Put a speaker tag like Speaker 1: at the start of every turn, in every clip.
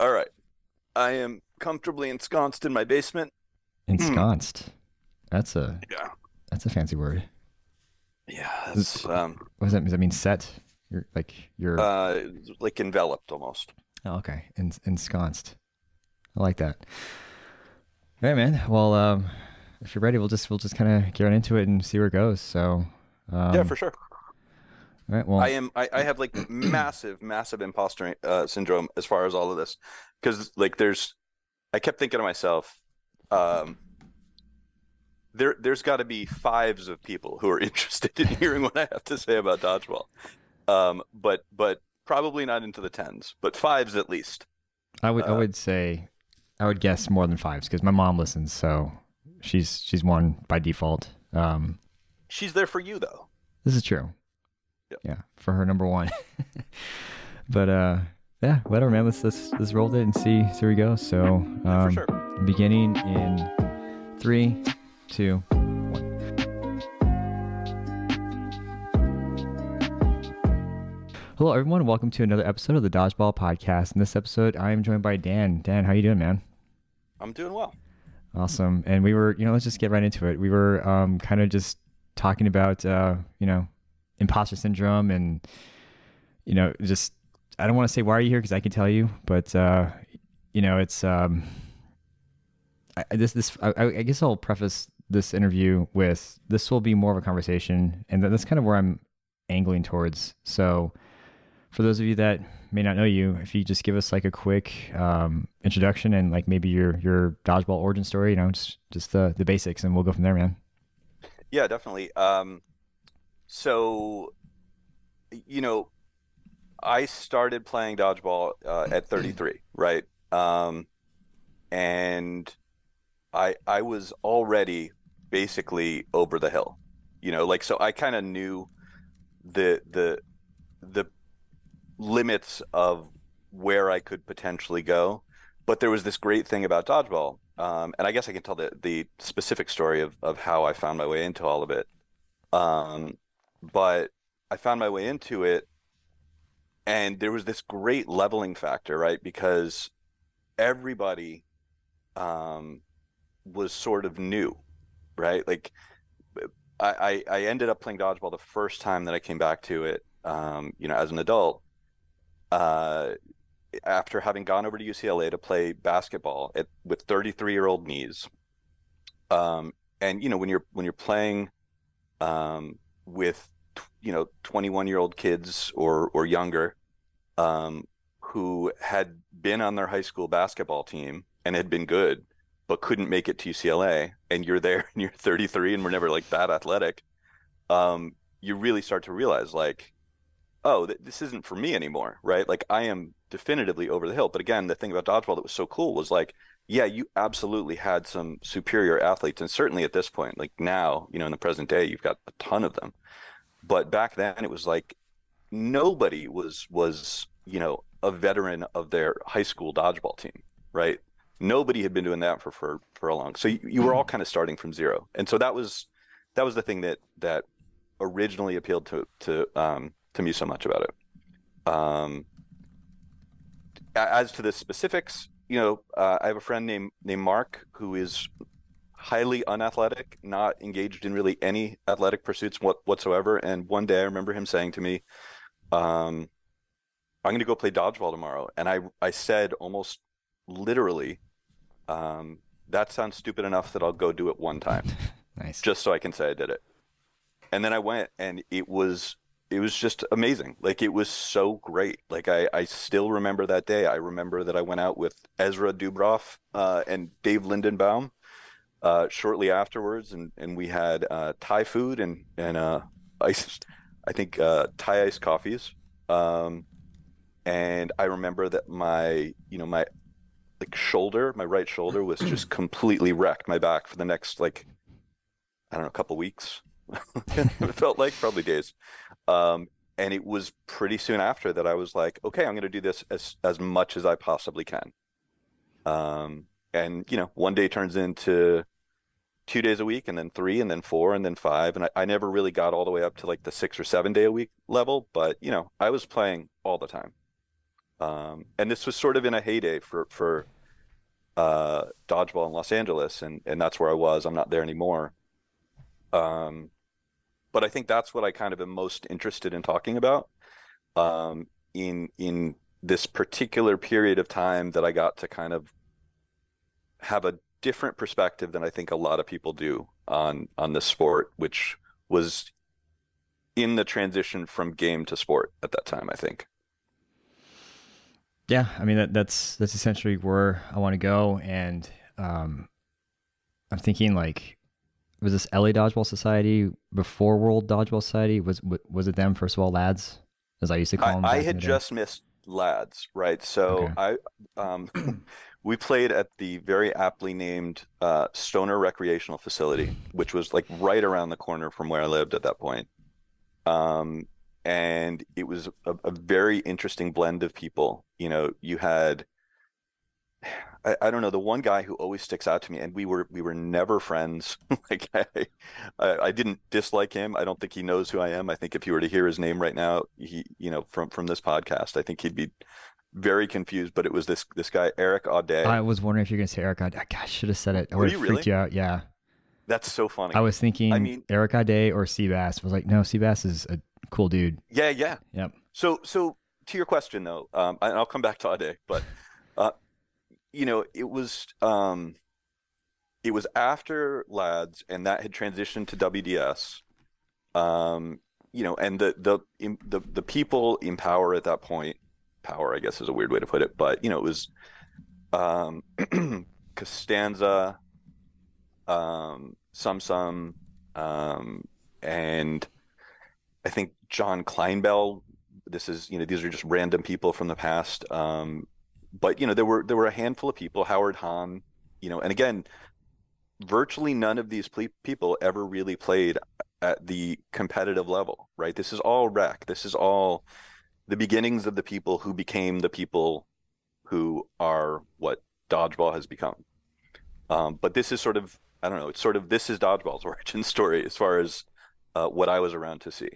Speaker 1: All right. I am comfortably ensconced in my basement.
Speaker 2: Ensconced. That's a
Speaker 1: Yeah.
Speaker 2: that's a fancy word.
Speaker 1: Yeah. It's um
Speaker 2: What does that mean? Does that mean set? You're like you're
Speaker 1: uh like enveloped almost.
Speaker 2: oh, okay. En- ensconced. I like that. All right, man. Well, um, if you're ready, we'll just we'll just kind of get right into it and see where it goes. So, um,
Speaker 1: yeah, for sure.
Speaker 2: Right. Well,
Speaker 1: I am I, I have like massive, massive imposter uh, syndrome as far as all of this. Because like there's I kept thinking to myself, um there there's gotta be fives of people who are interested in hearing what I have to say about dodgeball. Um but but probably not into the tens, but fives at least.
Speaker 2: I would I
Speaker 1: uh,
Speaker 2: would say I would guess more than fives because my mom listens, so she's she's one by default. Um,
Speaker 1: She's there for you though.
Speaker 2: this is true.
Speaker 1: Yep.
Speaker 2: Yeah, for her number one. but uh, yeah, whatever, man. Let's let's let's roll it and see see where we go. So um,
Speaker 1: for sure.
Speaker 2: beginning in three, two, one. Hello, everyone. Welcome to another episode of the Dodgeball Podcast. In this episode, I am joined by Dan. Dan, how you doing, man?
Speaker 1: I'm doing well.
Speaker 2: Awesome. And we were, you know, let's just get right into it. We were um, kind of just talking about, uh, you know, imposter syndrome and, you know, just, I don't want to say why are you here because I can tell you, but, uh, you know, it's, um, I, this, this, I, I guess I'll preface this interview with this will be more of a conversation. And that's kind of where I'm angling towards. So, for those of you that may not know you, if you just give us like a quick um, introduction and like maybe your your dodgeball origin story, you know, just just the the basics, and we'll go from there, man.
Speaker 1: Yeah, definitely. Um, so, you know, I started playing dodgeball uh, at 33, right? Um, and I I was already basically over the hill, you know, like so I kind of knew the the the limits of where I could potentially go. But there was this great thing about dodgeball, um, and I guess I can tell the the specific story of of how I found my way into all of it. Um, but I found my way into it, and there was this great leveling factor, right? Because everybody um, was sort of new, right? Like I, I ended up playing dodgeball the first time that I came back to it, um, you know, as an adult. Uh, after having gone over to UCLA to play basketball at, with 33 year old knees. Um, and you know when you're when you're playing um, with you know 21 year old kids or or younger um, who had been on their high school basketball team and had been good but couldn't make it to UCLA and you're there and you're 33 and we're never like that athletic um, you really start to realize like oh th- this isn't for me anymore right? Like I am definitively over the hill. But again the thing about dodgeball that was so cool was like yeah you absolutely had some superior athletes and certainly at this point like now you know in the present day you've got a ton of them. But back then it was like nobody was was you know a veteran of their high school dodgeball team right? Nobody had been doing that for for, for a long so you, you were all kind of starting from zero. And so that was that was the thing that that originally appealed to to um to me so much about it. Um as to the specifics you know uh, i have a friend named named mark who is highly unathletic, not engaged in really any athletic pursuits what, whatsoever. And one day I remember him saying to me, um, I'm going to go play dodgeball tomorrow. And I, I said almost literally, um, that sounds stupid enough that I'll go do it one time
Speaker 2: Nice.
Speaker 1: just so I can say I did it. And then I went and it was it was just amazing. Like it was so great. Like I, I still remember that day. I remember that I went out with Ezra Dubroff uh, and Dave Lindenbaum uh, shortly afterwards, and, and we had uh, Thai food and and uh, ice, I think uh, Thai iced coffees. Um, and I remember that my you know my like shoulder, my right shoulder was just completely wrecked. My back for the next like I don't know, a couple weeks. it felt like probably days. Um, and it was pretty soon after that I was like, okay, I'm going to do this as as much as I possibly can. Um, and you know, one day turns into two days a week, and then three, and then four, and then five. And I, I never really got all the way up to like the six or seven day a week level, but you know, I was playing all the time. Um, and this was sort of in a heyday for for uh, dodgeball in Los Angeles, and and that's where I was. I'm not there anymore. Um, but I think that's what I kind of am most interested in talking about. Um, in in this particular period of time that I got to kind of have a different perspective than I think a lot of people do on on this sport, which was in the transition from game to sport at that time. I think.
Speaker 2: Yeah, I mean that that's that's essentially where I want to go, and um, I'm thinking like, was this LA Dodgeball Society before World Dodgeball Society? Was was it them first of all, lads, as I used to call them?
Speaker 1: I, I had just missed lads, right? So okay. I um, we played at the very aptly named uh, Stoner Recreational Facility, which was like right around the corner from where I lived at that point. Um, and it was a, a, very interesting blend of people. You know, you had I, I, don't know the one guy who always sticks out to me, and we were we were never friends. like I, I, didn't dislike him. I don't think he knows who I am. I think if he were to hear his name right now, he you know from from this podcast, I think he'd be very confused. But it was this this guy Eric Audet.
Speaker 2: I was wondering if you're gonna say Eric Audet. I should have said it. I would have freaked really? you out. Yeah.
Speaker 1: That's so funny.
Speaker 2: I was thinking I mean, Eric Audet or Seabass. I was like, no, Seabass is a cool dude.
Speaker 1: Yeah, yeah.
Speaker 2: Yep.
Speaker 1: So, so to your question though, um, and I'll come back to Audet, but, you know, it was, um, it was after lads and that had transitioned to WDS. Um, you know, and the, the, the, the people in power at that point, power, I guess is a weird way to put it, but you know, it was, um, Costanza, um, Sum, um, and I think John Kleinbell. This is you know these are just random people from the past, um, but you know there were there were a handful of people. Howard Hahn, you know, and again, virtually none of these ple- people ever really played at the competitive level, right? This is all rec. This is all the beginnings of the people who became the people who are what dodgeball has become. Um, but this is sort of I don't know. It's sort of this is dodgeball's origin story as far as uh, what I was around to see.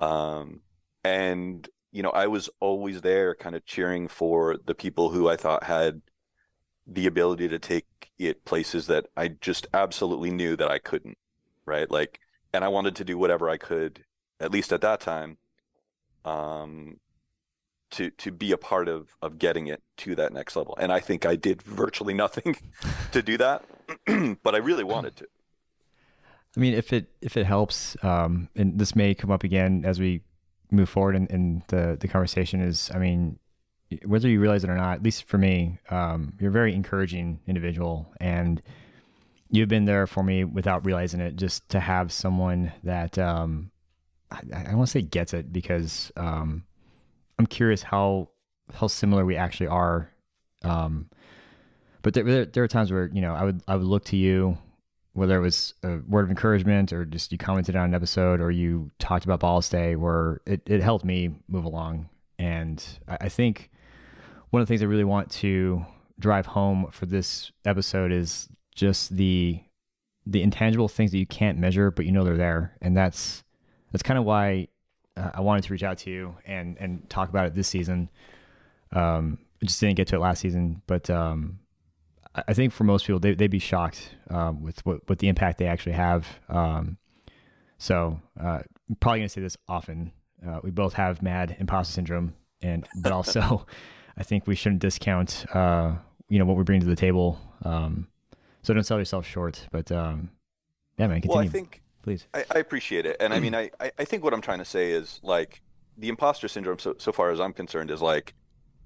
Speaker 1: Um, and you know, I was always there, kind of cheering for the people who I thought had the ability to take it places that I just absolutely knew that I couldn't. Right, like, and I wanted to do whatever I could, at least at that time, um, to to be a part of of getting it to that next level. And I think I did virtually nothing to do that, but I really wanted to.
Speaker 2: I mean, if it if it helps, um, and this may come up again as we move forward in, in the the conversation, is I mean, whether you realize it or not, at least for me, um, you're a very encouraging individual, and you've been there for me without realizing it. Just to have someone that um, I, I want to say gets it because um, I'm curious how how similar we actually are. Um, but there, there, there are times where you know I would I would look to you whether it was a word of encouragement or just you commented on an episode or you talked about Ballast Day, where it, it helped me move along. And I, think one of the things I really want to drive home for this episode is just the the intangible things that you can't measure, but you know they're there, and that's that's kind of why uh, I wanted to reach out to you and and talk about it this season. Um, I just didn't get to it last season, but um, I think for most people, they, they'd be shocked um, with what, what the impact they actually have. Um, so, uh, I'm probably gonna say this often. Uh, we both have mad imposter syndrome, and but also, I think we shouldn't discount, uh, you know, what we bring to the table. Um, so don't sell yourself short. But um, yeah, man, continue.
Speaker 1: Well, I think
Speaker 2: please.
Speaker 1: I, I appreciate it, and I mean, I, I think what I'm trying to say is like the imposter syndrome. So so far as I'm concerned, is like,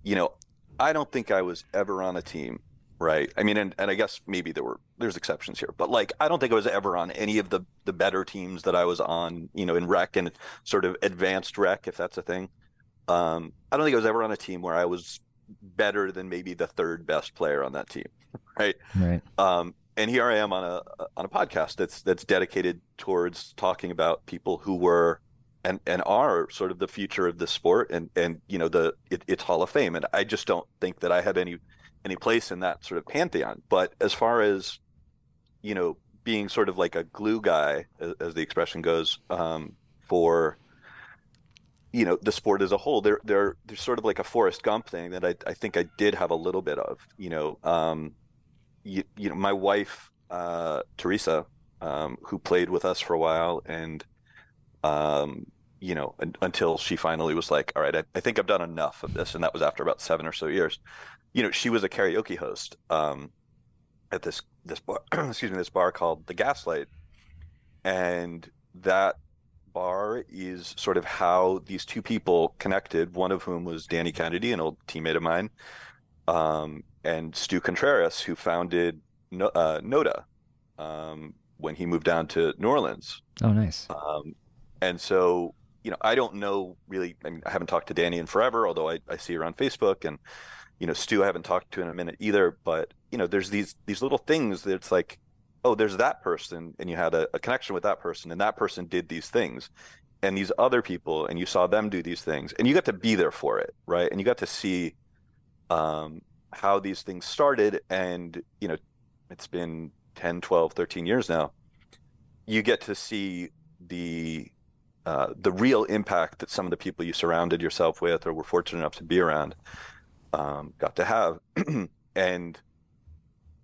Speaker 1: you know, I don't think I was ever on a team right? I mean and, and i guess maybe there were there's exceptions here but like i don't think i was ever on any of the the better teams that i was on you know in rec and sort of advanced rec if that's a thing. Um i don't think i was ever on a team where i was better than maybe the third best player on that team right?
Speaker 2: Right.
Speaker 1: Um and here i am on a on a podcast that's that's dedicated towards talking about people who were and and are sort of the future of the sport and and you know the it, it's hall of fame. And i just don't think that i have any any place in that sort of pantheon. But as far as you know, being sort of like a glue guy, as, as the expression goes, um, for you know the sport as a whole they're they're they're sort of like a Forrest Gump thing that I, I think I did have a little bit of you know um you, you know my wife uh Teresa um who played with us for a while and um you know un- until she finally was like all right I, I think I've done enough of this and that was after about seven or so years you know she was a karaoke host um at this this bar excuse me this bar called the Gaslight and that bar is sort of how these two people connected. One of whom was Danny Kennedy, an old teammate of mine, um, and Stu Contreras, who founded no- uh, Noda um, when he moved down to New Orleans.
Speaker 2: Oh, nice.
Speaker 1: Um, and so, you know, I don't know really. I mean, I haven't talked to Danny in forever, although I, I see her on Facebook, and you know, Stu I haven't talked to in a minute either. But you know, there's these these little things that it's like oh, there's that person, and you had a, a, connection with that person, and that person did these things, and these other people, and you saw them do these things, and you got to be there for it, right? And you got to see um, how these things started, and you know, it's been 10, 12, 13 years now. You get to see the uh, the real impact that some of the people you surrounded yourself with or were fortunate enough to be around um, got to have, and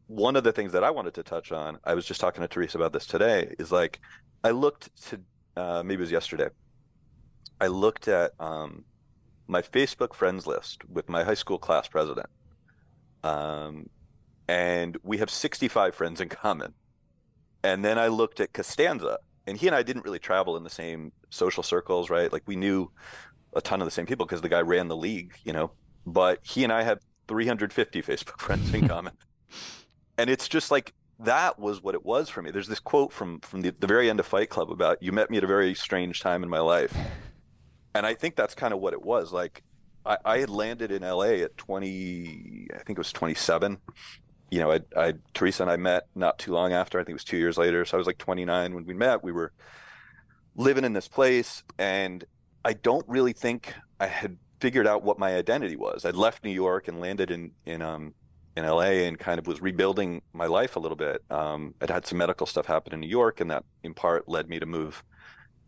Speaker 1: one of the things that I wanted to touch on, I was just talking to Teresa about this today, is like I looked to uh, maybe it was yesterday. I looked at um, my Facebook friends list with my high school class president, um, and we have 65 friends in common. And then I looked at Costanza, and he and I didn't really travel in the same social circles, right? Like we knew a ton of the same people because the guy ran the league, you know. But he and I have 350 Facebook friends in common and it's just like that was what it was for me. There's this quote from from the, the very end of Fight Club about you met me at a very strange time in my life, and I think that's kind of what it was. Like I, I had landed in LA at 20, I think it was 27. You know, I, I Teresa and I met not too long after. I think it was two years later. So I was like 29 when we met. We were living in this place, and I don't really think I had figured out what my identity was. I'd left New York and landed in in um, in LA and kind of was rebuilding my life a little bit. Um, I'd had some medical stuff happen in New York, and that in part led me to move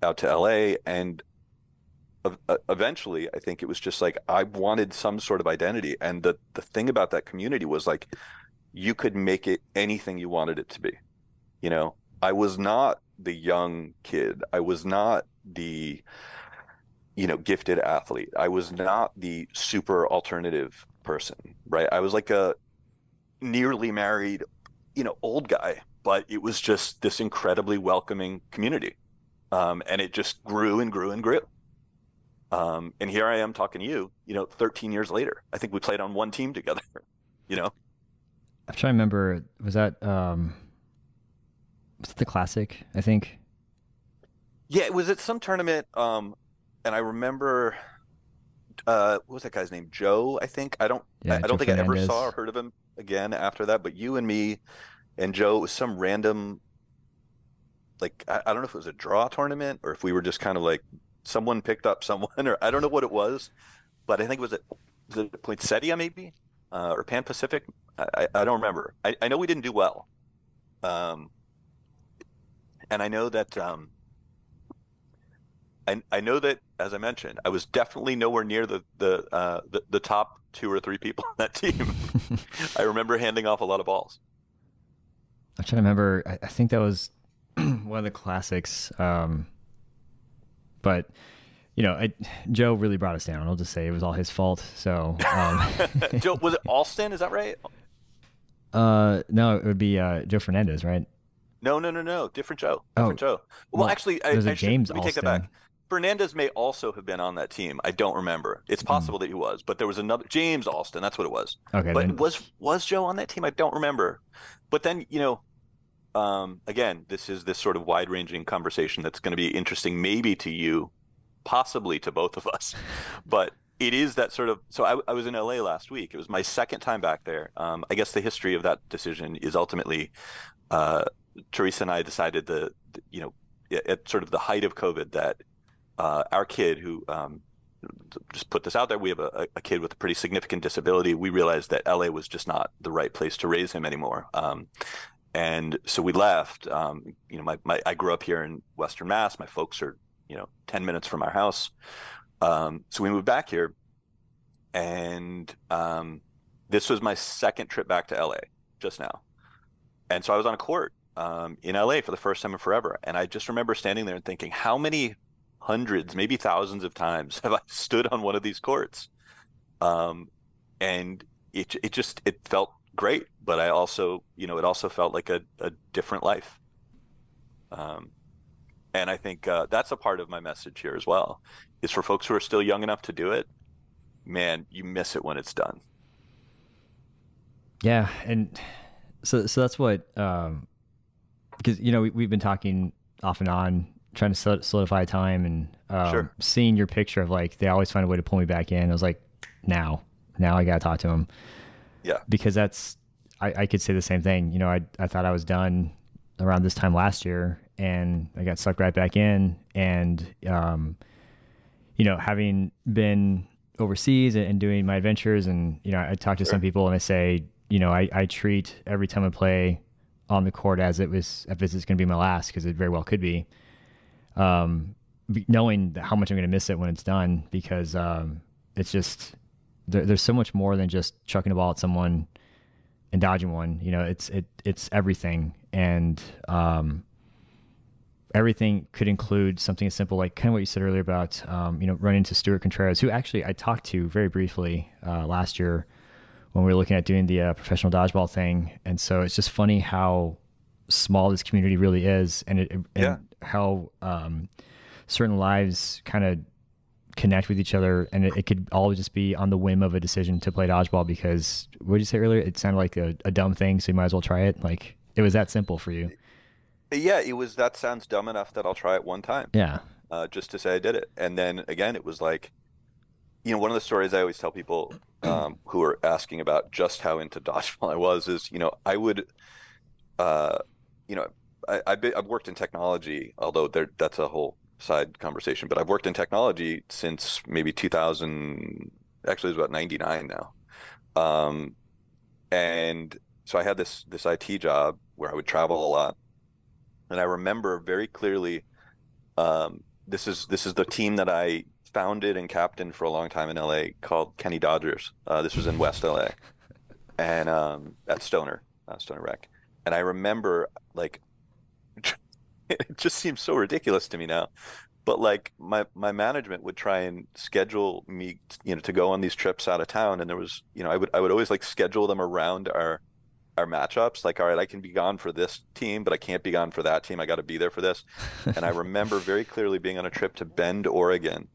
Speaker 1: out to LA. And uh, eventually, I think it was just like I wanted some sort of identity. And the the thing about that community was like you could make it anything you wanted it to be. You know, I was not the young kid. I was not the you know gifted athlete. I was not the super alternative person, right? I was like a nearly married, you know, old guy, but it was just this incredibly welcoming community. Um, and it just grew and grew and grew. Um, and here I am talking to you, you know, 13 years later. I think we played on one team together, you know?
Speaker 2: I'm trying to remember, was that, um, was it the classic, I think?
Speaker 1: Yeah, it was at some tournament. Um, and I remember, uh, what was that guy's name? Joe, I think. I don't, yeah, I, I don't think Fernandez. I ever saw or heard of him again after that, but you and me and Joe, it was some random, like, I, I don't know if it was a draw tournament or if we were just kind of like, someone picked up someone, or I don't know what it was, but I think it was at, was it Poinsettia maybe, uh, or Pan Pacific. I, I, don't remember. I, I know we didn't do well. Um, and I know that, um, I, I know that as I mentioned, I was definitely nowhere near the the uh, the, the top two or three people on that team. I remember handing off a lot of balls.
Speaker 2: I'm trying to remember. I, I think that was one of the classics. Um, but you know, I, Joe really brought us down. I'll just say it was all his fault. So, um,
Speaker 1: Joe, was it Alston? Is that right?
Speaker 2: Uh, no, it would be uh, Joe Fernandez, right?
Speaker 1: No, no, no, no. Different Joe. Different oh, Joe. Well, well actually, I, I
Speaker 2: James
Speaker 1: should, let me take it back. Fernandez may also have been on that team. I don't remember. It's hmm. possible mm. that he was, but there was another James Alston. That's what it was.
Speaker 2: Okay.
Speaker 1: But
Speaker 2: then...
Speaker 1: was was Joe on that team? I don't remember. But then you know, um, again, this is this sort of wide ranging conversation that's going to be interesting, maybe to you, possibly to both of us. But it is that sort of. So I, I was in LA last week. It was my second time back there. Um, I guess the history of that decision is ultimately, uh, Teresa and I decided the, you know, at sort of the height of COVID that uh, our kid who um, just put this out there. We have a, a, kid with a pretty significant disability. We realized that LA was just not the right place to raise him anymore. Um, and so we left. Um, you know, my, my I grew up here in Western Mass. My folks are you know ten minutes from our house. Um, so we moved back here, and um, this was my second trip back to LA just now, and so I was on a court um, in LA for the first time in forever, and I just remember standing there and thinking, how many hundreds, maybe thousands of times have I stood on one of these courts, um, and it it just it felt great, but I also you know it also felt like a, a different life. Um, and I think uh, that's a part of my message here as well, is for folks who are still young enough to do it. Man, you miss it when it's done.
Speaker 2: Yeah, and so so that's what um, because you know we, we've been talking off and on trying to solidify time and um, sure. seeing your picture of like they always find a way to pull me back in. I was like, now, now I gotta talk to him.
Speaker 1: Yeah,
Speaker 2: because that's I, I could say the same thing. You know, I I thought I was done around this time last year, and I got sucked right back in. And um, you know, having been overseas and, and doing my adventures, and you know, I talk to sure. some people and I say, you know, I, I treat every time I play on the court as it was if this is going to be my last because it very well could be. Um, knowing how much I'm going to miss it when it's done because um, it's just there, there's so much more than just chucking a ball at someone and dodging one. You know, it's it it's everything, and um, everything could include something as simple like kind of what you said earlier about um, you know running into Stuart Contreras, who actually I talked to very briefly uh, last year when we were looking at doing the uh, professional dodgeball thing. And so it's just funny how small this community really is, and, it, and yeah. how um, certain lives kind of connect with each other, and it, it, could all just be on the whim of a decision to play dodgeball. Because what did you say earlier? It sounded like a, a dumb thing, so you might as well try it. Like it was that simple for you.
Speaker 1: Yeah, it was. That sounds dumb enough that I'll try it one time.
Speaker 2: Yeah.
Speaker 1: Uh, just to say I did it, and then again, it was like, you know, one of the stories I always tell people um, who are asking about just how into dodgeball I was is, you know, I would, uh, you know, I, I've, been, I've worked in technology, although there, that's a whole side conversation, but I've worked in technology since maybe 2000, actually it's about 99 now. Um, and so I had this, this IT job where I would travel a lot. And I remember very clearly, um, this is, this is the team that I founded and captained for a long time in LA called Kenny Dodgers. Uh, this was in West LA, and um, at Stoner, uh, Stoner Rec. And I remember like it just seems so ridiculous to me now, but like my my management would try and schedule me, you know, to go on these trips out of town, and there was, you know, I would I would always like schedule them around our our matchups. Like, all right, I can be gone for this team, but I can't be gone for that team. I got to be there for this. and I remember very clearly being on a trip to Bend, Oregon,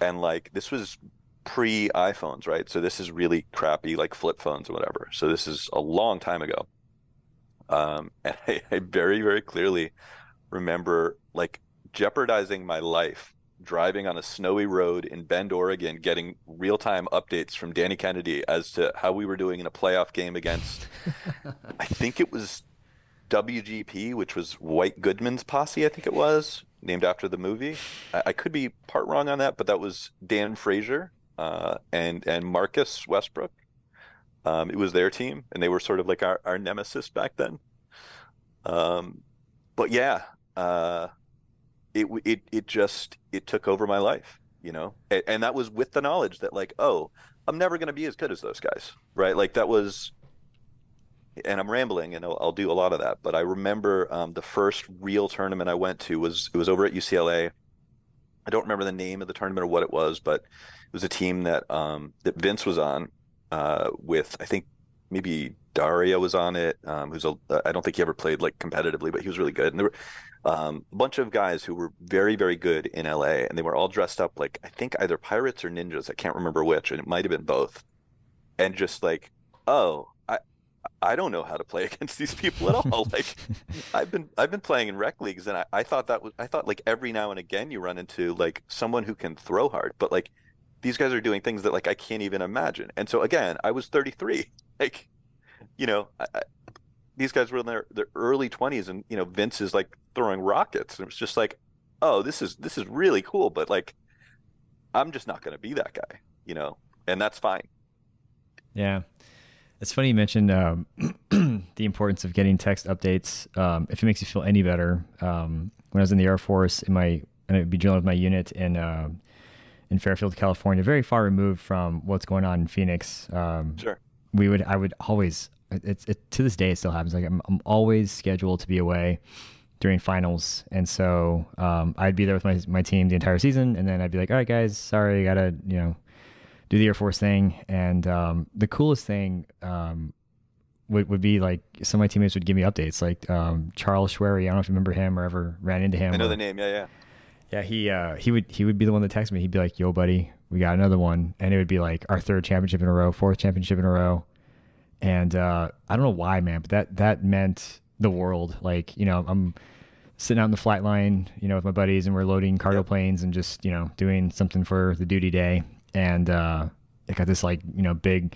Speaker 1: and like this was pre iPhones, right? So this is really crappy, like flip phones or whatever. So this is a long time ago. Um, and I, I very, very clearly remember like jeopardizing my life driving on a snowy road in Bend, Oregon, getting real time updates from Danny Kennedy as to how we were doing in a playoff game against, I think it was WGP, which was White Goodman's posse, I think it was named after the movie. I, I could be part wrong on that, but that was Dan Frazier uh, and and Marcus Westbrook. Um, it was their team, and they were sort of like our, our nemesis back then. Um, but yeah, uh, it it it just it took over my life, you know, and, and that was with the knowledge that like, oh, I'm never going to be as good as those guys, right? Like that was and I'm rambling, and I'll, I'll, do a lot of that. But I remember um, the first real tournament I went to was it was over at UCLA. I don't remember the name of the tournament or what it was, but it was a team that um, that Vince was on uh, with. I think maybe Daria was on it. Um, who's a I don't think he ever played like competitively, but he was really good. And there were um, a bunch of guys who were very very good in LA, and they were all dressed up like I think either pirates or ninjas. I can't remember which, and it might have been both. And just like, oh, I don't know how to play against these people at all. like I've been I've been playing in rec leagues and I, I thought that was I thought like every now and again you run into like someone who can throw hard, but like these guys are doing things that like I can't even imagine. And so again, I was 33. Like, you know, I, I, these guys were in their, their early 20s and you know Vince is like throwing rockets and it was just like, "Oh, this is this is really cool, but like I'm just not going to be that guy, you know." And that's fine.
Speaker 2: Yeah. It's funny you mentioned um, the importance of getting text updates. Um, if it makes you feel any better, um, when I was in the Air Force, in my and I'd be drilling with my unit and uh, in Fairfield, California, very far removed from what's going on in Phoenix.
Speaker 1: Um, sure.
Speaker 2: We would, I would always, it's it, to this day, it still happens. Like I'm, I'm always scheduled to be away during finals, and so um, I'd be there with my my team the entire season, and then I'd be like, all right, guys, sorry, I gotta you know do the Air Force thing. And um, the coolest thing um, would, would be like some of my teammates would give me updates, like um, Charles Schwery. I don't know if you remember him or ever ran into him.
Speaker 1: I know
Speaker 2: or,
Speaker 1: the name. Yeah, yeah.
Speaker 2: Yeah, he uh, he would he would be the one that texted me. He'd be like, "Yo, buddy, we got another one," and it would be like our third championship in a row, fourth championship in a row. And uh, I don't know why, man, but that that meant the world. Like, you know, I'm sitting out in the flight line, you know, with my buddies, and we're loading cargo yep. planes and just you know doing something for the duty day. And uh, I got this like you know big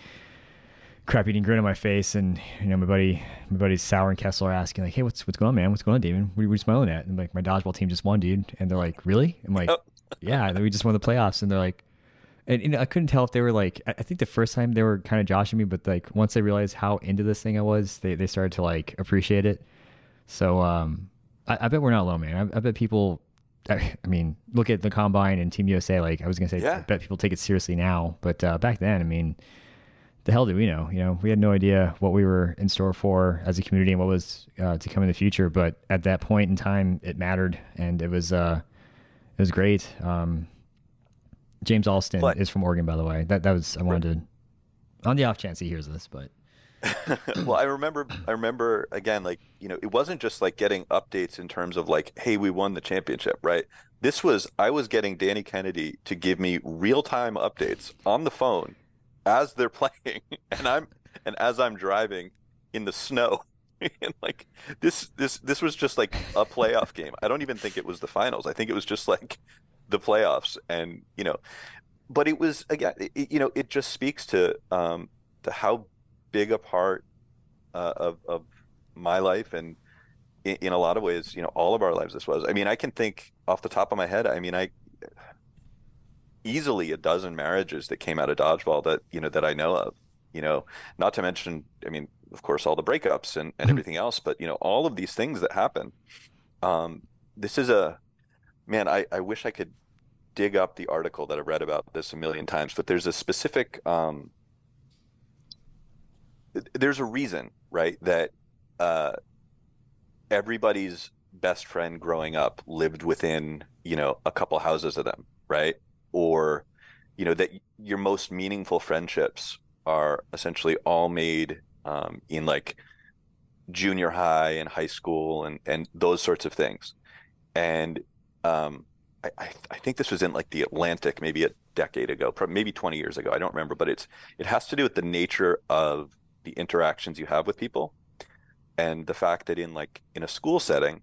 Speaker 2: crap eating grin on my face, and you know my buddy, my buddies Sauer and Kessler are asking like, "Hey, what's what's going on, man? What's going on, Damon? What are, you smiling at?" And like, my dodgeball team just won, dude. And they're like, "Really?" I'm like, oh. "Yeah." And we just won the playoffs, and they're like, and you know, I couldn't tell if they were like, I think the first time they were kind of joshing me, but like once they realized how into this thing I was, they they started to like appreciate it. So um, I, I bet we're not alone, man. I, I bet people I, mean, look at the combine and Team USA. Like I was gonna say, yeah. I bet people take it seriously now, but uh, back then, I mean, the hell do we know? You know, we had no idea what we were in store for as a community and what was uh, to come in the future. But at that point in time, it mattered, and it was uh, it was great. Um, James Alston but, is from Oregon, by the way. That that was I wanted to, on the off chance he hears this, but.
Speaker 1: well, I remember, I remember again, like you know, it wasn't just like getting updates in terms of like, hey, we won the championship, right? This was I was getting Danny Kennedy to give me real time updates on the phone as they're playing, and I'm and as I'm driving in the snow. and like this this this was just like a playoff game. I don't even think it was the finals. I think it was just like the playoffs and you know but it was again it, you know it just speaks to um to how big a part uh, of of my life and in, in, a lot of ways you know all of our lives this was i mean i can think off the top of my head i mean i easily a dozen marriages that came out of dodgeball that you know that I know of. You know, not to mention, I mean, of course, all the breakups and, and mm-hmm. everything else, but you know, all of these things that happen. Um, this is a man. I, I wish I could dig up the article that I read about this a million times, but there's a specific um, there's a reason, right, that uh, everybody's best friend growing up lived within you know a couple houses of them, right? Or you know that your most meaningful friendships are essentially all made um, in like junior high and high school and and those sorts of things. And um, I, I think this was in like the Atlantic maybe a decade ago maybe 20 years ago I don't remember but it's it has to do with the nature of the interactions you have with people and the fact that in like in a school setting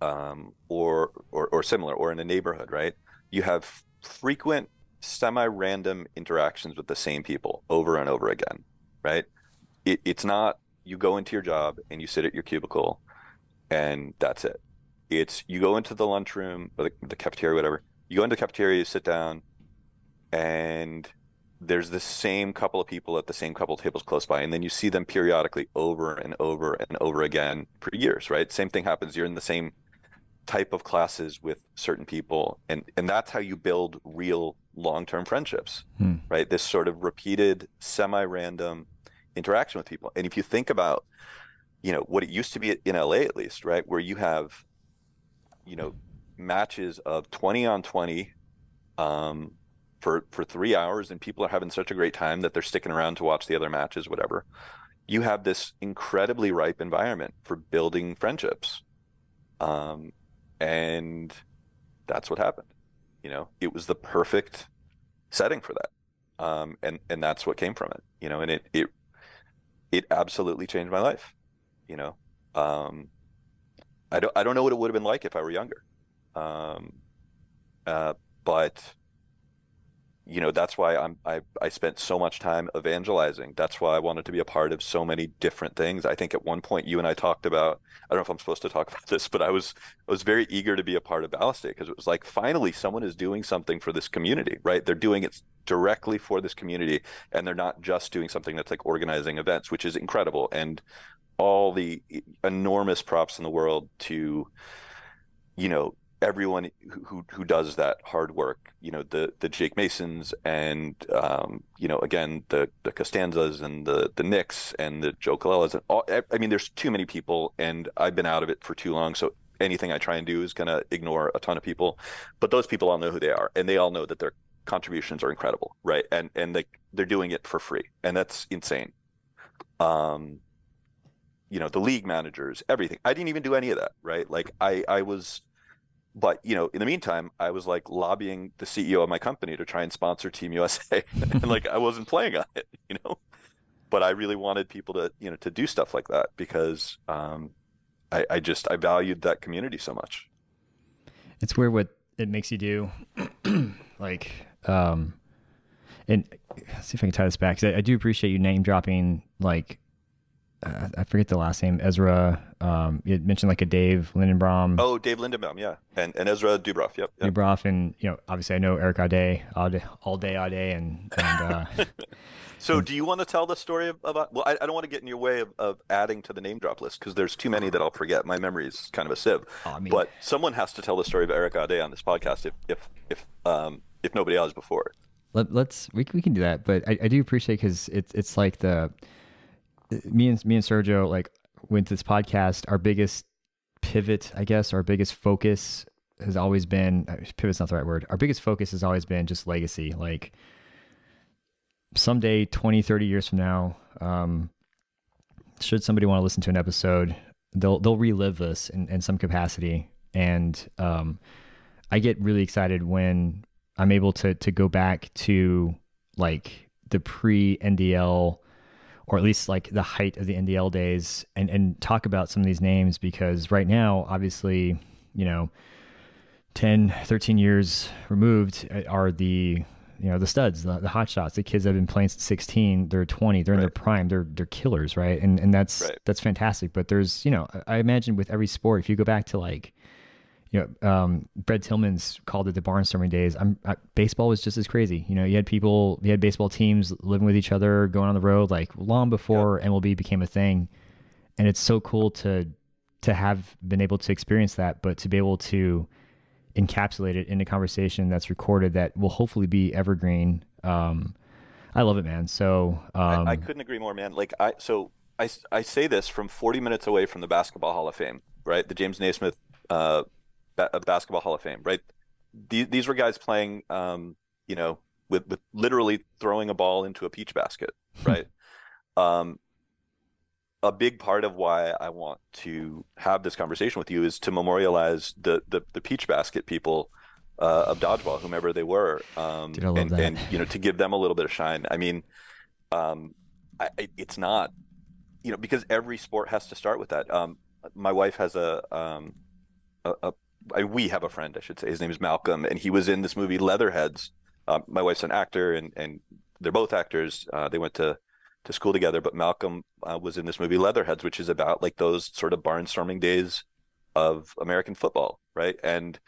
Speaker 1: um, or, or or similar or in a neighborhood right you have frequent semi-random interactions with the same people over and over again right? It, it's not you go into your job and you sit at your cubicle and that's it. It's you go into the lunchroom or the, the cafeteria whatever. You go into the cafeteria you sit down and there's the same couple of people at the same couple of tables close by and then you see them periodically over and over and over again for years right? Same thing happens. You're in the same type of classes with certain people and and that's how you build real long-term friendships hmm. right? This sort of repeated semi-random interaction with people. And if you think about you know what it used to be in LA at least right where you have you know matches of 20 on 20 um, for for 3 hours and people are having such a great time that they're sticking around to watch the other matches whatever you have this incredibly ripe environment for building friendships. Um, and that's what happened. You know, it was the perfect setting for that, um, and and that's what came from it. You know, and it it it absolutely changed my life. You know, um, I don't I don't know what it would have been like if I were younger, um, uh, but you know that's why I'm I I spent so much time evangelizing. That's why I wanted to be a part of so many different things. I think at one point you and I talked about I don't know if I'm supposed to talk about this, but I was I was very eager to be a part of Ballast because it was like finally someone is doing something for this community, right? They're doing it directly for this community and they're not just doing something that's like organizing events, which is incredible and all the enormous props in the world to you know everyone who who does that hard work, you know, the the Jake Masons and um, you know, again the the Costanzas and the the Nicks and the Joe Colellas and all. I mean, there's too many people, and I've been out of it for too long. So anything I try and do is going to ignore a ton of people. But those people all know who they are, and they all know that their contributions are incredible, right? And and they they're doing it for free, and that's insane. Um, you know, the league managers, everything. I didn't even do any of that, right? Like I I was but you know, in the meantime, I was like lobbying the CEO of my company to try and sponsor Team USA, and like I wasn't playing on it, you know. But I really wanted people to, you know, to do stuff like that because um, I, I just I valued that community so much.
Speaker 2: It's weird what it makes you do, like, um, and see if I can tie this back. Cause I, I do appreciate you name dropping like uh, I forget the last name, Ezra. Um, you mentioned like a Dave Lindenbaum.
Speaker 1: Oh, Dave Lindenbaum, yeah, and and Ezra Dubroff, yep.
Speaker 2: yep. Dubroff, and you know, obviously I know Eric all day, all day, all day, and and. Uh,
Speaker 1: so, and, do you want to tell the story of, about? Well, I, I, don't want to get in your way of, of adding to the name drop list because there's too many that I'll forget. My memory is kind of a sieve. Oh, I mean, but someone has to tell the story of Eric Audet on this podcast if if if um if nobody else before.
Speaker 2: Let, us we we can do that, but I, I do appreciate because it's it's like the me and me and Sergio like went to this podcast, our biggest pivot, I guess, our biggest focus has always been uh, pivot's not the right word. Our biggest focus has always been just legacy. Like someday, 20, 30 years from now, um, should somebody want to listen to an episode, they'll they'll relive this in, in some capacity. And um, I get really excited when I'm able to to go back to like the pre NDL or at least like the height of the NDL days and, and talk about some of these names because right now, obviously, you know, 10, 13 years removed uh, are the, you know, the studs, the, the hot shots, the kids that have been playing since 16, they're 20, they're right. in their prime, they're, they're killers. Right. And, and that's, right. that's fantastic. But there's, you know, I imagine with every sport, if you go back to like, you know, um, Brad Tillman's called it the barnstorming days. I'm I, baseball was just as crazy. You know, you had people, you had baseball teams living with each other, going on the road, like long before yep. MLB became a thing. And it's so cool to to have been able to experience that, but to be able to encapsulate it in a conversation that's recorded that will hopefully be evergreen. Um, I love it, man. So um,
Speaker 1: I, I couldn't agree more, man. Like I, so I, I say this from 40 minutes away from the Basketball Hall of Fame, right? The James Naismith uh, ba- basketball Hall of Fame, right? These, these were guys playing, um, you know, with, with literally throwing a ball into a peach basket, right? um, a big part of why I want to have this conversation with you is to memorialize the the, the peach basket people uh, of dodgeball, whomever they were, um, Dude, and, and, you know to give them a little bit of shine. I mean, um, I, it's not you know because every sport has to start with that. Um, my wife has a, um, a, a I, we have a friend, I should say. His name is Malcolm, and he was in this movie Leatherheads. Uh, my wife's an actor, and and they're both actors. Uh, they went to to school together, but Malcolm uh, was in this movie Leatherheads, which is about like those sort of barnstorming days of American football, right? And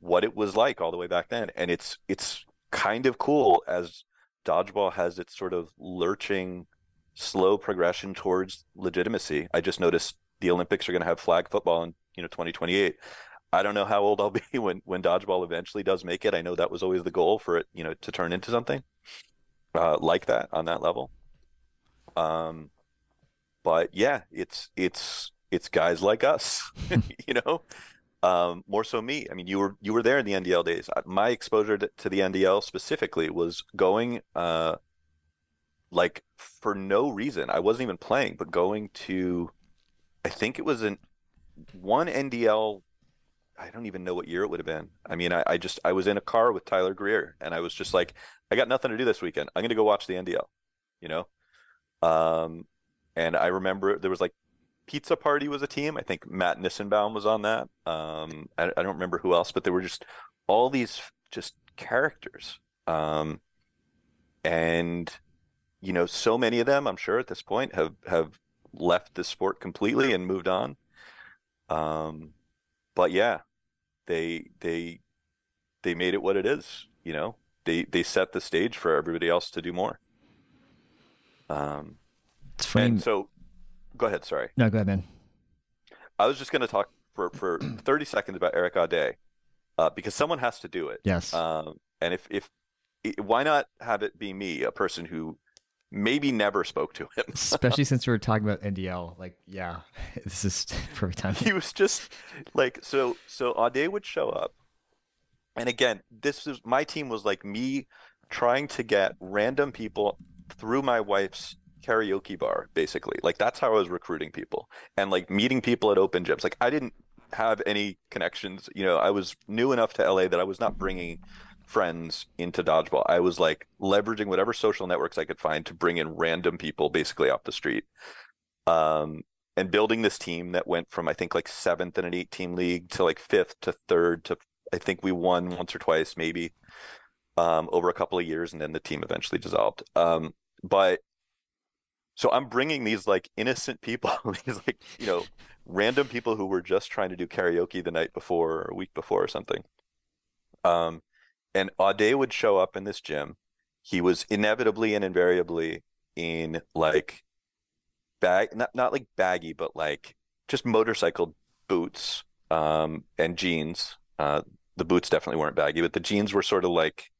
Speaker 1: what it was like all the way back then. And it's it's kind of cool as dodgeball has its sort of lurching, slow progression towards legitimacy. I just noticed the Olympics are going to have flag football in you know 2028. I don't know how old I'll be when when dodgeball eventually does make it. I know that was always the goal for it, you know, to turn into something uh, like that on that level. Um, but yeah, it's it's it's guys like us, you know, um, more so me. I mean, you were you were there in the NDL days. My exposure to, the NDL specifically was going uh, like for no reason. I wasn't even playing, but going to, I think it was an one NDL I don't even know what year it would have been. I mean, I, I, just I was in a car with Tyler Greer, and I was just like, I got nothing to do this weekend. I'm going to go watch the NDL, you know. Um, and I remember there was like Pizza Party was a team. I think Matt Nissenbaum was on that. Um, I, I don't remember who else, but there were just all these just characters. Um, and you know, so many of them, I'm sure at this point have have left the sport completely and moved on. Um, but yeah, they they they made it what it is. You know, they they set the stage for everybody else to do more. Um, it's funny. And so, go ahead. Sorry.
Speaker 2: No, go ahead, man.
Speaker 1: I was just going to talk for for thirty seconds about Eric Audet. uh, because someone has to do it.
Speaker 2: Yes.
Speaker 1: Um, and if if why not have it be me, a person who maybe never spoke to him.
Speaker 2: Especially since we were talking about NDL. Like, yeah, this is perfect time.
Speaker 1: he was just like so so Audet would show up. And again, this is my team was like me trying to get random people through my wife's karaoke bar, basically. Like that's how I was recruiting people. And like meeting people at open gyms. Like I didn't have any connections. You know, I was new enough to LA that I was not bringing friends into dodgeball. I was like leveraging whatever social networks I could find to bring in random people basically off the street. Um, and building this team that went from I think like seventh in an eight team league to like fifth to third to I think we won once or twice maybe um, over a couple of years, and then the team eventually dissolved. Um, but so I'm bringing these like innocent people, these like you know random people who were just trying to do karaoke the night before or a week before or something. Um, and Audet would show up in this gym. He was inevitably and invariably in like bag, not not like baggy, but like just motorcycle boots um, and jeans. Uh, the boots definitely weren't baggy, but the jeans were sort of like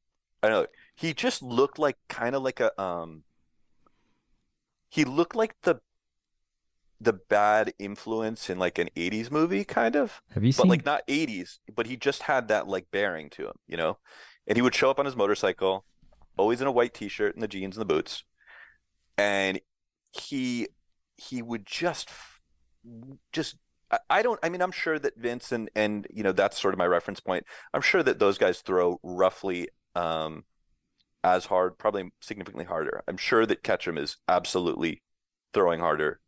Speaker 1: I don't know. He just looked like kind of like a um. He looked like the the bad influence in like an 80s movie kind of
Speaker 2: have you
Speaker 1: but
Speaker 2: seen
Speaker 1: like not 80s but he just had that like bearing to him you know? And he would show up on his motorcycle always in a white t-shirt and the jeans and the boots and he he would just just I don't I mean I'm sure that Vince and and you know that's sort of my reference point. I'm sure that those guys throw roughly um as hard probably significantly harder. I'm sure that Ketchum is absolutely throwing harder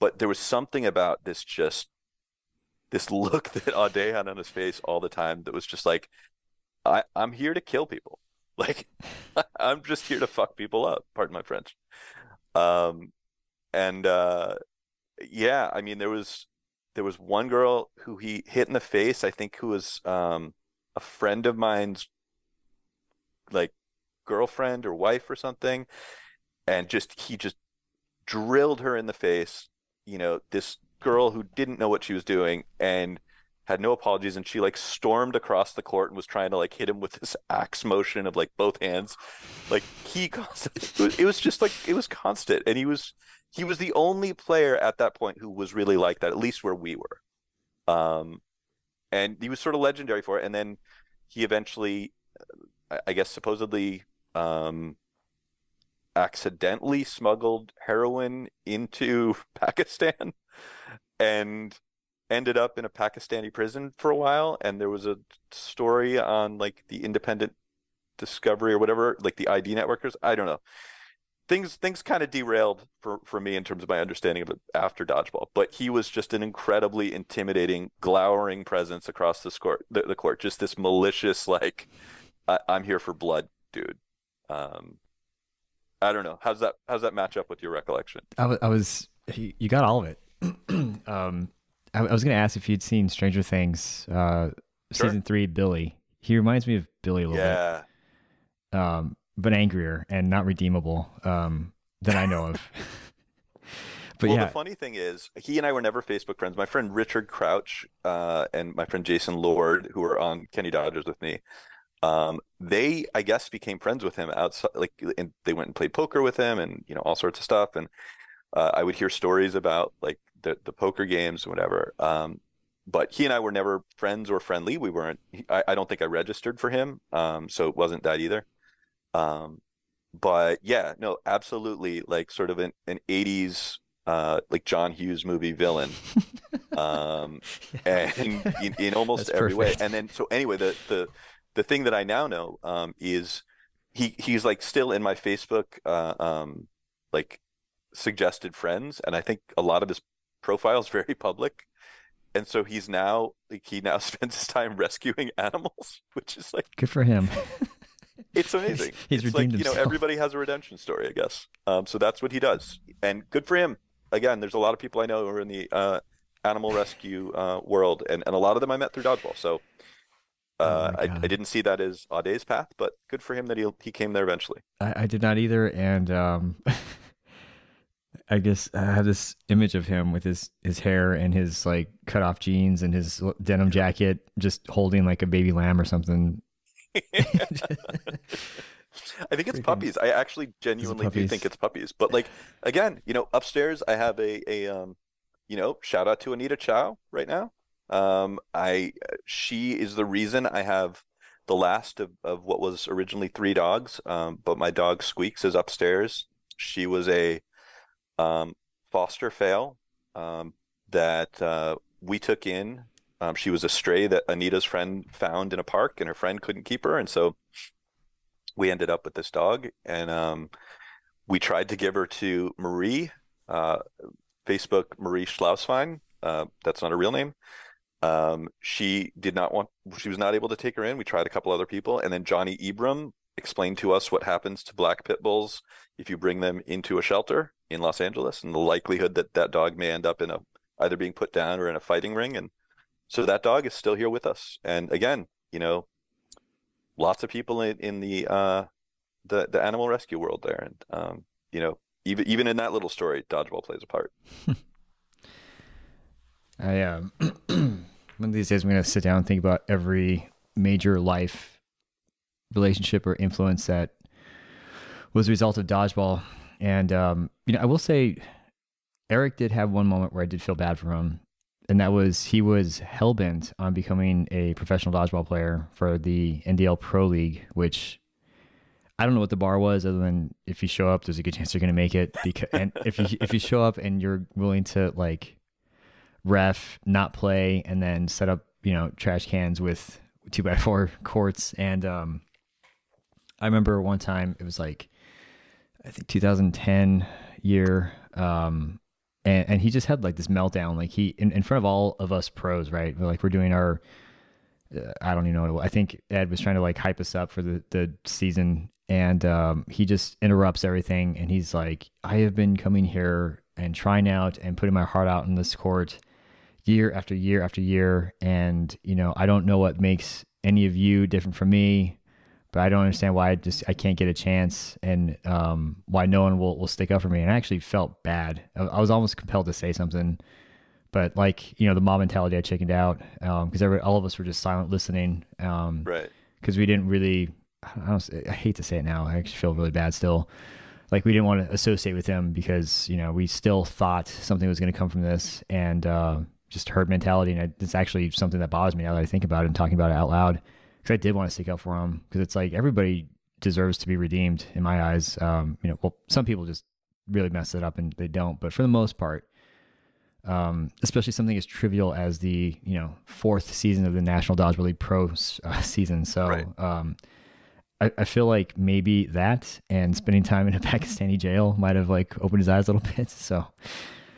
Speaker 1: but there was something about this just this look that Audet had on his face all the time that was just like, I, I'm here to kill people. Like I'm just here to fuck people up, pardon my French. Um and uh yeah, I mean there was there was one girl who he hit in the face, I think who was um a friend of mine's like girlfriend or wife or something and just he just drilled her in the face you know, this girl who didn't know what she was doing and had no apologies and she like stormed across the court and was trying to like hit him with this axe motion of like both hands. Like he constantly it. Was just like it was constant. And he was he was the only player at that point who was really like that at least where we were. Um and he was sort of legendary for it. And then he eventually i guess supposedly um accidentally smuggled heroin into Pakistan and ended up in a Pakistani prison for a while. And there was a story on like the independent discovery or whatever, like the ID networkers. I don't know. Things things kind of derailed for, for me in terms of my understanding of it after dodgeball. But he was just an incredibly intimidating, glowering presence across the court. The, the court, just this malicious, like, I, am here for blood, dude. Um, I don't know. How's that? How's that match up with your recollection?
Speaker 2: I was, I was you got all of it. um, I, I was going to ask if you'd seen Stranger Things, uh,
Speaker 1: Sure.
Speaker 2: season three. Billy, he reminds me of Billy a little
Speaker 1: Yeah.
Speaker 2: bit, um, but angrier and not redeemable um, than I know of. but
Speaker 1: well,
Speaker 2: yeah,
Speaker 1: the funny thing is, he and I were never Facebook friends. My friend Richard Crouch uh, and my friend Jason Lord, who were on Kenny Dodgers with me, um, they, I guess, became friends with him outside. Like, and they went and played poker with him, and you know all sorts of stuff. And uh, I would hear stories about like the the poker games and whatever. Um, but he and I were never friends or friendly. We weren't. I, I don't think I registered for him, um, so it wasn't that either. Um, but yeah, no, absolutely, like sort of an an '80s uh, like John Hughes movie villain, um, and in, in almost
Speaker 2: That's
Speaker 1: every way. And then so anyway, the the the thing that I now know um, is he he's like still in my Facebook uh, um, like suggested friends, and I think a lot of his profile is very public. And so he's now like he now spends his time rescuing animals, which is like
Speaker 2: good for him.
Speaker 1: it's amazing.
Speaker 2: He's
Speaker 1: it's like
Speaker 2: redeemed
Speaker 1: you know everybody has a redemption story, I guess. Um, so that's what he does, and good for him. Again, there's a lot of people I know who are in the uh, animal rescue uh, world, and, and a lot of them I met through dodgeball. So uh,
Speaker 2: Oh
Speaker 1: I, I didn't see that as Audet's path, but good for him that he he came there eventually.
Speaker 2: I, I did not either, and um, I guess I have this image of him with his his hair and his like cut off jeans and his denim jacket, just holding like a baby lamb or something.
Speaker 1: I think it's
Speaker 2: Freaking-
Speaker 1: puppies. I actually genuinely do think it's puppies. But like again, you know, upstairs I have a a um, you know, shout out to Anita Chow right now. Um, I she is the reason I have the last of, of what was originally three dogs. Um, but my dog Squeaks is upstairs. She was a um foster fail um that uh we took in. Um, she was a stray that Anita's friend found in a park, and her friend couldn't keep her, and so we ended up with this dog, and um, we tried to give her to Marie, uh, Facebook Marie Schlauswein. Uh, that's not a real name. Um, she did not want, she was not able to take her in. We tried a couple other people, and then Johnny Ibram explained to us what happens to black pit bulls if you bring them into a shelter in Los Angeles, and the likelihood that that dog may end up in a either being put down or in a fighting ring. And so that dog is still here with us. And again, you know, lots of people in, in the uh the the animal rescue world there and um you know even even in that little story dodgeball plays a part
Speaker 2: I um, one of these days I'm gonna sit down and think about every major life relationship or influence that was a result of dodgeball. And um, you know, I will say, Eric did have one moment where I did feel bad for him, and that was he was hell bent on becoming a professional dodgeball player for the NDL Pro League, which I don't know what the bar was, other than if you show up, there's a good chance you're going to make it. Because and if you if you show up and you're willing to like ref, not play, and then set up you know trash cans with two by four courts, and um, I remember one time it was like I think 2010 year, um, and and he just had like this meltdown, like he in, in front of all of us pros, right? We're like we're doing our uh, I don't even know what it was. I think Ed was trying to like hype us up for the, the season and um, he just interrupts everything and he's like, I have been coming here and trying out and putting my heart out in this court year after year after year. And, you know, I don't know what makes any of you different from me, but I don't understand why I just I can't get a chance and um, why no one will, will stick up for me. And I actually felt bad. I, I was almost compelled to say something but like you know the mob mentality i chickened out because every all of us were just silent listening um
Speaker 1: right
Speaker 2: because we didn't really I, don't, I hate to say it now i actually feel really bad still like we didn't want to associate with him because you know we still thought something was going to come from this and uh just herd mentality and it's actually something that bothers me now that i think about it and talking about it out loud because i did want to stick up for him because it's like everybody deserves to be redeemed in my eyes um you know well some people just really mess it up and they don't but for the most part um, especially something as trivial as the you know fourth season of the National Dodgeball League Pro uh, season. So
Speaker 1: Right.
Speaker 2: um, I, I feel like maybe that and spending time in a Pakistani jail might have like opened his eyes a little bit. So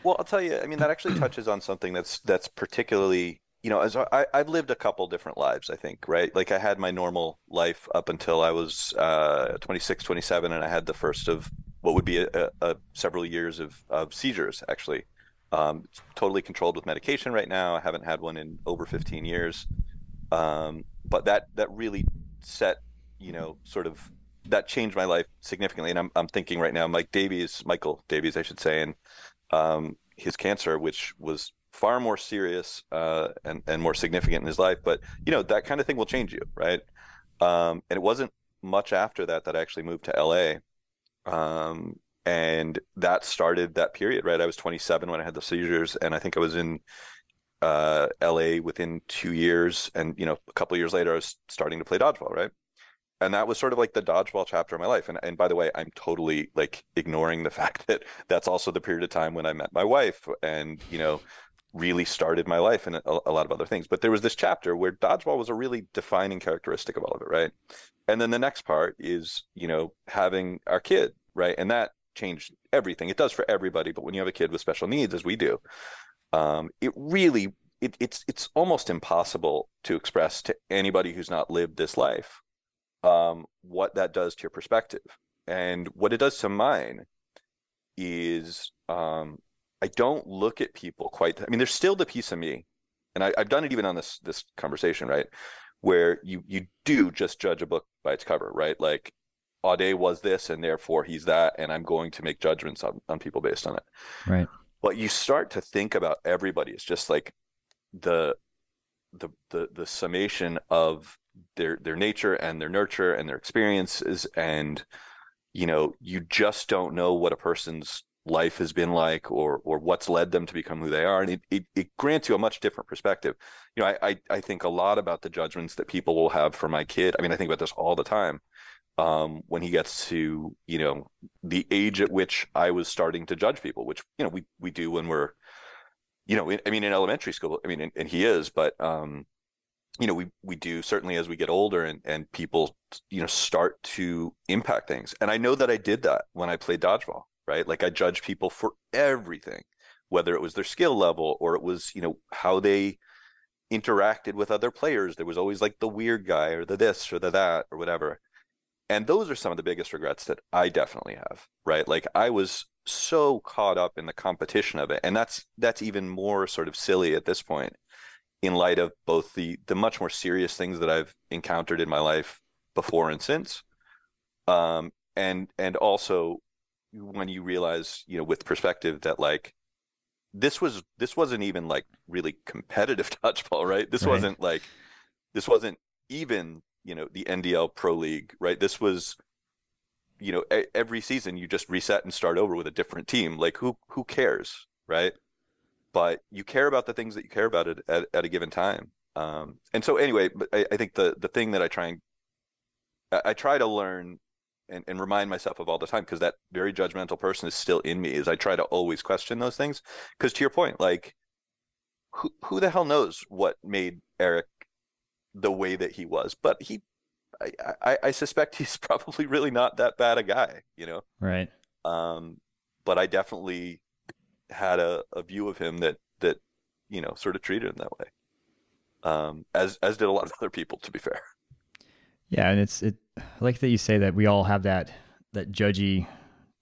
Speaker 1: well i'll tell you i mean that actually touches on something that's that's particularly you know as I, i've lived a couple different lives i think right like i had my normal life up until i was uh 26 27 and i had the first of what would be a, a, a several years of, of seizures actually um, totally controlled with medication right now. I haven't had one in over 15 years. Um, but that that really set, you know, sort of that changed my life significantly. And I'm I'm thinking right now, Mike Davies, Michael Davies, I should say, and um, his cancer, which was far more serious uh, and and more significant in his life. But you know, that kind of thing will change you, right? Um, and it wasn't much after that that I actually moved to LA. Um, and that started that period right i was 27 when i had the seizures and i think i was in uh, la within two years and you know a couple years later i was starting to play dodgeball right and that was sort of like the dodgeball chapter of my life. And, and by the way i'm totally like ignoring the fact that that's also the period of time when i met my wife and you know really started my life and a, a lot of other things. But there was this chapter where dodgeball was a really defining characteristic of all of it right? And then the next part is you know having our kid right? And that changed everything. It does for everybody, but when you have a kid with special needs, as we do, um, it really it, it's it's almost impossible to express to anybody who's not lived this life um, what that does to your perspective. And what it does to mine is um, I don't look at people quite. I mean, there's still the piece of me, and I, I've done it even on this this conversation, right? Where you you do just judge a book by its cover, right? Like Audet was this and therefore he's that, and I'm going to make judgments on, on people based on it.
Speaker 2: Right.
Speaker 1: But you start to think about everybody. It's just like the the the the summation of their their nature and their nurture and their experiences and you know you just don't know what a person's life has been like or or what's led them to become who they are and it, it, it grants you a much different perspective. You know I, I, I think a lot about the judgments that people will have for my kid i mean i think about this all the time um, when he gets to you know the age at which i was starting to judge people which you know we we do when we're you know i mean in elementary school i mean and, and he is but um you know we we do certainly as we get older and and people you know start to impact things. And i know that i did that when i played dodgeball right? Like i judge people for everything whether it was their skill level or it was you know how they interacted with other players. There was always like the weird guy or the this or the that or whatever. And those are some of the biggest regrets that i definitely have right? Like i was so caught up in the competition of it. And that's that's even more sort of silly at this point in light of both the the much more serious things that I've encountered in my life before and since, um, and and also when you realize, you know, with perspective that like this was this wasn't even like really competitive dodgeball, right? This right. wasn't like this wasn't even you know the NDL Pro League, right? This was you know every season you just reset and start over with a different team. Like who who cares, right? But you care about the things that you care about at, at, at a given time. Um, and so anyway, but I, I, think the the thing that I try and I, I try to learn and, and remind myself of all the time because that very judgmental person is still in me is I try to always question those things. Because to your point like who who the hell knows what made Eric the way that he was? But he I, I, I suspect he's probably really not that bad a guy you know?
Speaker 2: Right.
Speaker 1: Um but I definitely had a, a view of him that that you know sort of treated him that way. Um, as as did a lot of other people to be fair.
Speaker 2: Yeah and it's it I like that you say that we all have that that judgy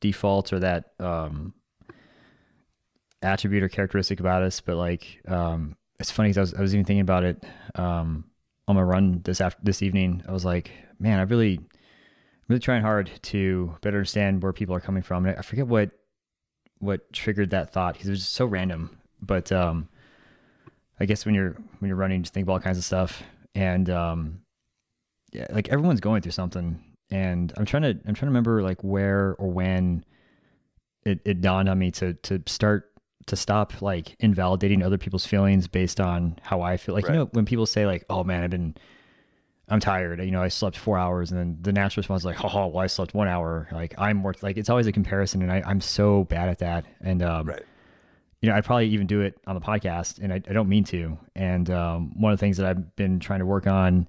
Speaker 2: default or that um, attribute or characteristic about us but like um, it's funny because I was, I was even thinking about it um, on my run this after this evening. I was like man i really really trying hard to better understand where people are coming from. And i forget what what triggered that thought because it was so random. But um, I guess when you're when you're running, just think about all kinds of stuff, and um, yeah, like everyone's going through something. And I'm trying to I'm trying to remember like where or when it, it dawned on me to to start to stop like invalidating other people's feelings based on how I feel. Like right. you know when people say like, "Oh man, I've been I'm tired. You know, I slept four hours, and then the natural response is like, "Ha well, I slept one hour." Like I'm more like it's always a comparison, and I, I'm so bad at that. And um, right. you know, I'd probably even do it on the podcast, and I, I don't mean to. And um, one of the things that I've been trying to work on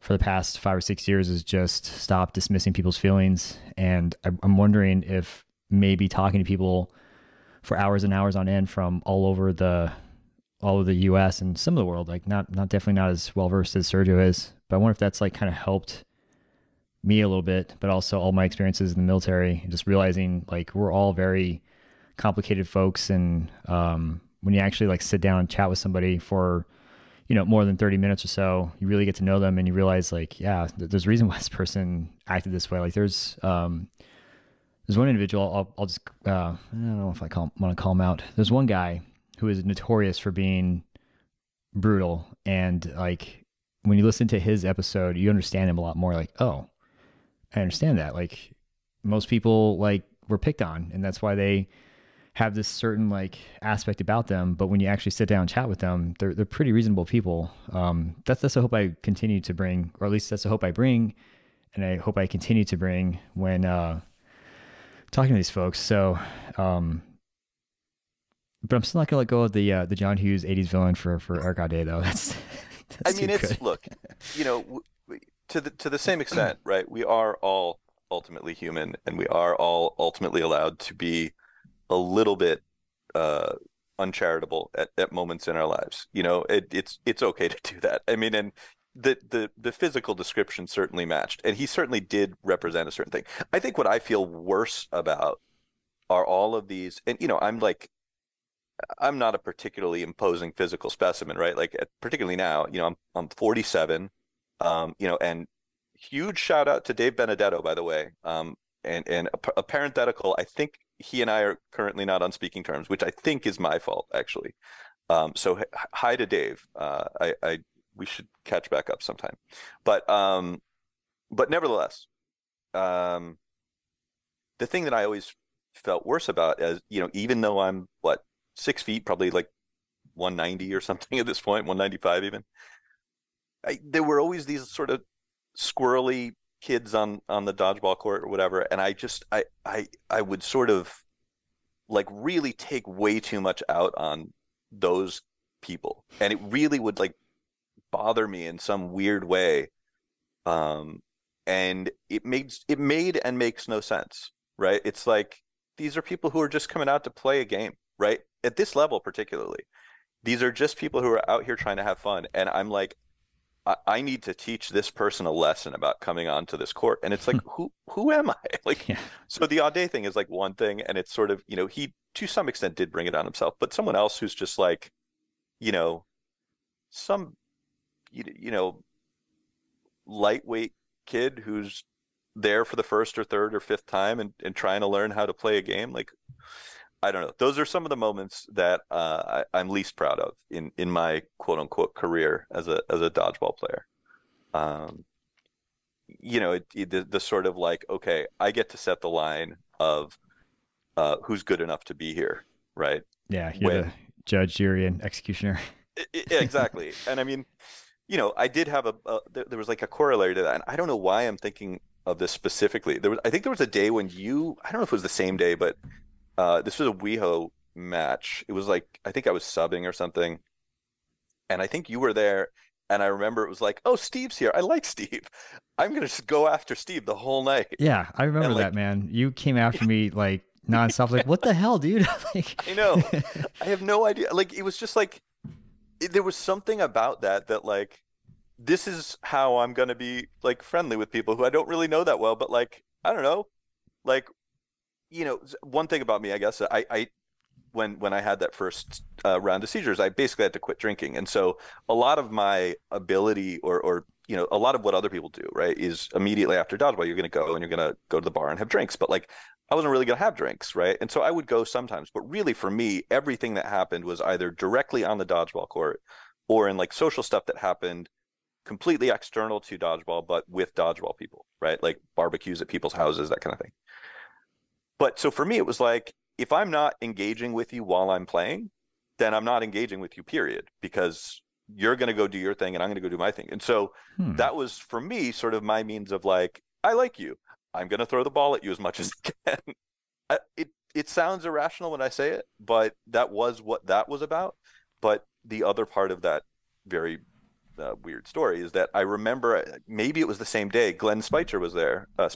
Speaker 2: for the past five or six years is just stop dismissing people's feelings. And I, I'm wondering if maybe talking to people for hours and hours on end from all over the all of the U.S. and some of the world, like not not definitely not as well versed as Sergio is, but I wonder if that's like kind of helped me a little bit, but also all my experiences in the military and just realizing like we're all very complicated folks. And um, when you actually like sit down and chat with somebody for, you know, more than 30 minutes or so, you really get to know them and you realize like, yeah, there's a reason why this person acted this way. Like there's, um, there's one individual, I'll, I'll just, uh, I don't know if I call, want to call him out. There's one guy who is notorious for being brutal and like when you listen to his episode, you understand him a lot more. Like, oh, I understand that. Like, most people like were picked on, and that's why they have this certain like aspect about them. But when you actually sit down and chat with them, they're they're pretty reasonable people. Um, that's that's a hope I continue to bring, or at least that's a hope I bring, and I hope I continue to bring when uh, talking to these folks. So. Um, but I'm still not gonna let go of the uh, the John Hughes '80s villain for for Eric though. That's
Speaker 1: I mean, it's good. look, you know, to the to the same extent, right? We are all ultimately human, and we are all ultimately allowed to be a little bit uh, uncharitable at, at moments in our lives. You know, it, it's it's okay to do that. I mean, and the the the physical description certainly matched, and he certainly did represent a certain thing. I think what I feel worse about are all of these, and you know, I'm like I'm not a particularly imposing physical specimen, right? Like particularly now, you know, I'm I'm 47, um, you know, and huge shout out to Dave Benedetto, by the way. Um, and and a, a parenthetical. I think he and I are currently not on speaking terms, which I think is my fault actually. Um, so hi to Dave. Uh, I, I we should catch back up sometime, but um, but nevertheless, um, the thing that I always felt worse about as you know, even though I'm what six feet, probably like 190 or something at this point, 195 even. I, there were always these sort of squirrely kids on on the dodgeball court or whatever, and I just I I I would sort of like really take way too much out on those people, and it really would like bother me in some weird way. Um, and it made it made and makes no sense, right? It's like these are people who are just coming out to play a game, right? At this level, particularly, these are just people who are out here trying to have fun, and I'm like, I, I need to teach this person a lesson about coming onto this court. And it's like, who who am I? Like, yeah. so the Audet thing is like one thing, and it's sort of you know he to some extent did bring it on himself, but someone else who's just like, you know, some you, you know lightweight kid who's there for the first or third or fifth time and, and trying to learn how to play a game like I don't know. Those are some of the moments that uh, I, am least proud of in, in my quote unquote career as a as a dodgeball player. Um, you know, it, it, the, the sort of like, okay, I get to set the line of uh, who's good enough to be here, right?
Speaker 2: Yeah, you're when, the judge, jury, and executioner.
Speaker 1: exactly, and I mean, you know, I did have a, a there, there was like a corollary to that, and I don't know why I'm thinking of this specifically. There was, I think there was a day when you, I don't know if it was the same day, but uh, this was a WeHo match. It was like I think I was subbing or something, and I think you were there. And I remember it was like, "Oh, Steve's here. I like Steve. I'm gonna just go after Steve the whole night."
Speaker 2: Yeah, I remember like, that, man. You came after me like nonstop. Like, what the hell, dude?
Speaker 1: like... I know. I have no idea. Like, it was just like it, there was something about that that like this is how I'm gonna be like friendly with people who I don't really know that well, but like I don't know, like you know, one thing about me, I guess, I, I when when I had that first uh, round of seizures, I basically had to quit drinking, and so a lot of my ability, or or you know, a lot of what other people do, right, is immediately after dodgeball, you're going to go and you're going to go to the bar and have drinks. But like, I wasn't really going to have drinks, right? And so I would go sometimes, but really for me, everything that happened was either directly on the dodgeball court or in like social stuff that happened completely external to dodgeball, but with dodgeball people, right? Like barbecues at people's houses, that kind of thing. But so for me, it was like, if I'm not engaging with you while I'm playing, then I'm not engaging with you, period, because you're going to go do your thing and I'm going to go do my thing. And so hmm. that was for me sort of my means of like, I like you. I'm going to throw the ball at you as much as I can. I, it, it sounds irrational when I say it, but that was what that was about. But the other part of that very uh, weird story is that I remember maybe it was the same day Glenn Speicher was there, uh,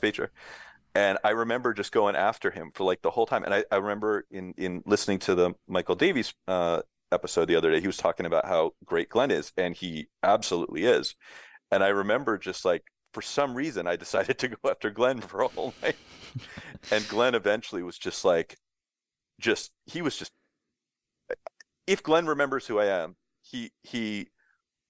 Speaker 1: and I remember just going after him for like the whole time. And I, I remember in in listening to the Michael Davies uh, episode the other day, he was talking about how great Glenn is, and he absolutely is. And I remember just like for some reason I decided to go after Glenn for a whole night, and Glenn eventually was just like, just he was just. If Glenn remembers who I am, he he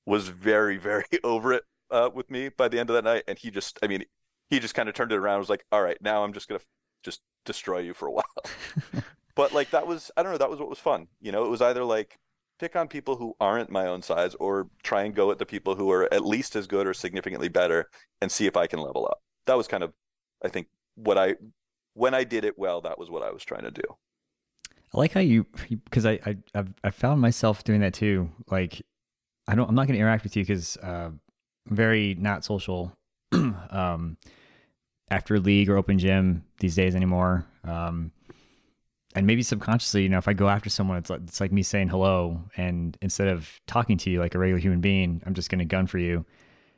Speaker 1: was very very over it uh, with me by the end of that night, and he just I mean he just kind of turned it around. Was like, all right, now I'm just gonna just destroy you for a while. but like that was I don't know that was what was fun. You know, it was either like pick on people who aren't my own size or try and go at the people who are at least as good or significantly better and see if I can level up. That was kind of I think what I when I did it well, that was what I was trying to do.
Speaker 2: I like how you because I, I I found myself doing that too. Like I don't I'm not going to interact with you because uh, very not social. um, after league or open gym these days anymore. Um, and maybe subconsciously, you know, if I go after someone, it's like, it's like me saying hello, and instead of talking to you like a regular human being, I'm just going to gun for you,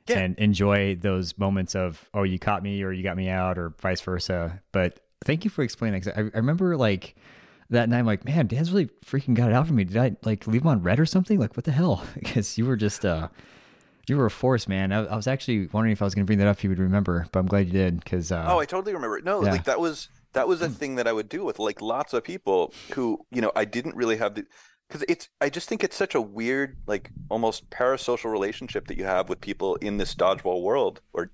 Speaker 2: yeah. and enjoy those moments of oh, you caught me or you got me out or vice versa. But thank you for explaining. I, I remember like that night, I'm like, man, Dan's really freaking got it out for me. Did I like leave him on red or something? Like, what the hell? because you were just uh, you were a force, man. I, I was actually wondering if I was going to bring that up if you would remember, but I'm glad you did because. Uh,
Speaker 1: oh, I totally remember. No, yeah. like that was that was a hmm. thing that I would do with like lots of people who you know I didn't really have the because it's I just think it's such a weird like almost parasocial relationship that you have with people in this dodgeball world or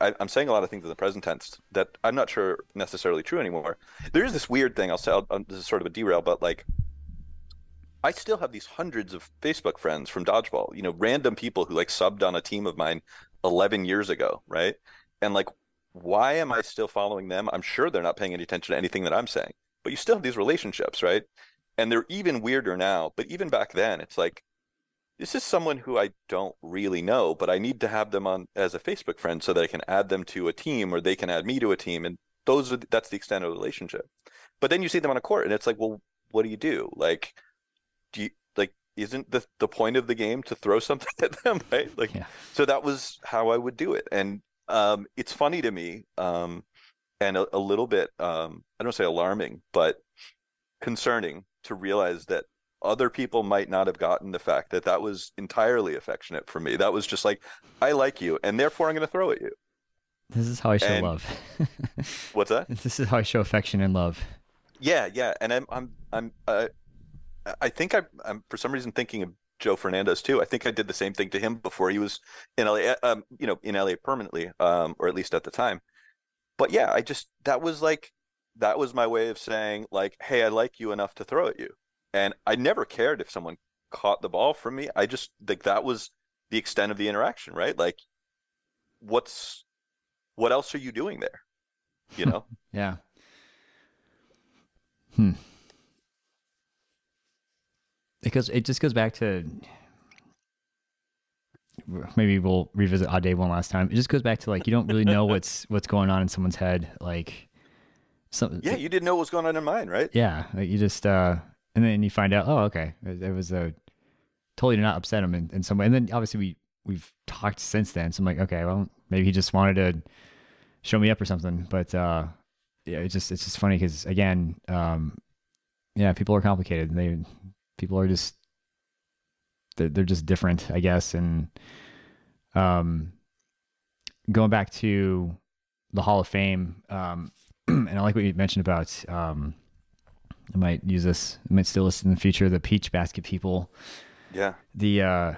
Speaker 1: I, am saying a lot of things in the present tense that I'm not sure necessarily true anymore. There is this weird thing. I'll say I'll, this is sort of a derail, but like I still have these hundreds of Facebook friends from dodgeball. You know, random people who like subbed on a team of mine 11 years ago, right? And like, why am I still following them? I'm sure they're not paying any attention to anything that I'm saying, but you still have these relationships, right? And they're even weirder now. But even back then, it's like this is someone who I don't really know, but I need to have them on as a Facebook friend so that I can add them to a team or they can add me to a team. And those are that's the extent of the relationship. But then you see them on a court and it's like, well, what do you do? Like, do you like isn't the the point of the game to throw something at them, right? Like yeah. so that was how I would do it. And um it's funny to me, um and a, a little bit um I don't say alarming, but concerning to realize that other people might not have gotten the fact that that was entirely affectionate for me. That was just like, I like you, and therefore I'm going to throw at you.
Speaker 2: This is how I show and, love.
Speaker 1: what's that?
Speaker 2: This is how I show affection and love.
Speaker 1: Yeah, yeah, and I'm, I'm, I'm, uh, I think I'm, I'm for some reason thinking of Joe Fernandez too. I think I did the same thing to him before he was in LA, uh, um, you know, in LA permanently, um, or at least at the time. But yeah, I just that was like that was my way of saying like, hey, I like you enough to throw at you and I never cared if someone caught the ball from me. I just like that was the extent of the interaction, right? Like, what's what else are you doing there? You know?
Speaker 2: yeah. Hmm. Because it just goes back to maybe we'll revisit Audet one last time. It just goes back to like you don't really know what's what's going on in someone's head. Like,
Speaker 1: some, yeah, you didn't know what was going on in mine, right?
Speaker 2: Yeah, like you just uh and then you find out, oh, okay, it, it was a totally did not upset him in, in some way. And then obviously we we've talked since then, so I'm like, okay, well, maybe he just wanted to show me up or something. But uh, yeah, it's just it's just funny because again, um, yeah, people are complicated. They people are just they're, they're just different, I guess. And um, going back to the Hall of Fame, um, and I like what you mentioned about um, I might use this. I might still listen in the future. The Peach Basket people.
Speaker 1: Yeah.
Speaker 2: The uh,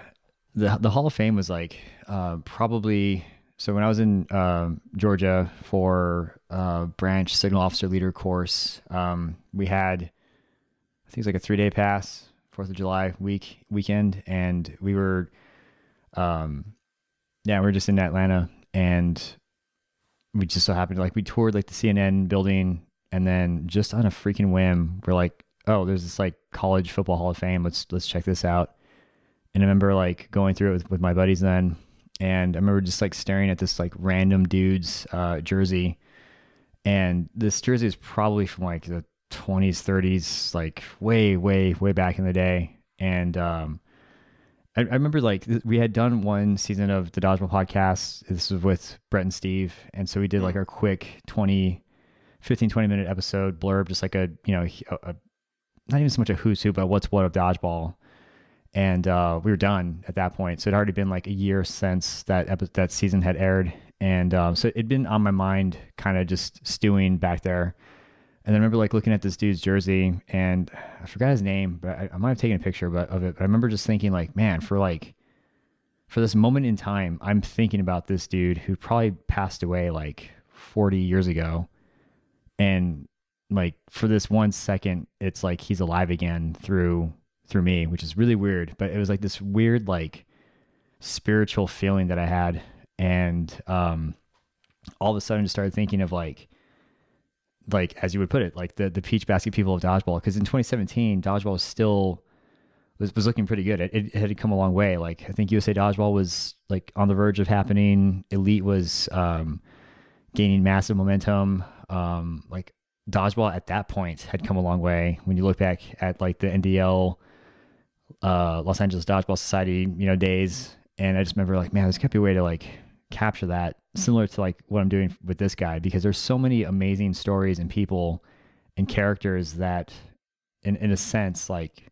Speaker 2: the the Hall of Fame was like uh, probably so when I was in uh, Georgia for uh, branch signal officer leader course, um, we had think it was like a three day pass, Fourth of July week weekend, and we were, um, yeah, we are just in Atlanta, and we just so happened like we toured like the CNN building and then just on a freaking whim, we're like, oh, there's this like college football hall of fame. Let's let's check this out. And I remember like going through it with, with my buddies then, and I remember just like staring at this like random dude's uh, jersey, and this jersey is probably from like the 20s, 30s, like way, way, way back in the day. And um, I, I remember like we had done one season of the Dodgeball podcast. This was with Brett and Steve, and so we did like our quick 20 15, 20 minute episode blurb, just like a, you know, a, a, not even so much a who's who, but what's what of dodgeball. And uh, we were done at that point. So it had already been like a year since that epi- that season had aired. And um, so it'd been on my mind, kind of just stewing back there. And I remember like looking at this dude's jersey, and I forgot his name, but I, I might have taken a picture but, of it. But I remember just thinking, like, man, for like, for this moment in time, I'm thinking about this dude who probably passed away like 40 years ago. And like for this one second it's like he's alive again through through me which is really weird. But it was like this weird like spiritual feeling that i had. And um all of a sudden just started thinking of like like as you would put it like the the peach basket people of dodgeball because in 2017 dodgeball was still was, was looking pretty good. It, it had come a long way. Like i think usa dodgeball was like on the verge of happening. Elite was um gaining massive momentum. Um, like dodgeball at that point had come a long way. When you look back at like the NDL, uh, Los Angeles Dodgeball Society, you know, days, and I just remember like, man, there's got to be a way to like capture that, mm-hmm. similar to like what I'm doing with this guy, because there's so many amazing stories and people and characters that, in in a sense, like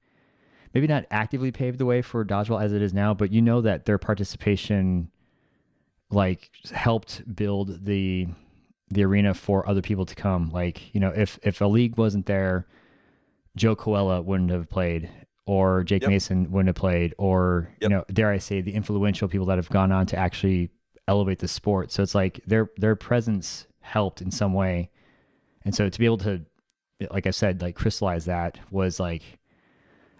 Speaker 2: maybe not actively paved the way for dodgeball as it is now, but you know that their participation like helped build the the arena for other people to come. Like, you know, if if a league wasn't there, Joe Coella wouldn't have played, or Jake yep. Mason wouldn't have played, or yep. you know, dare I say, the influential people that have gone on to actually elevate the sport. So it's like their their presence helped in some way, and so to be able to, like I said, like crystallize that was like,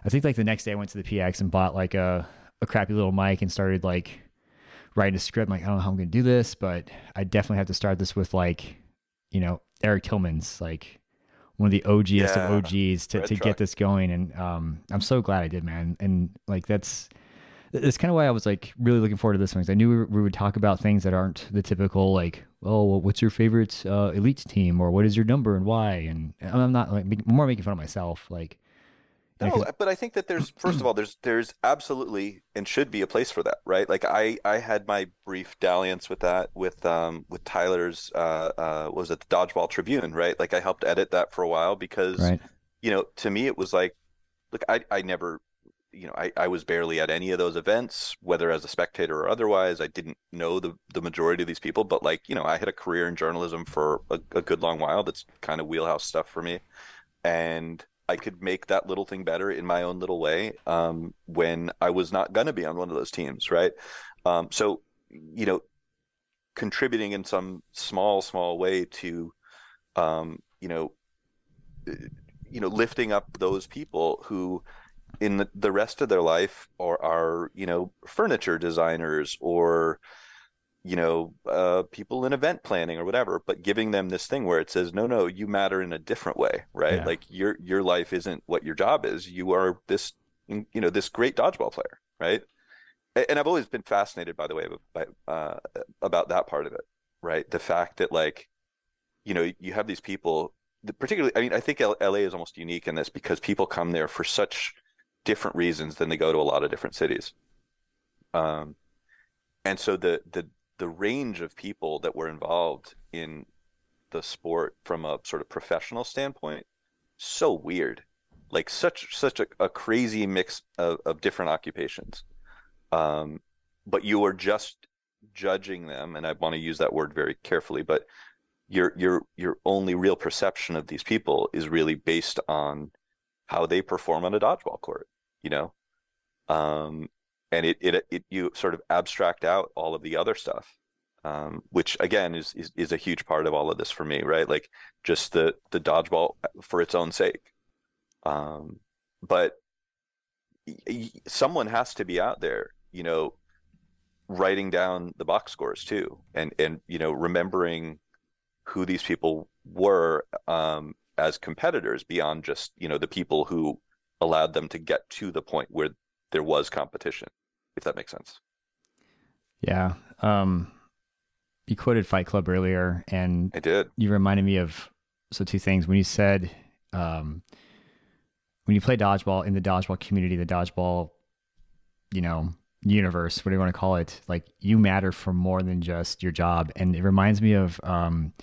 Speaker 2: I think like the next day I went to the PX and bought like a a crappy little mic and started like writing a script. I'm like I don't know how I'm gonna do this, but I definitely have to start this with like, you know, Eric Tillman's like one of the OGest
Speaker 1: Yeah,
Speaker 2: of OGs to,
Speaker 1: Red
Speaker 2: to
Speaker 1: Truck.
Speaker 2: get this going. And um, I'm so glad I did, man. And like that's that's kind of why I was like really looking forward to this one because I knew we, were- we would talk about things that aren't the typical like, oh, well, what's your favorite uh, elite team or what is your number and why? And I'm not like more making fun of myself, like. know,
Speaker 1: but I think that there's first of all there's there's absolutely and should be a place for that, right? Like I I had my brief dalliance with that with um with Tyler's uh uh was it the Dodgeball Tribune, right? Like I helped edit that for a while because
Speaker 2: right.
Speaker 1: you know to me it was like look I I never you know I I was barely at any of those events whether as a spectator or otherwise. I didn't know the the majority of these people but like you know I had a career in journalism for a, a good long while. That's kind of wheelhouse stuff for me. And I could make that little thing better in my own little way um, when I was not going to be on one of those teams, right? Um, so, you know, contributing in some small, small way to, um, you know, uh, you know, lifting up those people who, in the, the rest of their life, are are you know furniture designers or you know, uh, people in event planning or whatever, but giving them this thing where it says, no, no, you matter in a different way, right?
Speaker 2: Yeah.
Speaker 1: Like your your life isn't what your job is. You are this, you know, this great dodgeball player, right? And I've always been fascinated, by the way, by, uh, about that part of it, right? The fact that like, you know, you have these people, particularly, I mean, I think LA is almost unique in this because people come there for such different reasons than they go to a lot of different cities. Um, and so the the the range of people that were involved in the sport from a sort of professional standpoint, so weird. Like such such a, a crazy mix of, of different occupations. Um, but you are just judging them, and I want to use that word very carefully, but your your your only real perception of these people is really based on how they perform on a dodgeball court, you know? Um, and it, it it you sort of abstract out all of the other stuff um, which again is, is is a huge part of all of this for me right like just the the dodgeball for its own sake um, but someone has to be out there you know writing down the box scores too and and you know remembering who these people were um, as competitors beyond just you know the people who allowed them to get to the point where there was competition if that makes sense.
Speaker 2: Yeah. Um, you quoted Fight Club earlier, and
Speaker 1: I did.
Speaker 2: you reminded me of so two things when you said um, when you play dodgeball in the dodgeball community, the dodgeball, you know, universe, whatever you want to call it, like you matter for more than just your job. And it reminds me of um,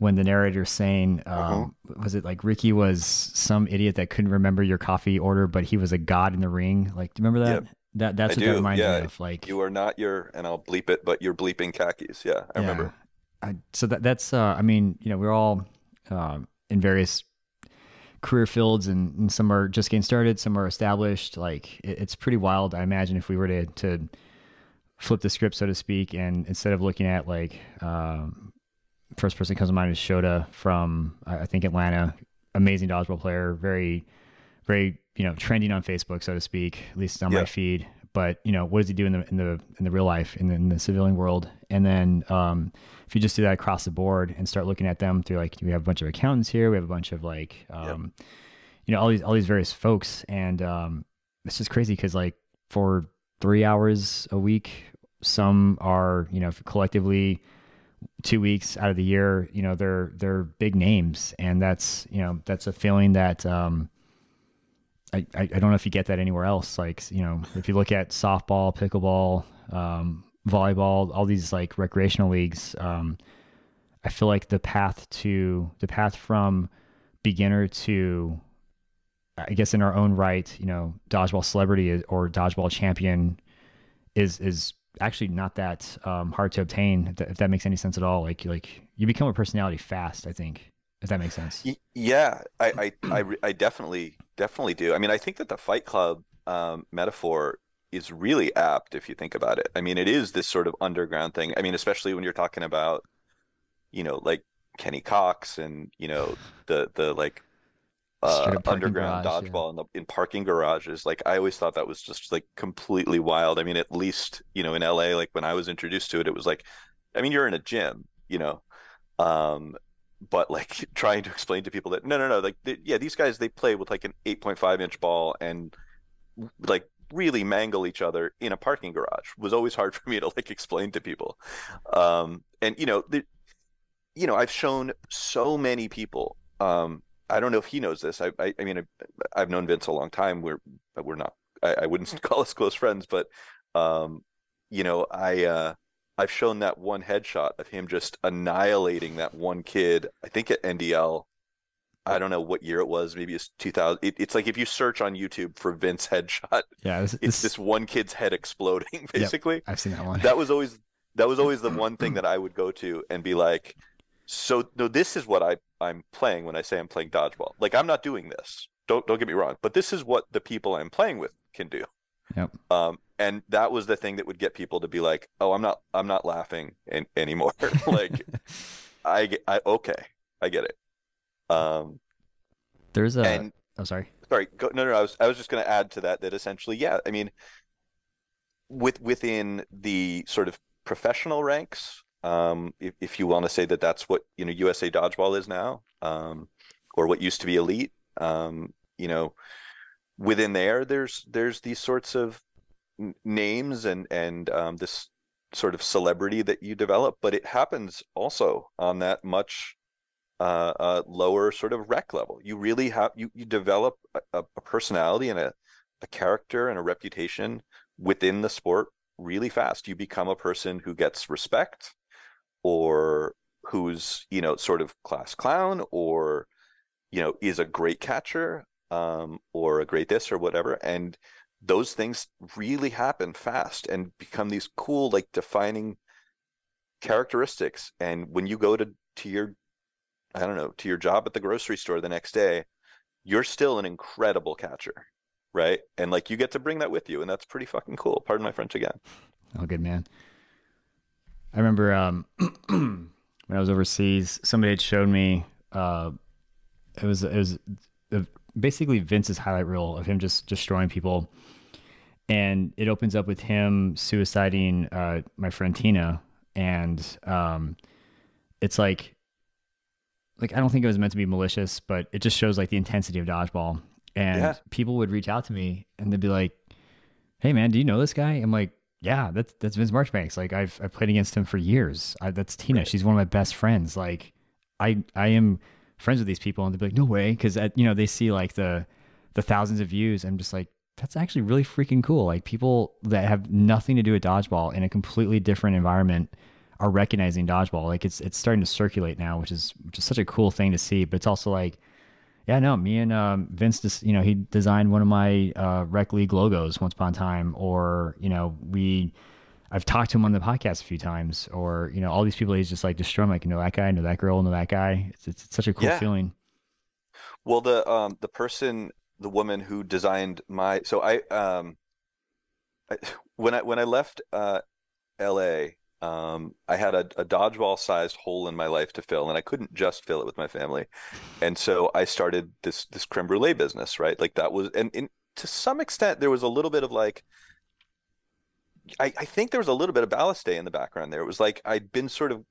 Speaker 2: when the narrator's saying, um, was it like Ricky was some idiot that couldn't remember your coffee order, but he was a god in the ring? Like, do you remember that?
Speaker 1: Yep.
Speaker 2: That that's
Speaker 1: I
Speaker 2: what that reminds
Speaker 1: yeah.
Speaker 2: me of. Like
Speaker 1: You are not your, and I'll bleep it, but you're bleeping khakis. Yeah, I remember.
Speaker 2: I, so that that's uh, I mean, you know, we're all um, in various career fields, and, and some are just getting started, some are established. Like it, it's pretty wild. I imagine if we were to to flip the script, so to speak, and instead of looking at like um, first person that comes to mind is Shota from I think Atlanta, amazing dodgeball player, very very you know trending on Facebook, so to speak, at least on
Speaker 1: Yeah.
Speaker 2: my feed. But you know, what does he do in the in the in the real life in the, in the civilian world? And then um, if you just do that across the board and start looking at them through like we have a bunch of accountants here, we have a bunch of like um, you know all these all these various folks, and um, it's just crazy because like for three hours a week, some are you know collectively two weeks out of the year, you know, they're they're big names, and that's you know that's a feeling that um, I, I don't know if you get that anywhere else. Like you know, if you look at softball, pickleball, um, volleyball, all these like recreational leagues, um, I feel like the path to the path from beginner to I guess in our own right, you know, dodgeball celebrity or dodgeball champion is is actually not that um, hard to obtain. If that, makes any sense at all, like like you become a personality fast. I think if that makes sense.
Speaker 1: Yeah, I, I, I, I definitely, definitely do. I mean, I think that the Fight Club um, metaphor is really apt if you think about it. I mean, it is this sort of underground thing. I mean, especially when you're talking about, you know, like Kenny Cox and you know the the like uh, underground garage, dodgeball yeah. in the in parking garages. Like I always thought that was just like completely wild. I mean, at least you know in LA, like when I was introduced to it, it was like, I mean, you're in a gym, you know, um, but like trying to explain to people that no, no, no, like they, yeah, these guys they play with like an 8.5 inch ball and like really mangle each other in a parking garage was always hard for me to like explain to people. Um, and you know, the, you know, I've shown so many people. Um, I don't know if he knows this. I, I, I mean, I, have known Vince a long time. We're, we're not. I, I wouldn't call us close friends, but, um, you know, I, uh, I've shown that one headshot of him just annihilating that one kid. I think at NDL. I don't know what year it was. Maybe it's 2000. It, it's like if you search on YouTube for Vince headshot.
Speaker 2: Yeah,
Speaker 1: this, it's this one kid's head exploding. Basically, yep,
Speaker 2: I've seen that one.
Speaker 1: That was always that was always the one thing that I would go to and be like, so no, this is what I I'm playing when I say I'm playing dodgeball. Like I'm not doing this. Don't don't get me wrong, but this is what the people I'm playing with can do.
Speaker 2: Yep.
Speaker 1: Um, and that was the thing that would get people to be like, "Oh, I'm not I'm not laughing in, anymore." like, I get I okay, I get it. Um,
Speaker 2: there's a. And, oh, sorry.
Speaker 1: Sorry. Go, no, no. I was I was just going to add to that that essentially, yeah. I mean, with within the sort of professional ranks, um, if, if you want to say that that's what you know USA Dodgeball is now, um, or what used to be Elite. Um, you know, within there, there's there's these sorts of names and and um, this sort of celebrity that you develop, but it happens also on that much uh, uh, lower sort of rec level. You really have you you develop a, a personality and a a character and a reputation within the sport really fast. You become a person who gets respect or who's you know sort of class clown or you know is a great catcher um, or a great this or whatever. And those things really happen fast and become these cool like defining characteristics. And when you go to to your i don't know to your job at the grocery store the next day you're still an incredible catcher right? And like you get to bring that with you and that's pretty fucking cool. Pardon my french again.
Speaker 2: Oh good man I remember um, when I was overseas, somebody had showed me. Uh, it was it was basically Vince's highlight reel of him just destroying people, and it opens up with him suiciding uh, my friend Tina, and um, it's like like I don't think it was meant to be malicious, but it just shows like the intensity of dodgeball. And yeah. people would reach out to me and they'd be like, "Hey man, do you know this guy?" I'm like, yeah, that's that's Vince Marchbanks. Like I've I've played against him for years. I, that's Tina. Right. She's one of my best friends. Like I I am friends with these people, and they'd be like, no way, because you know they see like the the thousands of views. I'm just like, that's actually really freaking cool. Like people that have nothing to do with dodgeball in a completely different environment are recognizing dodgeball. Like it's it's starting to circulate now, which is which is such a cool thing to see. But it's also like yeah, no, me and um, Vince, just, you know, he designed one of my uh, Rec League logos once upon a time, or you know, we, I've talked to him on the podcast a few times, or you know, all these people he's just like destroying, like, you know, that guy, know that girl, know that guy. It's, it's, it's such a cool yeah. feeling.
Speaker 1: Well, the um, the person, the woman who designed my, so I um, I, when I when I left uh, L.A um, I had a, a dodgeball sized hole in my life to fill, and I couldn't just fill it with my family. And so I started this this creme brulee business, right? Like that was, and, and to some extent, there was a little bit of like, I, I think there was a little bit of Ballasté in the background there. It was like I'd been sort of,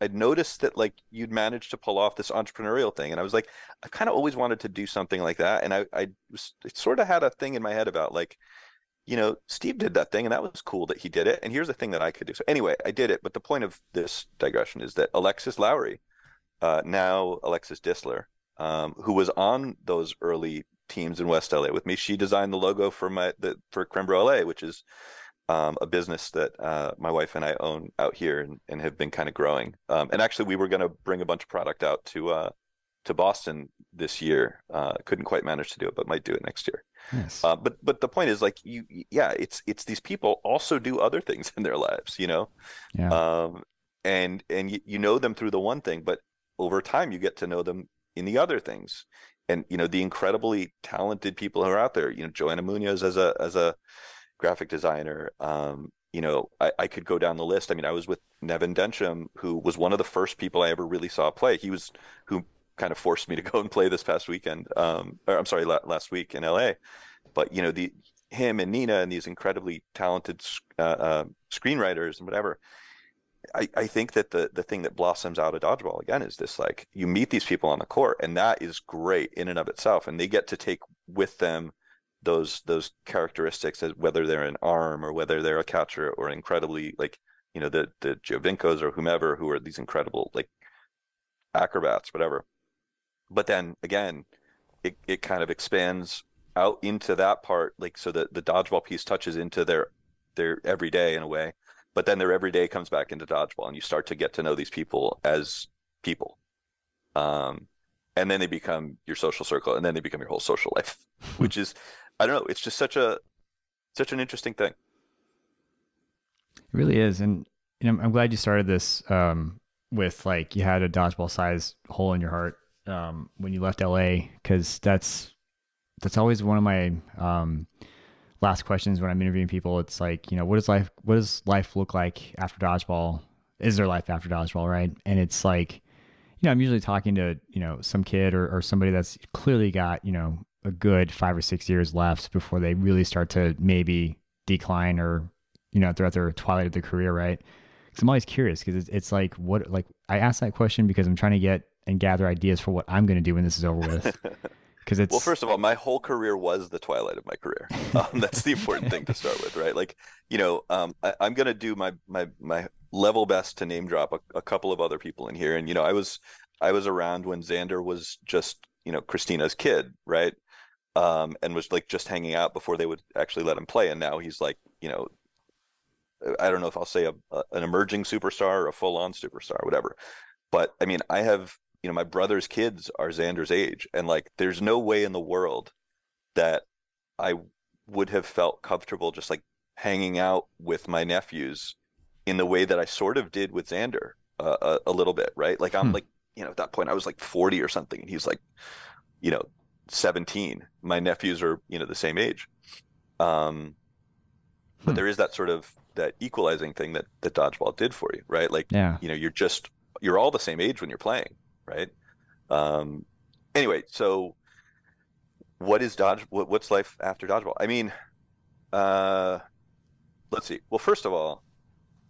Speaker 1: I'd noticed that like you'd managed to pull off this entrepreneurial thing, and I was like, I kind of always wanted to do something like that, and I I was, sort of had a thing in my head about like you know, Steve did that thing and that was cool that he did it. And here's the thing that I could do. So anyway, I did it. But the point of this digression is that Alexis Lowry, uh, now Alexis Disler, um, who was on those early teams in West LA with me, she designed the logo for my the for Creme LA, which is um, a business that uh, my wife and I own out here and, and have been kind of growing. Um, and actually, we were going to bring a bunch of product out to uh, to Boston this year. Uh, couldn't quite manage to do it, but might do it next year.
Speaker 2: Yes.
Speaker 1: Uh, but but the point is like you yeah it's it's these people also do other things in their lives you know
Speaker 2: yeah.
Speaker 1: um and and you, you know them through the one thing but over time you get to know them in the other things and you know the incredibly talented people who are out there you know Joanna Munoz as a as a graphic designer. Um, you know, I, I could go down the list. I mean, I was with Nevin Densham, who was one of the first people I ever really saw play. He was who kind of forced me to go and play this past weekend. Um, or, I'm sorry, la- last week in LA. But you know, the him and Nina and these incredibly talented uh, uh, screenwriters and whatever. I, I think that the the thing that blossoms out of dodgeball again is this like you meet these people on the court and that is great in and of itself and they get to take with them those those characteristics as whether they're an arm or whether they're a catcher or incredibly like you know the the Giovincos or whomever who are these incredible like acrobats whatever but then again it, it kind of expands out into that part like so that the dodgeball piece touches into their their everyday in a way but then their everyday comes back into dodgeball and you start to get to know these people as people. Um, and then they become your social circle and then they become your whole social life which is i don't know it's just such a such an interesting thing.
Speaker 2: It really is and you know, i'm glad you started this um, with like you had a dodgeball size hole in your heart um, when you left la because that's that's always one of my um, last questions when I'm interviewing people. It's like, you know, what does life what does life look like after dodgeball? Is there life after dodgeball, right? And it's like, you know, I'm usually talking to, you know, some kid or, or somebody that's clearly got, you know, a good five or six years left before they really start to maybe decline or, you know, they're their twilight of their career, right? Because I'm always curious because it's, it's like, what, like, I ask that question because I'm trying to get and gather ideas for what I'm going to do when this is over with. because it's
Speaker 1: well first of all my whole career was the twilight of my career. Um, that's the important thing to start with right? Like you know um, I, am gonna do my my my level best to name drop a, a, couple of other people in here. And you know i was i was around when xander was just you know christina's kid right? Um, and was like just hanging out before they would actually let him play. And now he's like you know i don't know if i'll say a, a an emerging superstar or a full-on superstar whatever. But i mean i have you know my brother's kids are Xander's age and like there's no way in the world that I would have felt comfortable just like hanging out with my nephews in the way that I sort of did with Xander uh, a, a, little bit, right? Like I'm hmm. like, you know, at that point I was like 40 or something and he's like, you know, 17. My nephews are, you know, the same age. Um, but hmm. there is that sort of that equalizing thing that that dodgeball did for you, right? Like, yeah. you know, you're just you're all the same age when you're playing, right? Um, anyway, so what is dodge? What, what's life after dodgeball? I mean, uh, let's see. Well, first of all,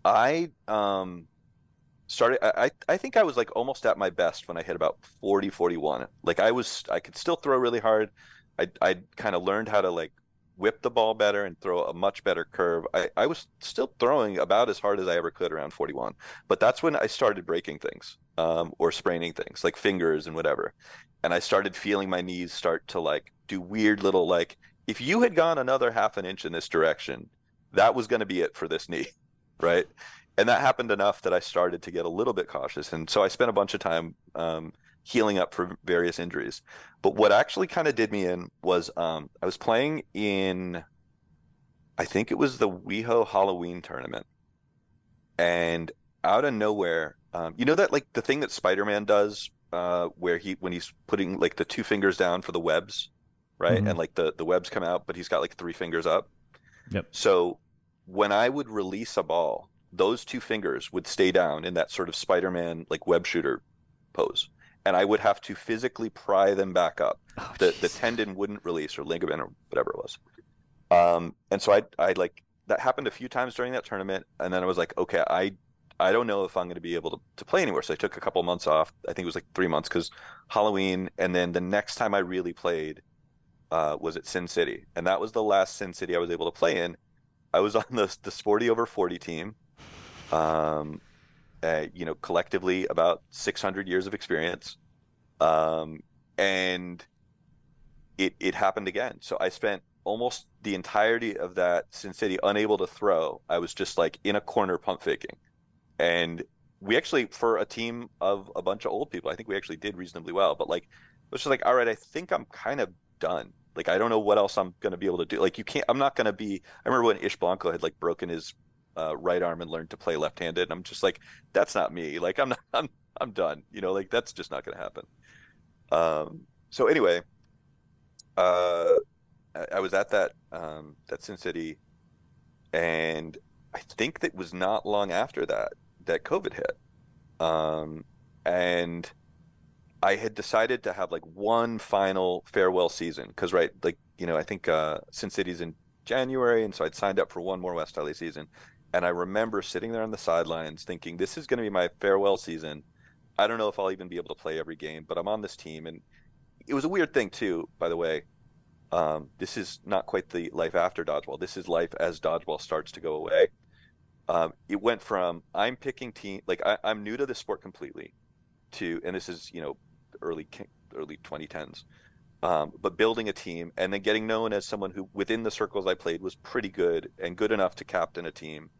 Speaker 1: I um, started. I I think I was like almost at my best when I hit about 40, 41. Like I was, I could still throw really hard. I I kind of learned how to like whip the ball better and throw a much better curve. I, I was still throwing about as hard as I ever could around 41, but that's when I started breaking things um, or spraining things like fingers and whatever. And I started feeling my knees start to like do weird little like, if you had gone another half an inch in this direction, that was going to be it for this knee, right? And that happened enough that I started to get a little bit cautious. And so I spent a bunch of time um, healing up for various injuries. But what actually kind of did me in was um, I was playing in, I think it was the WeHo Halloween tournament, and out of nowhere, um, you know that like the thing that Spider-Man does, uh, where he when he's putting like the two fingers down for the webs, right, mm-hmm. and like the the webs come out, but he's got like three fingers up.
Speaker 2: Yep.
Speaker 1: So when I would release a ball, those two fingers would stay down in that sort of Spider-Man like web shooter pose and I would have to physically pry them back up. Oh, the the tendon wouldn't release or ligament or whatever it was. Um, and so I I like that happened a few times during that tournament, and then I was like, okay, I I don't know if I'm going to be able to, to play anywhere. So I took a couple months off. I think it was like three months because Halloween, and then the next time I really played uh, was at Sin City, and that was the last Sin City I was able to play in. I was on the the Sporty over forty team. Um, uh, you know, collectively about 600 years of experience. Um, and it, it happened again. So I spent almost the entirety of that Sin City unable to throw. I was just like in a corner pump faking. And we actually, for a team of a bunch of old people, I think we actually did reasonably well. But like, it was just like, all right, I think I'm kind of done. Like, I don't know what else I'm going to be able to do. Like, you can't, I'm not going to be, I remember when Ish Blanco had like broken his uh, right arm and learned to play left-handed. And I'm just like, that's not me. Like I'm not, I'm, I'm done. You know, like that's just not going to happen. Um, so anyway, uh, I, I, was at that, um, that Sin City and I think that was not long after that that COVID hit, um, and I had decided to have like one final farewell season because right, like you know, I think uh, Sin City's in January, and so I'd signed up for one more West LA season, and I remember sitting there on the sidelines thinking, this is going to be my farewell season. I don't know if I'll even be able to play every game, but I'm on this team, and it was a weird thing too, by the way. Um, this is not quite the life after dodgeball. This is life as dodgeball starts to go away. Um, it went from I'm picking team like I, I'm new to the sport completely, to and this is you know early early 2010s, um, but building a team and then getting known as someone who within the circles I played was pretty good and good enough to captain a team,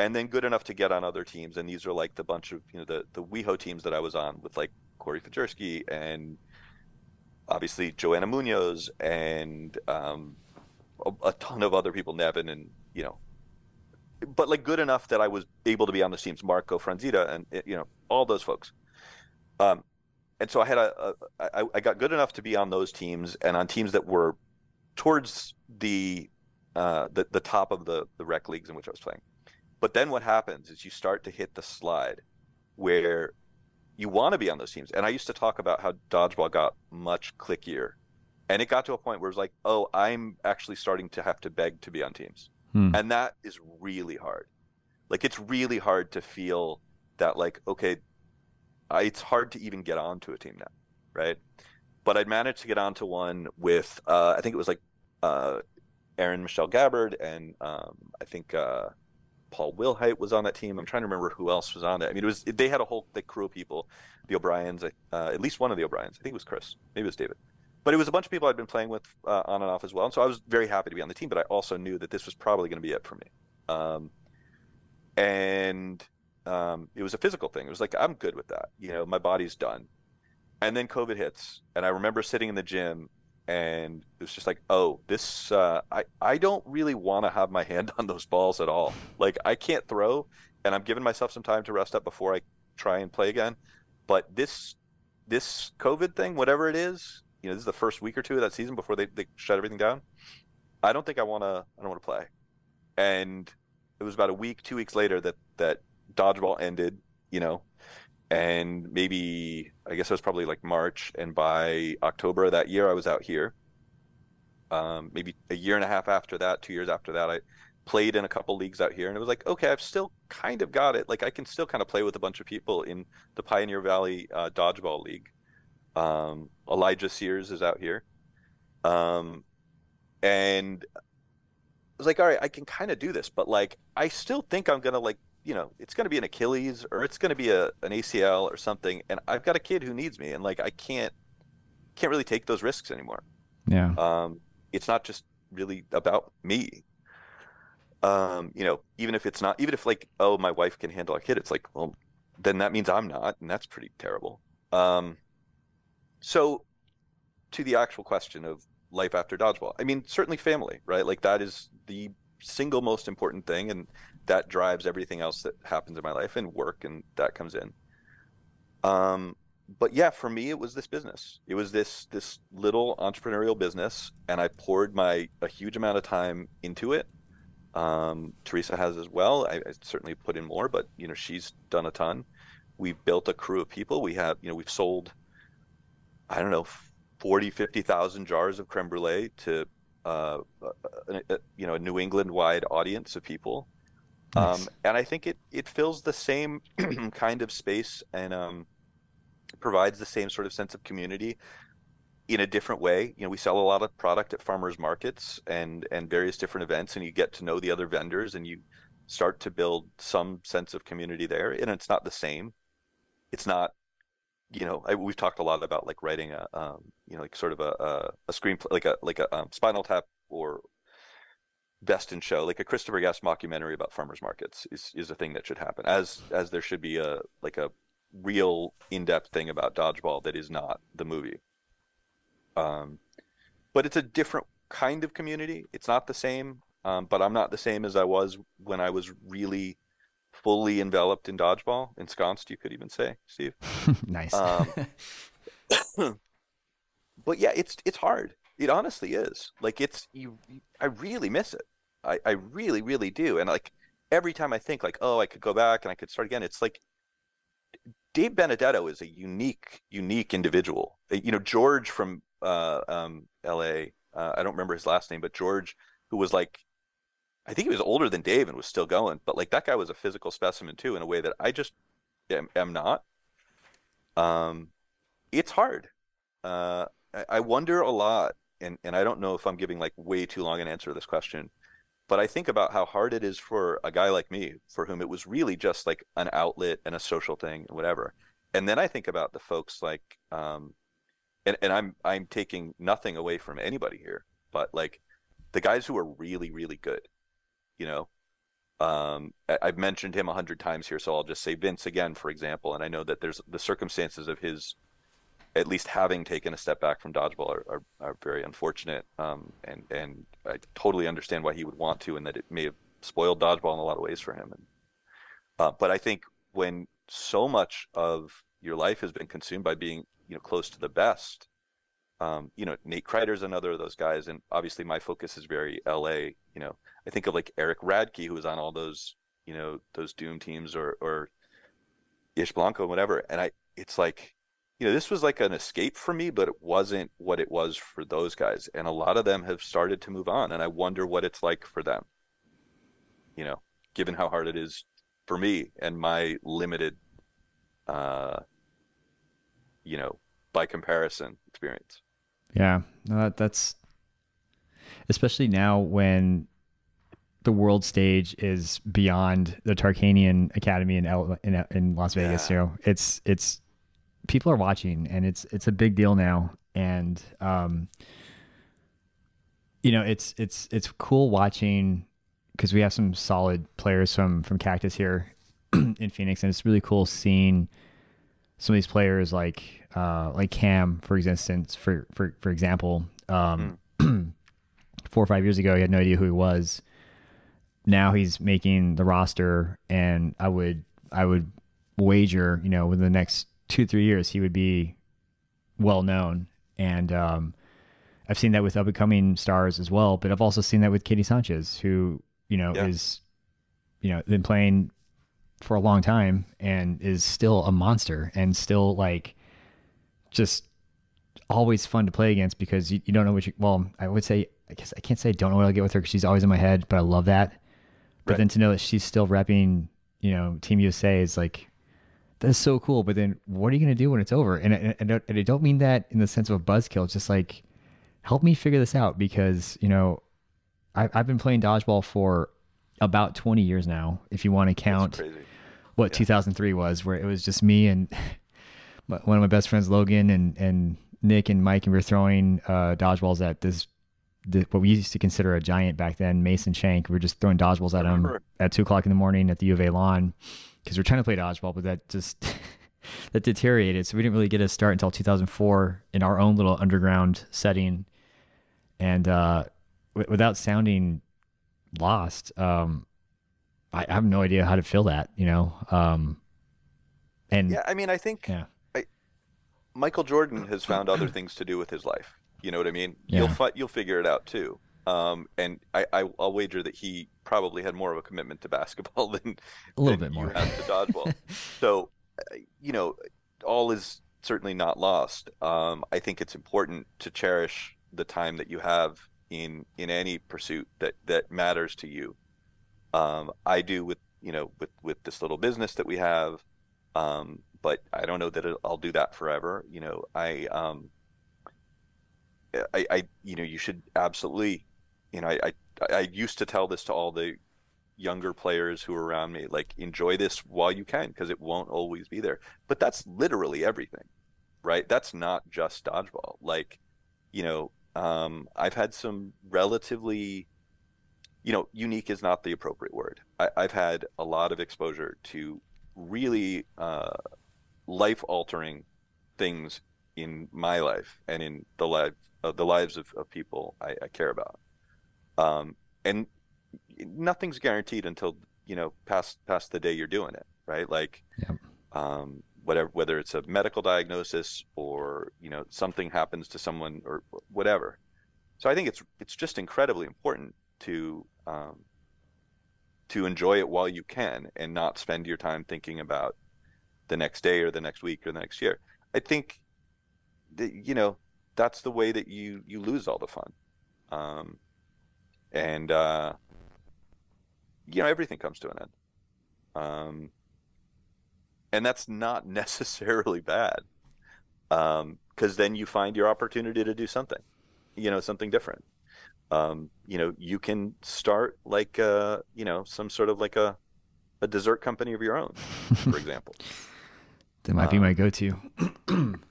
Speaker 1: and then good enough to get on other teams. And these are like the bunch of you know the the WeHo teams that I was on with like Corey Fajerski and obviously Joanna Munoz and um, a, a, ton of other people, Nevin and you know, but like good enough that I was able to be on the teams, Marco Franzita and you know all those folks. Um, and so I had a, a I, I got good enough to be on those teams and on teams that were towards the uh, the the top of the the rec leagues in which I was playing. But then what happens is you start to hit the slide where you want to be on those teams. And I used to talk about how dodgeball got much clickier. And it got to a point where it was like, oh, I'm actually starting to have to beg to be on teams. Hmm. And that is really hard. Like, it's really hard to feel that, like, okay, I, it's hard to even get onto a team now, right? But I'd managed to get onto one with, uh, I think it was like uh, Erin Michelle Gabbard and um, I think uh, Paul Wilhite was on that team. I'm trying to remember who else was on it. I mean, it was they had a whole thick crew of people. The O'Briens, uh, at least one of the O'Briens. I think it was Chris. Maybe it was David. But it was a bunch of people I'd been playing with uh, on and off as well. And so I was very happy to be on the team. But I also knew that this was probably going to be it for me. Um, and um, it was a physical thing. It was like I'm good with that. You know, my body's done. And then COVID hits, and I remember sitting in the gym and it was just like, oh, this uh, I I don't really want to have my hand on those balls at all. Like I can't throw, and I'm giving myself some time to rest up before I try and play again. But this this COVID thing, whatever it is, you know, this is the first week or two of that season before they, they shut everything down. I don't think I want to. I don't want to play. And it was about a week, two weeks later that that dodgeball ended. You know, and maybe I guess it was probably like March, and by October of that year, I was out here. Um, maybe a year and a half after that, two years after that, I played in a couple leagues out here, and it was like, okay, I've still kind of got it. Like I can still kind of play with a bunch of people in the Pioneer Valley uh, Dodgeball League. Um, Elijah Sears is out here, um, and I was like, all right, I can kind of do this, but like I still think I'm gonna like you know, it's going to be an Achilles or it's going to be a an ACL or something, and I've got a kid who needs me, and like I can't can't really take those risks anymore.
Speaker 2: Yeah.
Speaker 1: Um, it's not just really about me. Um, you know, even if it's not, even if like, oh, my wife can handle a kid, it's like, well, then that means I'm not, and that's pretty terrible. Um, so, to the actual question of life after dodgeball, I mean, certainly family, right? Like that is the single most important thing, and that drives everything else that happens in my life and work and that comes in. Um but yeah for me it was this business. It was this this little entrepreneurial business and i poured my a huge amount of time into it. Um teresa has as well. I, I certainly put in more but you know she's done a ton. We've built a crew of people. We have you know we've sold i don't know 40 50,000 jars of creme brulee to uh, a, a, you know a New England wide audience of people Nice. Um, and I think it, it fills the same kind of space and um, provides the same sort of sense of community in a different way. You know, we sell a lot of product at farmers markets and, and various different events, and you get to know the other vendors and you start to build some sense of community there. And it's not the same. It's not, you know, I, we've talked a lot about like writing a, um, you know, like sort of a, a, a screenplay, like a, like a um, Spinal Tap or best in show. Like a christopher guest mockumentary about farmers markets is, is a thing that should happen as as there should be a like a real in-depth thing about dodgeball that is not the movie. Um but it's a different kind of community. It's not the same um, but i'm not the same as i was when i was really fully enveloped in dodgeball ensconced you could even say steve.
Speaker 2: Nice. Um,
Speaker 1: but yeah it's it's hard it honestly is like it's you i really miss it I, I really, really do. And like every time I think like, oh, I could go back and I could start again, it's like Dave Benedetto is a unique, unique individual. Uh, you know, George from uh, um, L.A. Uh, I don't remember his last name, but George, who was like, I think he was older than Dave and was still going, but like that guy was a physical specimen too, in a way that I just am, am not. Um, it's hard. Uh, I, I wonder a lot, and and I don't know if I'm giving like way too long an answer to this question, but I think about how hard it is for a guy like me, for whom it was really just like an outlet and a social thing and whatever. And then I think about the folks like, um, and, and I'm I'm taking nothing away from anybody here, but like the guys who are really really good, you know. Um, I've mentioned him a hundred times here, so I'll just say Vince again, for example. And I know that there's the circumstances of his at least having taken a step back from dodgeball are, are, are very unfortunate. Um, and and I totally understand why he would want to, and that it may have spoiled dodgeball in a lot of ways for him. And uh, but I think when so much of your life has been consumed by being you know close to the best, um, you know Nate Kreider's another of those guys, and obviously my focus is very L.A. You know I think of like Eric Radke, who was on all those you know those Doom teams or or Ish Blanco, whatever, and I it's like you know, this was like an escape for me, but it wasn't what it was for those guys. And a lot of them have started to move on, and I wonder what it's like for them. You know, given how hard it is for me and my limited, uh, you know, by comparison experience.
Speaker 2: Yeah, no, that, that's especially now when the world stage is beyond the Tarkanian Academy in L- in, in Las Vegas. Yeah. You know, it's it's people are watching, and it's it's a big deal now. And um, you know, it's it's it's cool watching because we have some solid players from from Cactus here in Phoenix, and it's really cool seeing some of these players like uh, like Cam, for instance, for for for example, um, mm. four or five years ago, he had no idea who he was. Now he's making the roster, and I would I would wager, you know, within the next two three years he would be well known and um, I've seen that with up and coming stars as well but I've also seen that with Katie Sanchez who you know yeah. is you know been playing for a long time and is still a monster and still like just always fun to play against because you, you don't know what you well I would say I guess I can't say I don't know what I'll get with her because she's always in my head but I love that but right. then to know that she's still repping you know Team USA is like that's so cool. But then what are you going to do when it's over? And, and, and, I don't mean that in the sense of a buzzkill. It's just like, help me figure this out because, you know, I, I've been playing dodgeball for about 20 years now, if you want to count what yeah. 2003 was, where it was just me and one of my best friends, Logan, and, and Nick and Mike, and we were throwing uh, dodgeballs at this, this, what we used to consider a giant back then, Mason Shank. We were just throwing dodgeballs at him at two o'clock in the morning at the U of A lawn because we are trying to play dodgeball, but that just that deteriorated. So we didn't really get a start until 2004 in our own little underground setting, and uh, w- without sounding lost, um, I, I, have no idea how to feel that. You know, um, and
Speaker 1: yeah, I mean, I think yeah. I, Michael Jordan has found other things to do with his life. You know what I mean? Yeah. You'll fi- you'll figure it out too. Um, and I, I, will wager that he probably had more of a commitment to basketball than
Speaker 2: a little
Speaker 1: than
Speaker 2: bit more
Speaker 1: to dodgeball. so, uh, you know, all is certainly not lost. Um, I think it's important to cherish the time that you have in in any pursuit that that matters to you. Um, I do with you know with with this little business that we have, um, but I don't know that I'll do that forever. You know, I um, I, I you know you should absolutely you know, I, I, I used to tell this to all the younger players who are around me, like enjoy this while you can, because it won't always be there. But that's literally everything, right? That's not just dodgeball. Like, you know, um, I've had some relatively, you know, unique is not the appropriate word. I, have had a lot of exposure to really uh, life altering things in my life and in the life uh, the lives of, of people I, I care about. Um, and nothing's guaranteed until you know past past the day you're doing it, right? Like, yep. um, whatever, whether it's a medical diagnosis or you know something happens to someone or whatever. So I think it's it's just incredibly important to um, to enjoy it while you can and not spend your time thinking about the next day or the next week or the next year. I think that you know that's the way that you you lose all the fun, um, and uh, you know everything comes to an end, um, and that's not necessarily bad, because um, then you find your opportunity to do something, you know, something different. Um, you know, you can start like uh, you know some sort of like a a dessert company of your own, for example.
Speaker 2: That might be my um, go-to.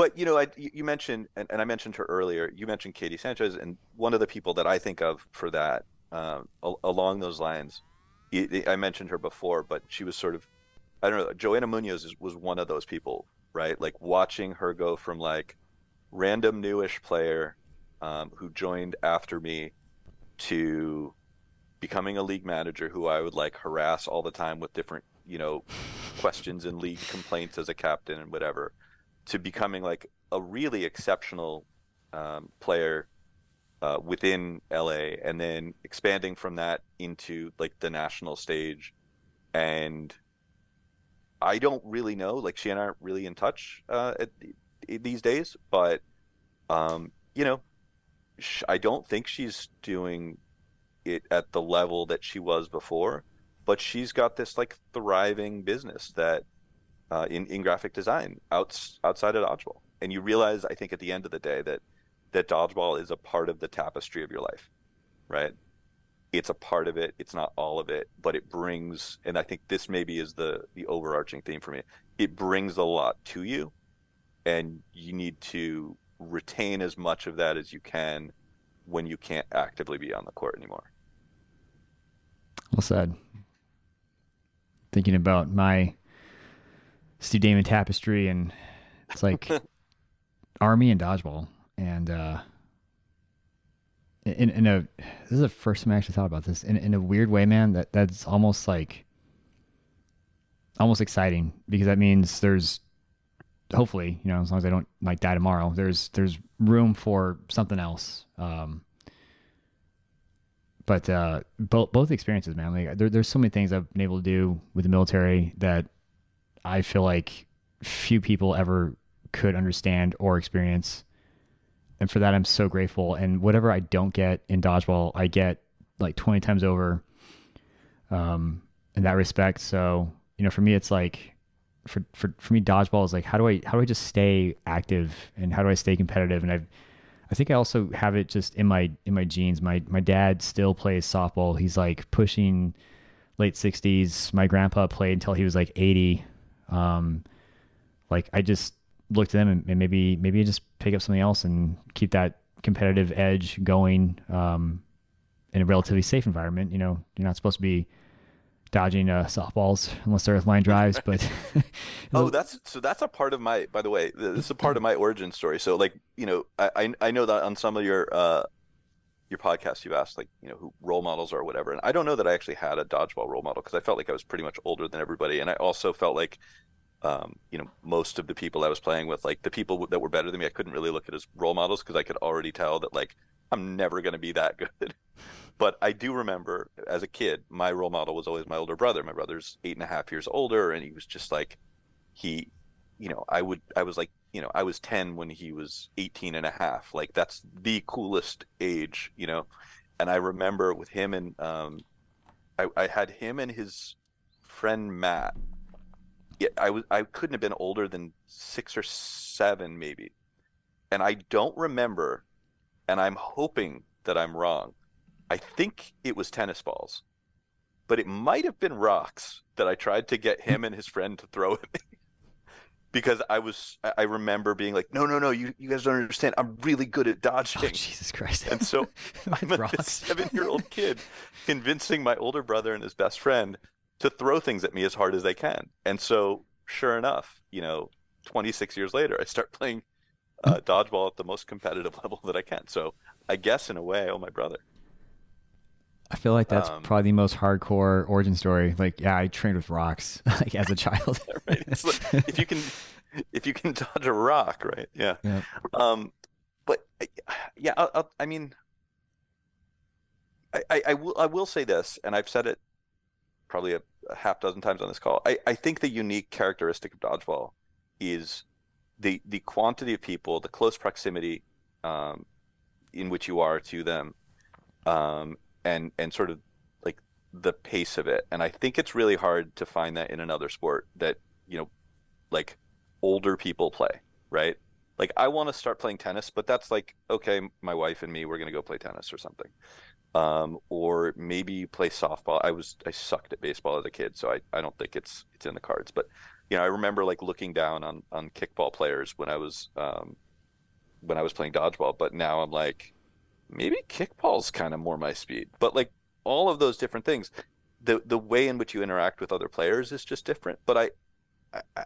Speaker 1: but you know, I, you mentioned, and, and, I mentioned her earlier. You mentioned Katie Sanchez, and one of the people that I think of for that, um, along those lines, I mentioned her before, but she was sort of, I don't know. Joanna Munoz was one of those people, right? Like watching her go from like random newish player um, who joined after me to becoming a league manager who I would like harass all the time with different you know questions and league complaints as a captain and whatever to becoming like a really exceptional um, player uh, within LA and then expanding from that into like the national stage. And I don't really know like she and I aren't really in touch uh, at, these days but um, you know I don't think she's doing it at the level that she was before but she's got this like thriving business that uh, in in graphic design outs, outside of dodgeball, and you realize I think at the end of the day that that dodgeball is a part of the tapestry of your life, right? It's a part of it. It's not all of it, but it brings, and I think this maybe is the the overarching theme for me. It brings a lot to you, and you need to retain as much of that as you can when you can't actively be on the court anymore.
Speaker 2: Well said thinking about my Steve Damon tapestry, and it's like army and dodgeball, and uh, in in a this is the first time I actually thought about this in in a weird way, man. That that's almost like almost exciting because that means there's hopefully you know as long as I don't like die tomorrow, there's there's room for something else. Um, but uh, both both experiences, man. Like there, there's so many things I've been able to do with the military that I feel like few people ever could understand or experience, and for that I'm so grateful. And whatever I don't get in dodgeball, I get like 20 times over. Um, in that respect, so you know, for me, it's like for for for me, dodgeball is like how do I how do I just stay active and how do I stay competitive? And I've I think I also have it just in my in my genes. My my dad still plays softball. He's like pushing late 60s. My grandpa played until he was like 80. Um, like I just look to them and, and maybe maybe just pick up something else and keep that competitive edge going um, in a relatively safe environment. You know, you're not supposed to be dodging uh, softballs unless they're with line drives. But
Speaker 1: oh, that's so that's a part of my. By the way, this is a part of my origin story. So like you know, I I know that on some of your uh your podcast, you've asked like you know who role models are or whatever, and I don't know that I actually had a dodgeball role model because I felt like I was pretty much older than everybody, and I also felt like. Um, you know, most of the people I was playing with, like the people that were better than me, I couldn't really look at as role models because I could already tell that like I'm never going to be that good. But I do remember as a kid, my role model was always my older brother. My brother's eight and a half years older, and he was just like, he, you know, I would, I was like, you know, I was 10 when he was 18 and a half. Like, that's the coolest age, you know? And I remember with him and, um, I, I had him and his friend Matt. Yeah, I was, I couldn't have been older than six or seven, maybe. And I don't remember, and I'm hoping that I'm wrong I think it was tennis balls, but it might have been rocks that I tried to get him and his friend to throw at me. Because I was, I remember being like, no, no, no, you, you guys don't understand. I'm really good at dodging. Oh,
Speaker 2: Jesus Christ.
Speaker 1: And so I'm a seven year old kid convincing my older brother and his best friend to throw things at me as hard as they can. And so, sure enough, you know, 26 years later, I start playing uh, dodgeball at the most competitive level that I can. So I guess in a way, I owe my brother.
Speaker 2: I feel like that's um, probably the most hardcore origin story. Like, yeah, I trained with rocks like as a child.
Speaker 1: right. Like, if you can, if you can dodge a rock, right? Yeah. yeah. Um, but yeah, I'll, I'll, i mean, I, I will I will say this, and I've said it probably a, a, half dozen times on this call. I, I think the unique characteristic of dodgeball is the the quantity of people, the close proximity um, in which you are to them, um, and and sort of like the pace of it. And I think it's really hard to find that in another sport that you know, like older people play, right? Like I want to start playing tennis, but that's like okay, my wife and me, we're gonna go play tennis or something um, or maybe play softball. I was I sucked at baseball as a kid, so I, I don't think it's it's in the cards. But you know, I remember like looking down on on kickball players when I was um, when I was playing dodgeball. But now I'm like, maybe kickball's kind of more my speed. But like all of those different things, the the way in which you interact with other players is just different. But I.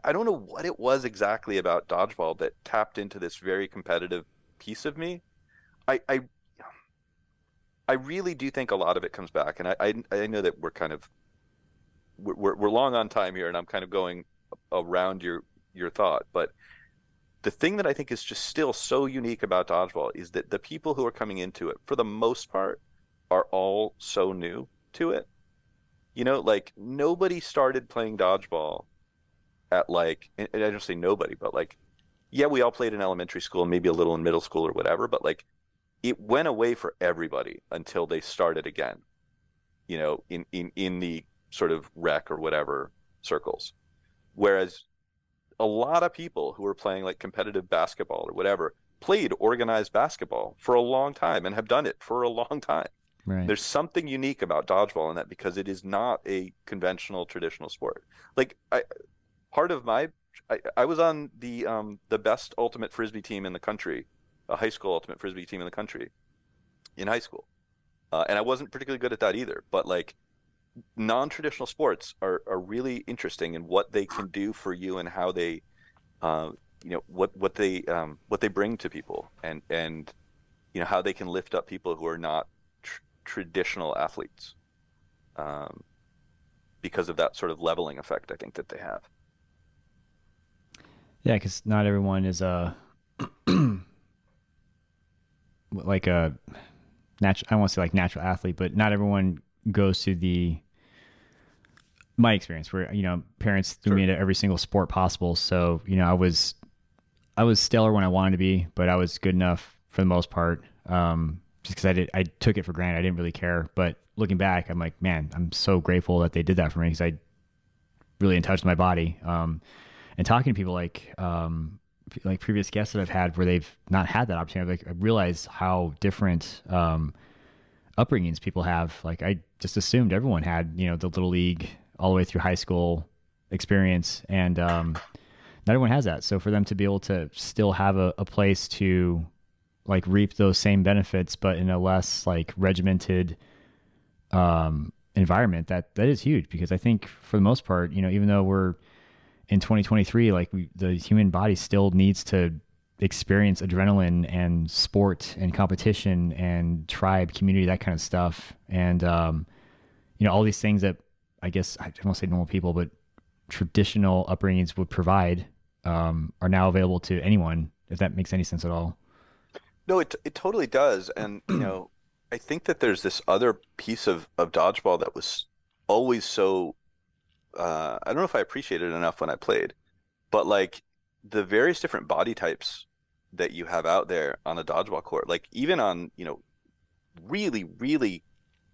Speaker 1: I, don't know what it was exactly about dodgeball that tapped into this very competitive piece of me. I, I I really do think a lot of it comes back, and I I, I know that we're kind of we're we're long on time here, and I'm kind of going around your your thought, but the thing that I think is just still so unique about dodgeball is that the people who are coming into it, for the most part, are all so new to it. You know, like nobody started playing dodgeball at like, and I don't say nobody, but like, yeah, we all played in elementary school, maybe a little in middle school or whatever, but like it went away for everybody until they started again you know in in in the sort of rec or whatever circles whereas a lot of people who are playing like competitive basketball or whatever played organized basketball for a long time and have done it for a long time right. there's something unique about dodgeball in that because it is not a conventional traditional sport like i part of my I, I was on the um the best ultimate frisbee team in the country a high school ultimate frisbee team in the country in high school, uh, and I wasn't particularly good at that either. But like non-traditional sports are are really interesting in what they can do for you and how they, uh, you know, what what they um, what they bring to people and and you know how they can lift up people who are not tr- traditional athletes. Um, because of that sort of leveling effect, I think that they have.
Speaker 2: Yeah, because not everyone is a like a natural. I won't say like natural athlete, but not everyone goes to the my experience where you know parents threw sure. me into every single sport possible. So you know I was I was stellar when I wanted to be, but I was good enough for the most part. Um, just because I did, I took it for granted. I didn't really care. But looking back, I'm like, man, I'm so grateful that they did that for me because I really in touch with my body. Um, and talking to people like um, like previous guests that I've had where they've not had that opportunity, like I realize how different um, upbringings people have. Like I just assumed everyone had, you know, the little league all the way through high school experience, and um, not everyone has that. So for them to be able to still have a, a place to like reap those same benefits, but in a less like regimented um, environment, that that is huge because I think for the most part, you know, even though we're in 2023, like we, the human body still needs to experience adrenaline and sport and competition and tribe community, that kind of stuff. And, um, you know, all these things that I guess I don't say normal people, but traditional upbringings would provide um, are now available to anyone, if that makes any sense at all.
Speaker 1: No, it, it totally does. And, you know, I think that there's this other piece of, of dodgeball that was always so uh, I don't know if I appreciated it enough when I played, but like the various different body types that you have out there on a dodgeball court, like even on you know really really,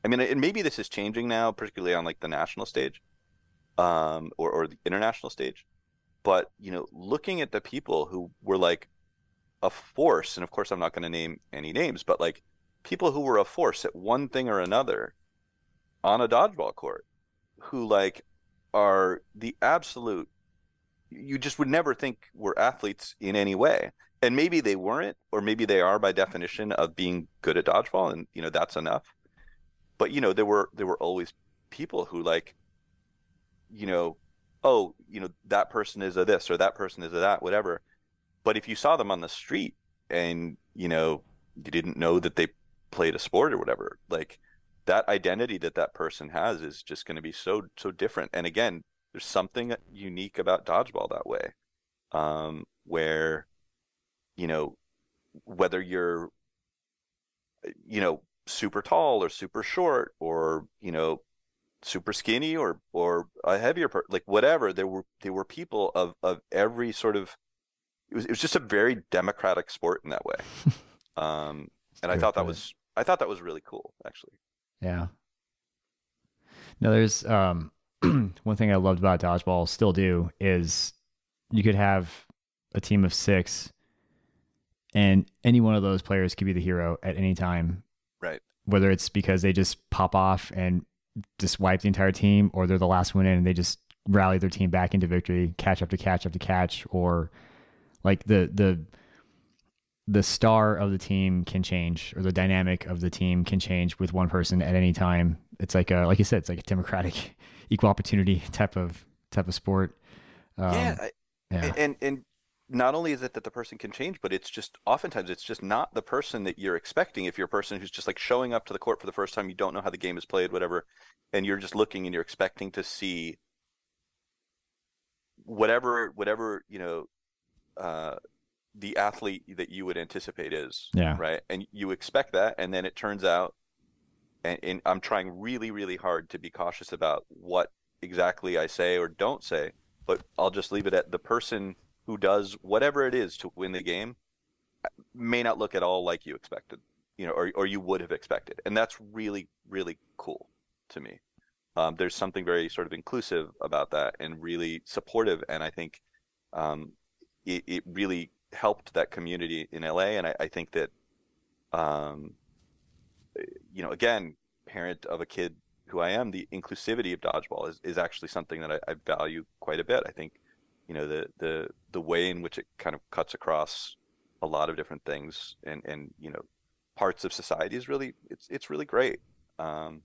Speaker 1: I mean, and maybe this is changing now, particularly on like the national stage, um, or or the international stage, but you know, looking at the people who were like a force, and of course I'm not going to name any names, but like people who were a force at one thing or another on a dodgeball court who like are the absolute you just would never think were athletes in any way. And maybe they weren't or maybe they are by definition of being good at dodgeball and you know that's enough but you know there were there were always people who like you know oh you know that person is a this or that person is a that whatever but if you saw them on the street and you know you didn't know that they played a sport or whatever like that identity that that person has is just going to be so so different. And again, there's something unique about dodgeball that way, um, where you know whether you're you know super tall or super short or you know super skinny or or a heavier per- like whatever there were there were people of of every sort of it was it was just a very democratic sport in that way. Um and i thought that was i thought that was really cool actually.
Speaker 2: Yeah. No there's um one thing i loved about dodgeball still do is you could have a team of six and any one of those players could be the hero at any time whether it's because they just pop off and just wipe the entire team, or they're the last one in and they just rally their team back into victory, catch up to catch up to catch, or like the the the star of the team can change, or the dynamic of the team can change with one person at any time. It's like a like you said, it's like a democratic, equal opportunity type of type of sport.
Speaker 1: Um, yeah, yeah, and and not only is it that the person can change, but it's just oftentimes it's just not the person that you're expecting. If you're a person who's just like showing up to the court for the first time, you don't know how the game is played, whatever, and you're just looking and you're expecting to see whatever whatever you know uh, the athlete that you would anticipate is.
Speaker 2: Yeah.
Speaker 1: Right. And you expect that, and then it turns out, and, and I'm trying really really hard to be cautious about what exactly I say or don't say, but I'll just leave it at the person who does whatever it is to win the game may not look at all like you expected, you know, or or you would have expected, and that's really really cool to me. Um, there's something very sort of inclusive about that and really supportive, and I think um, it, it really helped that community in LA, and I, I think that, um, you know, again, parent of a kid who I am, the inclusivity of dodgeball is, is actually something that I, I value quite a bit. I think you know the the the way in which it kind of cuts across a lot of different things and and you know parts of society is really it's it's really great. Um,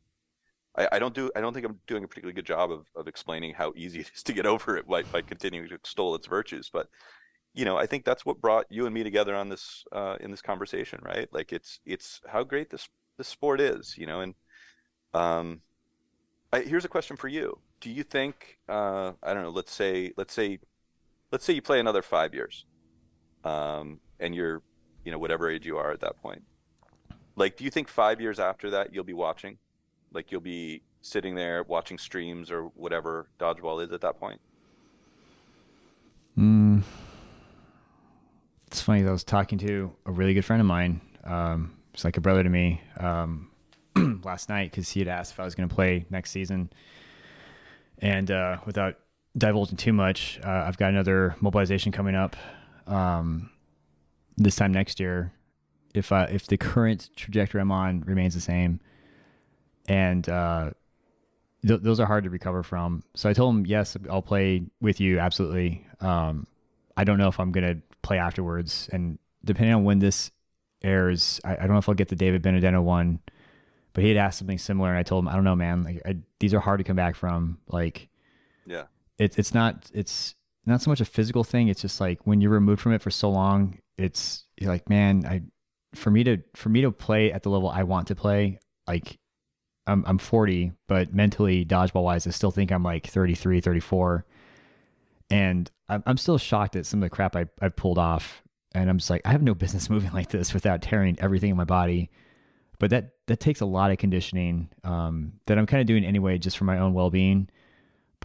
Speaker 1: I, I don't do I don't think I'm doing a particularly good job of, of explaining how easy it is to get over it by, by continuing to extol its virtues, but you know I think that's what brought you and me together on this uh, in this conversation, right? Like it's it's how great this this sport is, you know, and um, I, here's a question for you: Do you think uh, I don't know? Let's say let's say let's say you play another five years, um, and you're, you know, whatever age you are at that point. Like, do you think five years after that you'll be watching? Like, you'll be sitting there watching streams or whatever dodgeball is at that point?
Speaker 2: Mm. It's funny. That I was talking to a really good friend of mine. Um, it's like a brother to me um, last night because he had asked if I was going to play next season, and uh, without divulging too much, uh, I've got another mobilization coming up um, this time next year. If uh, if the current trajectory I'm on remains the same, and uh, th- those are hard to recover from. So I told him, yes, I'll play with you, absolutely. Um, I don't know if I'm gonna play afterwards, and depending on when this airs, I, I don't know if I'll get the David Benedetto one. But he had asked something similar, and I told him, I don't know, man. Like, I, these are hard to come back from. Like,
Speaker 1: yeah,
Speaker 2: it's it's not it's not so much a physical thing. It's just like when you're removed from it for so long, it's you're like, man, I for me to for me to play at the level I want to play, like I'm I'm 40, but mentally dodgeball wise, I still think I'm like 33, 34. And I'm I'm still shocked at some of the crap I I pulled off. And I'm just like, I have no business moving like this without tearing everything in my body. But that that takes a lot of conditioning um, that I'm kind of doing anyway, just for my own well being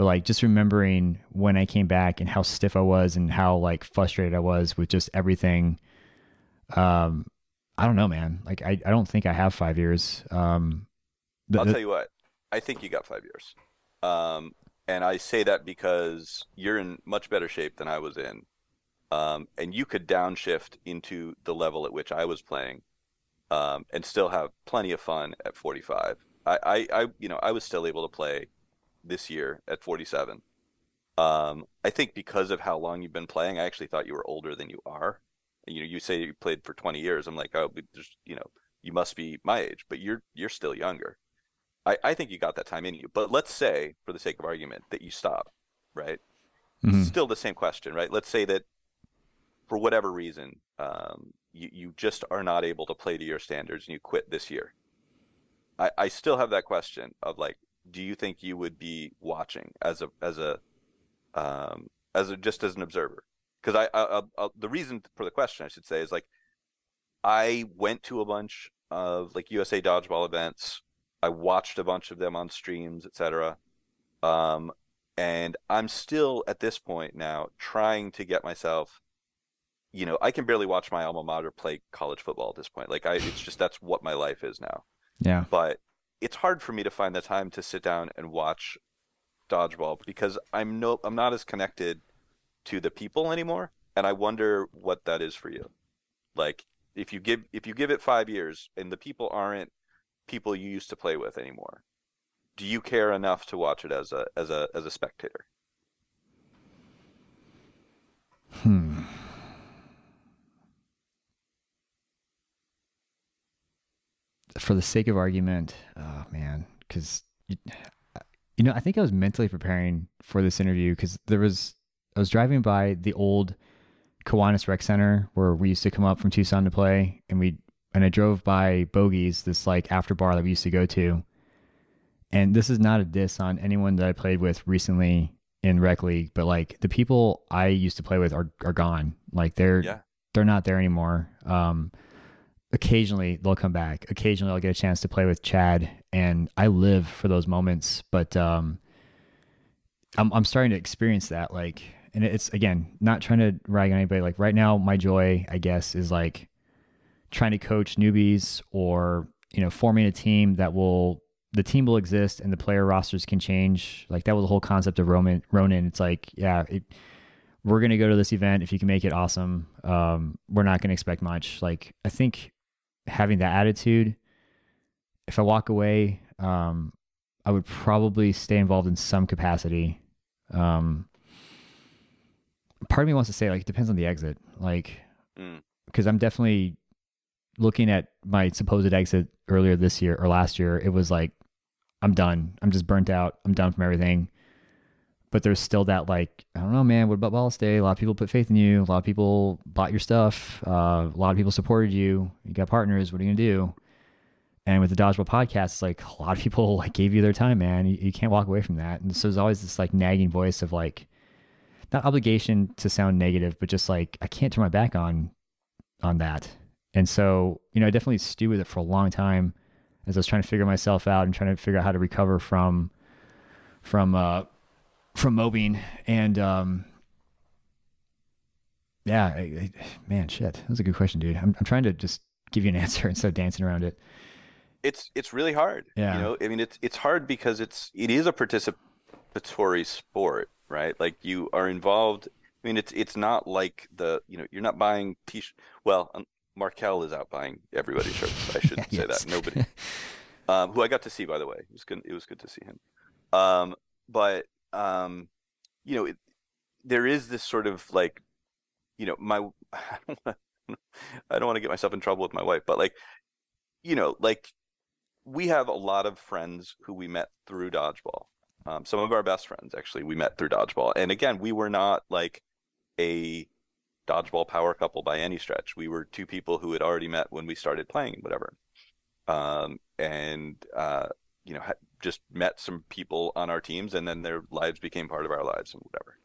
Speaker 2: but like just remembering when I came back and how stiff I was and how like frustrated I was with just everything. Um, I don't know, man. Like I, I don't think I have five years. Um,
Speaker 1: the, I'll tell you what. I think you got five years. Um, and I say that because you're in much better shape than I was in. Um, and you could downshift into the level at which I was playing, um, and still have plenty of fun at 45. I, I, I, you know, I was still able to play this year at 47. Um, I think because of how long you've been playing, I actually thought you were older than you are. You know, you say you played for 20 years. I'm like, oh, just you know, you must be my age, but you're you're still younger. I, I think you got that time in you. But let's say, for the sake of argument, that you stop, right? Mm-hmm. Still the same question, right? Let's say that for whatever reason, um, you, you just are not able to play to your standards and you quit this year. I, I still have that question of like, do you think you would be watching as a as a um, as a just as an observer? Because I, I, I, the reason for the question I should say is like I went to a bunch of like USA dodgeball events. I watched a bunch of them on streams, etc. Um, and I'm still at this point now trying to get myself. You know, I can barely watch my alma mater play college football at this point. Like I, it's just that's what my life is now.
Speaker 2: Yeah.
Speaker 1: But it's hard for me to find the time to sit down and watch dodgeball because I'm no, I'm not as connected to the people anymore, and I wonder what that is for you. Like if you give if you give it five years and the people aren't people you used to play with anymore, do you care enough to watch it as a as a as a spectator?
Speaker 2: Hmm. For the sake of argument, oh man, because you, you know, I think I was mentally preparing for this interview because there was I was driving by the old Kiwanis Rec Center where we used to come up from Tucson to play, and we and I drove by Bogies, this like after bar that we used to go to. And this is not a diss on anyone that I played with recently in rec league, but like the people I used to play with are are gone. Like they're
Speaker 1: Yeah.
Speaker 2: they're not there anymore. Um, occasionally they'll come back. Occasionally I'll get a chance to play with Chad, and I live for those moments. But um, I'm I'm starting to experience that. Like, and it's again not trying to rag on anybody. Like right now, my joy, I guess, is like trying to coach newbies or you know forming a team that will the team will exist and the player rosters can change. Like that was the whole concept of Roman Ronin. It's like yeah. It, we're gonna go to this event if you can make it awesome. Um, we're not gonna expect much. Like I think having that attitude, if I walk away, um, I would probably stay involved in some capacity. Um, part of me wants to say like it depends on the exit, like
Speaker 1: Mm.
Speaker 2: because I'm definitely looking at my supposed exit earlier this year or last year. It was like I'm done. I'm just burnt out. I'm done from everything. But there's still that like I don't know, man. What about Ball Stay? A lot of people put faith in you. A lot of people bought your stuff. Uh, a lot of people supported you. You got partners. What are you gonna do? And with the Dodgeball podcast, it's like a lot of people like gave you their time, man. You, you can't walk away from that. And so there's always this like nagging voice of like, not obligation to sound negative, but just like I can't turn my back on on that. And so you know, I definitely stew with it for a long time as I was trying to figure myself out and trying to figure out how to recover from from uh from mobbing and um yeah I, I, man shit that was a good question dude I'm, I'm trying to just give you an answer instead of dancing around it
Speaker 1: It's it's really hard.
Speaker 2: Yeah.
Speaker 1: You know, I mean, it's it's hard because it's it is a participatory sport, right? Like you are involved. I mean, it's it's not like the you know you're not buying t. Well, um, Markel is out buying everybody's shirts. I shouldn't say that. Nobody. um, who I got to see by the way. It was good. It was good to see him. Um, but um, you know, it, there is this sort of like, you know, my I don't want to get myself in trouble with my wife, but like, you know, like we have a lot of friends who we met through dodgeball. Um, some of our best friends actually we met through dodgeball, and again, we were not like a dodgeball power couple by any stretch. We were two people who had already met when we started playing, whatever. Um, and uh, you know, just met some people on our teams, and then their lives became part of our lives and whatever.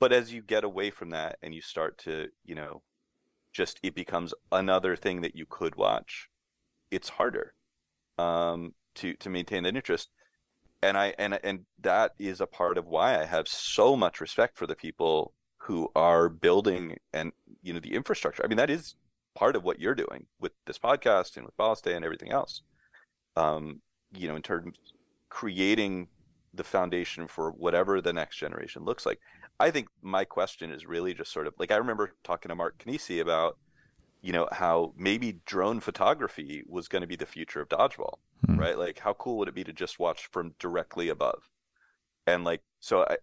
Speaker 1: But as you get away from that and you start to, you know, just it becomes another thing that you could watch. It's harder um, to to maintain that interest, and I and and that is a part of why I have so much respect for the people who are building and you know the infrastructure. I mean, that is part of what you're doing with this podcast and with Ballast and everything else. Um, you know, in terms creating the foundation for whatever the next generation looks like. I think my question is really just sort of like I remember talking to Mark Canisi about, you know, how maybe drone photography was going to be the future of dodgeball,
Speaker 2: Hmm.
Speaker 1: right? Like, how cool would it be to just watch from directly above? And like, so I,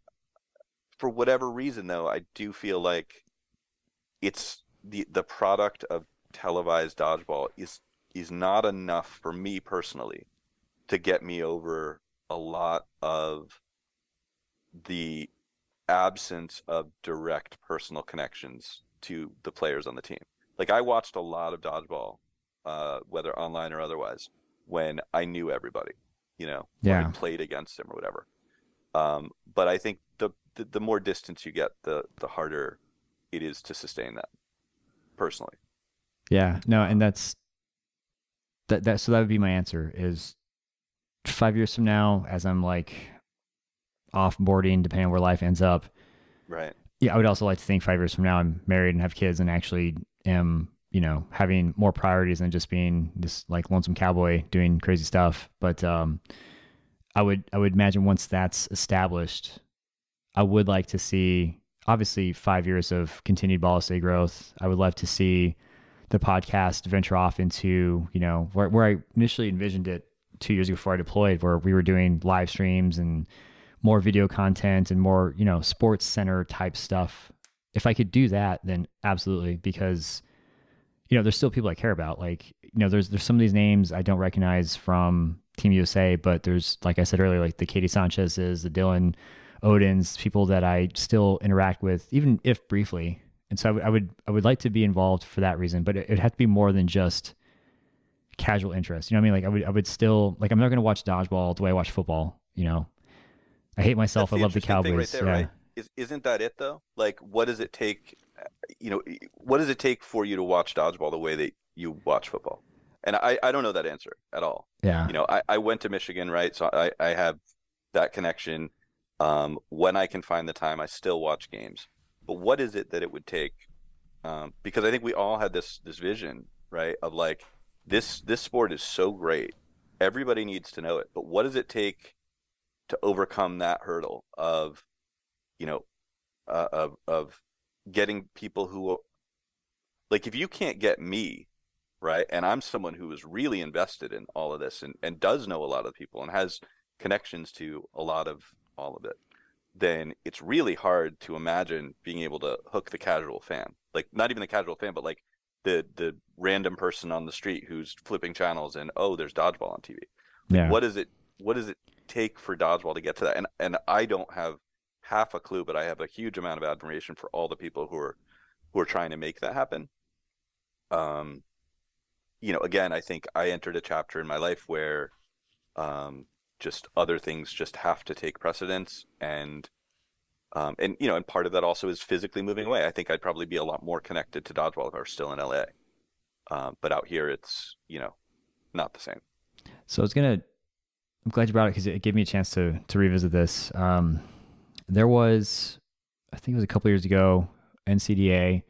Speaker 1: for whatever reason though, I do feel like it's the the product of televised dodgeball is is not enough for me personally to get me over a lot of the absence of direct personal connections to the players on the team. Like I watched a lot of dodgeball, uh, whether online or otherwise, when I knew everybody, you know,
Speaker 2: Yeah.
Speaker 1: played against them or whatever. Um, but I think the, the the more distance you get, the the harder it is to sustain that. Personally,
Speaker 2: Yeah, no, and that's that that so that would be my answer is five years from now as I'm like offboarding, depending on where life ends up.
Speaker 1: Right.
Speaker 2: Yeah, I would also like to think five years from now I'm married and have kids and actually am you know having more priorities than just being this like lonesome cowboy doing crazy stuff. But um, I would I would imagine once that's established, I would like to see obviously five years of continued ball state growth. I would love to see the podcast venture off into you know where where I initially envisioned it two years before I deployed, where we were doing live streams and more video content and more you know sports center type stuff. If I could do that, then absolutely because you know there's still people I care about. Like you know there's there's some of these names I don't recognize from Team USA, but there's like I said earlier, like the Katie Sanchez's, the Dylan Odins, people that I still interact with, even if briefly. And so I would I would I would like to be involved for that reason, but it, would have to be more than just casual interest. You know what I mean? Like I would I would still like I'm not going to watch dodgeball the way I watch football. You know, I hate myself. I love the Cowboys. Right there, yeah. right?
Speaker 1: Is isn't that it though? Like, what does it take? You know, what does it take for you to watch dodgeball the way that you watch football? And I, I don't know that answer at all.
Speaker 2: Yeah.
Speaker 1: You know, I, I went to Michigan, right? So I, I have that connection. Um, when I can find the time, I still watch games. But what is it that it would take? Um, because I think we all had this this vision, right? Of like this this sport is so great, everybody needs to know it. But what does it take to overcome that hurdle of, you know, uh, of of getting people who, like, if you can't get me right? And I'm someone who is really invested in all of this and, and does know a lot of people and has connections to a lot of all of it, then it's really hard to imagine being able to hook the casual fan. Like not even the casual fan, but like the the random person on the street who's flipping channels and oh, there's dodgeball on TV. Yeah. What is it what does it take for dodgeball to get to that? And and I don't have half a clue, but I have a huge amount of admiration for all the people who are who are trying to make that happen. Um, you know, again, I think I entered a chapter in my life where um, just other things just have to take precedence, and um, and you know, and part of that also is physically moving away. I think I'd probably be a lot more connected to dodgeball if I were still in LA, um, but out here, it's you know, not the same.
Speaker 2: So I was gonna. I'm glad you brought it because it gave me a chance to to revisit this. Um, there was, I think it was a couple years ago, NCDA,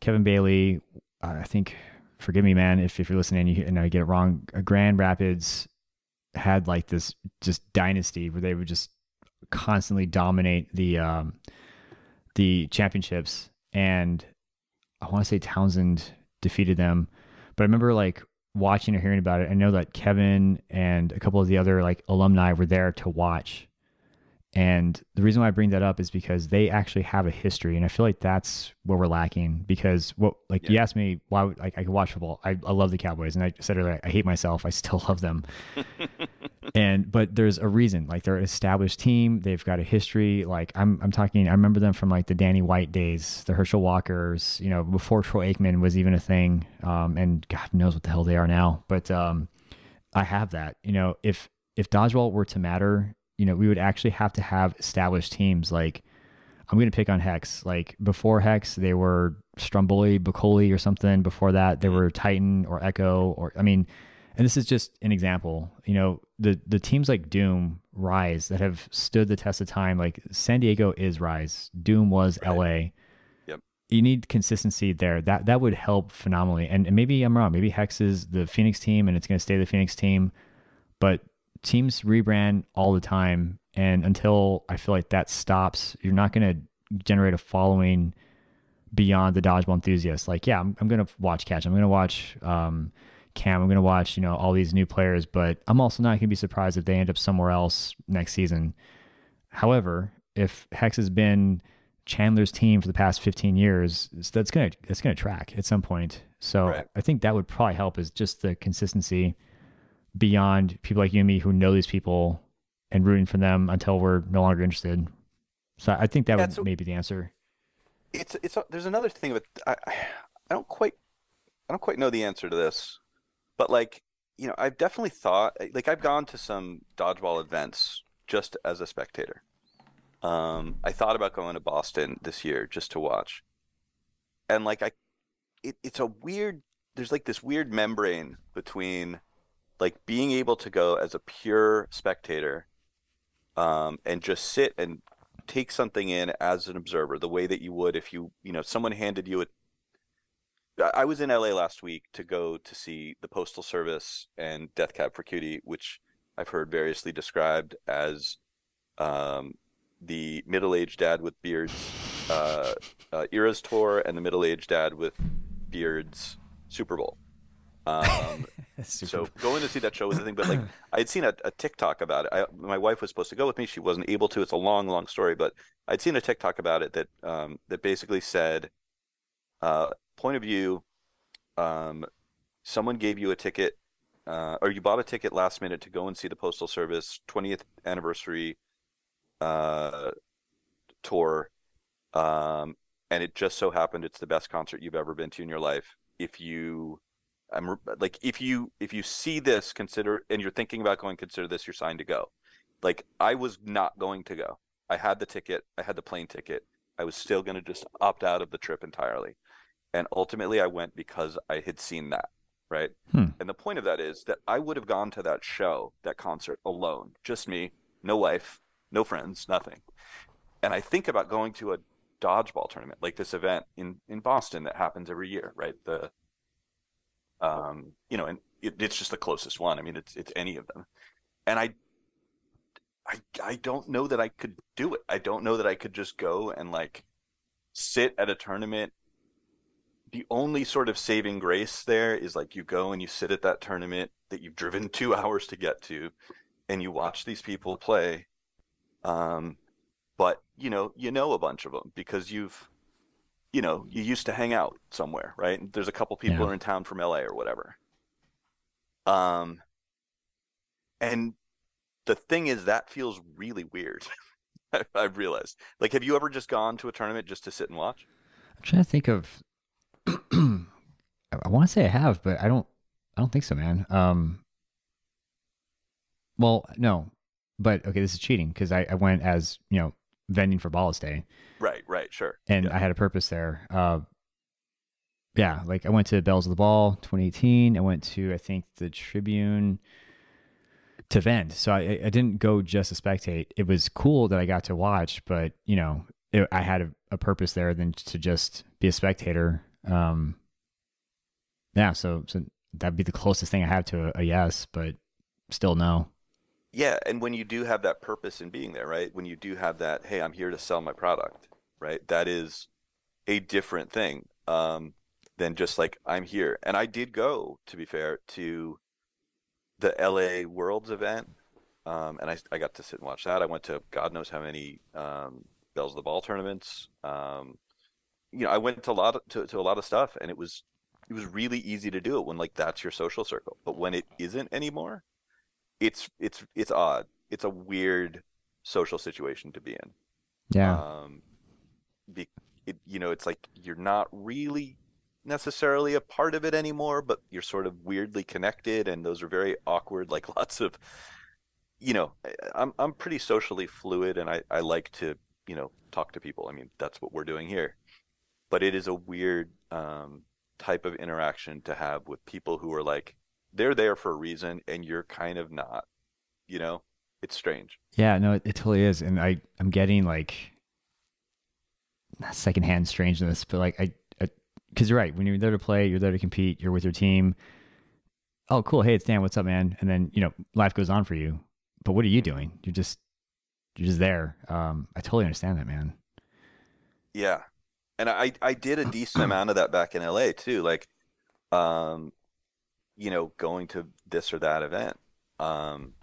Speaker 2: Kevin Bailey. I think forgive me, man, if, if you're listening you, and I get it wrong. Grand Rapids had like this just dynasty where they would just constantly dominate the um, the championships, and I want to say Townsend defeated them, but I remember like watching or hearing about it. I know that Kevin and a couple of the other like alumni were there to watch, and the reason why I bring that up is because they actually have a history, and I feel like that's what we're lacking. Because what, like, yeah. you asked me why, would, like, I could watch football. I, I love the Cowboys, and I said earlier, I hate myself. I still love them, and but there's a reason. Like, they're an established team. They've got a history. Like, I'm, I'm talking. I remember them from like the Danny White days, the Herschel Walkers. You know, before Troy Aikman was even a thing. Um, and God knows what the hell they are now. But um, I have that. You know, if if dodgeball were to matter you know, we would actually have to have established teams. Like, I'm going to pick on Hex. Like, before Hex, they were Stromboli, Bacoli, or something. Before that, they mm-hmm. were Titan or Echo, or, I mean, and this is just an example. You know, the the teams like Doom, Rise that have stood the test of time. Like San Diego is Rise. Doom was right. LA.
Speaker 1: Yep.
Speaker 2: You need consistency there. That that would help phenomenally. And, and maybe I'm wrong. Maybe Hex is the Phoenix team, and it's going to stay the Phoenix team. But teams rebrand all the time. And until I feel like that stops, you're not going to generate a following beyond the dodgeball enthusiasts. Like, yeah, I'm, I'm going to watch catch. I'm going to watch um, Cam. I'm going to watch, you know, all these new players, but I'm also not going to be surprised if they end up somewhere else next season. However, if Hex has been Chandler's team for the past 15 years, that's going to, that's going to track at some point. So right. I think that would probably help is just the consistency beyond people like you and me who know these people and rooting for them until we're no longer interested. So I think that yeah, would so maybe the answer.
Speaker 1: It's it's a, there's another thing but I I don't quite I don't quite know the answer to this, but like you know I've definitely thought like I've gone to some dodgeball events just as a spectator. Um, I thought about going to Boston this year just to watch, and like I, it, it's a weird there's like this weird membrane between like being able to go as a pure spectator um, and just sit and take something in as an observer the way that you would if you you know someone handed you a I was in LA last week to go to see the Postal Service and Death Cab for Cutie, which I've heard variously described as um, the middle-aged dad with beards uh, uh, Eras tour and the middle-aged dad with beards Super Bowl. Um, so going to see that show was the thing, but like I had seen a, a TikTok about it. I, my wife was supposed to go with me; she wasn't able to. It's a long, long story, but I'd seen a TikTok about it that um, that basically said, uh, point of view, um, someone gave you a ticket, uh, or you bought a ticket last minute to go and see the Postal Service 20th anniversary uh, tour, um, and it just so happened it's the best concert you've ever been to in your life. If you I'm like if you if you see this, consider and you're thinking about going, consider this your sign to go. Like I was not going to go. I had the ticket. I had the plane ticket. I was still going to just opt out of the trip entirely. And ultimately, I went because I had seen that, right? Hmm. And the point of that is that I would have gone to that show, that concert alone, just me, no wife, no friends, nothing. And I think about going to a dodgeball tournament like this event in in Boston that happens every year, right? The um, you know, and it, it's just the closest one. I mean, it's it's any of them, and I, I, I don't know that I could do it. I don't know that I could just go and like sit at a tournament. The only sort of saving grace there is like you go and you sit at that tournament that you've driven two hours to get to, and you watch these people play. Um, but you know, you know a bunch of them because you've you know, you used to hang out somewhere, right? There's a couple people yeah. in town from LA or whatever. Um, and the thing is, that feels really weird. I've realized. Like, have you ever just gone to a tournament just to sit and watch?
Speaker 2: I'm trying to think of. I want to say I have, but I don't. I don't think so, man. Um. Well, no, but okay, this is cheating because I, I went as you know vending for Ballas Day.
Speaker 1: Right, right, sure.
Speaker 2: And yeah. I had a purpose there. Uh, yeah, like I went to Bells of the Ball 2018. I went to I think the Tribune to vend. So I, I didn't go just to spectate. It was cool that I got to watch, but you know, it, I had a, a, purpose there than to just be a spectator. Um, yeah, so so that'd be the closest thing I have to a, a yes, but still no
Speaker 1: yeah and when you do have that purpose in being there right when you do have that hey i'm here to sell my product right that is a different thing um, than just like i'm here and i did go to be fair to the la worlds event um, and I, I got to sit and watch that i went to god knows how many um, bells of the ball tournaments um, you know i went to a lot of, to, to a lot of stuff and it was it was really easy to do it when like that's your social circle but when it isn't anymore it's it's it's odd. It's a weird social situation to be in.
Speaker 2: Yeah. Um,
Speaker 1: be, it, you know, it's like you're not really necessarily a part of it anymore, but you're sort of weirdly connected, and those are very awkward. Like lots of, you know, I'm I'm pretty socially fluid, and I I like to you know talk to people. I mean, that's what we're doing here, but it is a weird um, type of interaction to have with people who are like they're there for a reason and you're kind of not you know it's strange
Speaker 2: yeah no it, it totally is and i i'm getting like secondhand strangeness but like i because you're right when you're there to play you're there to compete you're with your team. Oh cool hey it's dan what's up man? And then you know life goes on for you. But what are you doing? You're just you're just there. Um i totally understand that man.
Speaker 1: Yeah. And i i did a decent amount of that back in la too like um you know, going to this or that event. Um,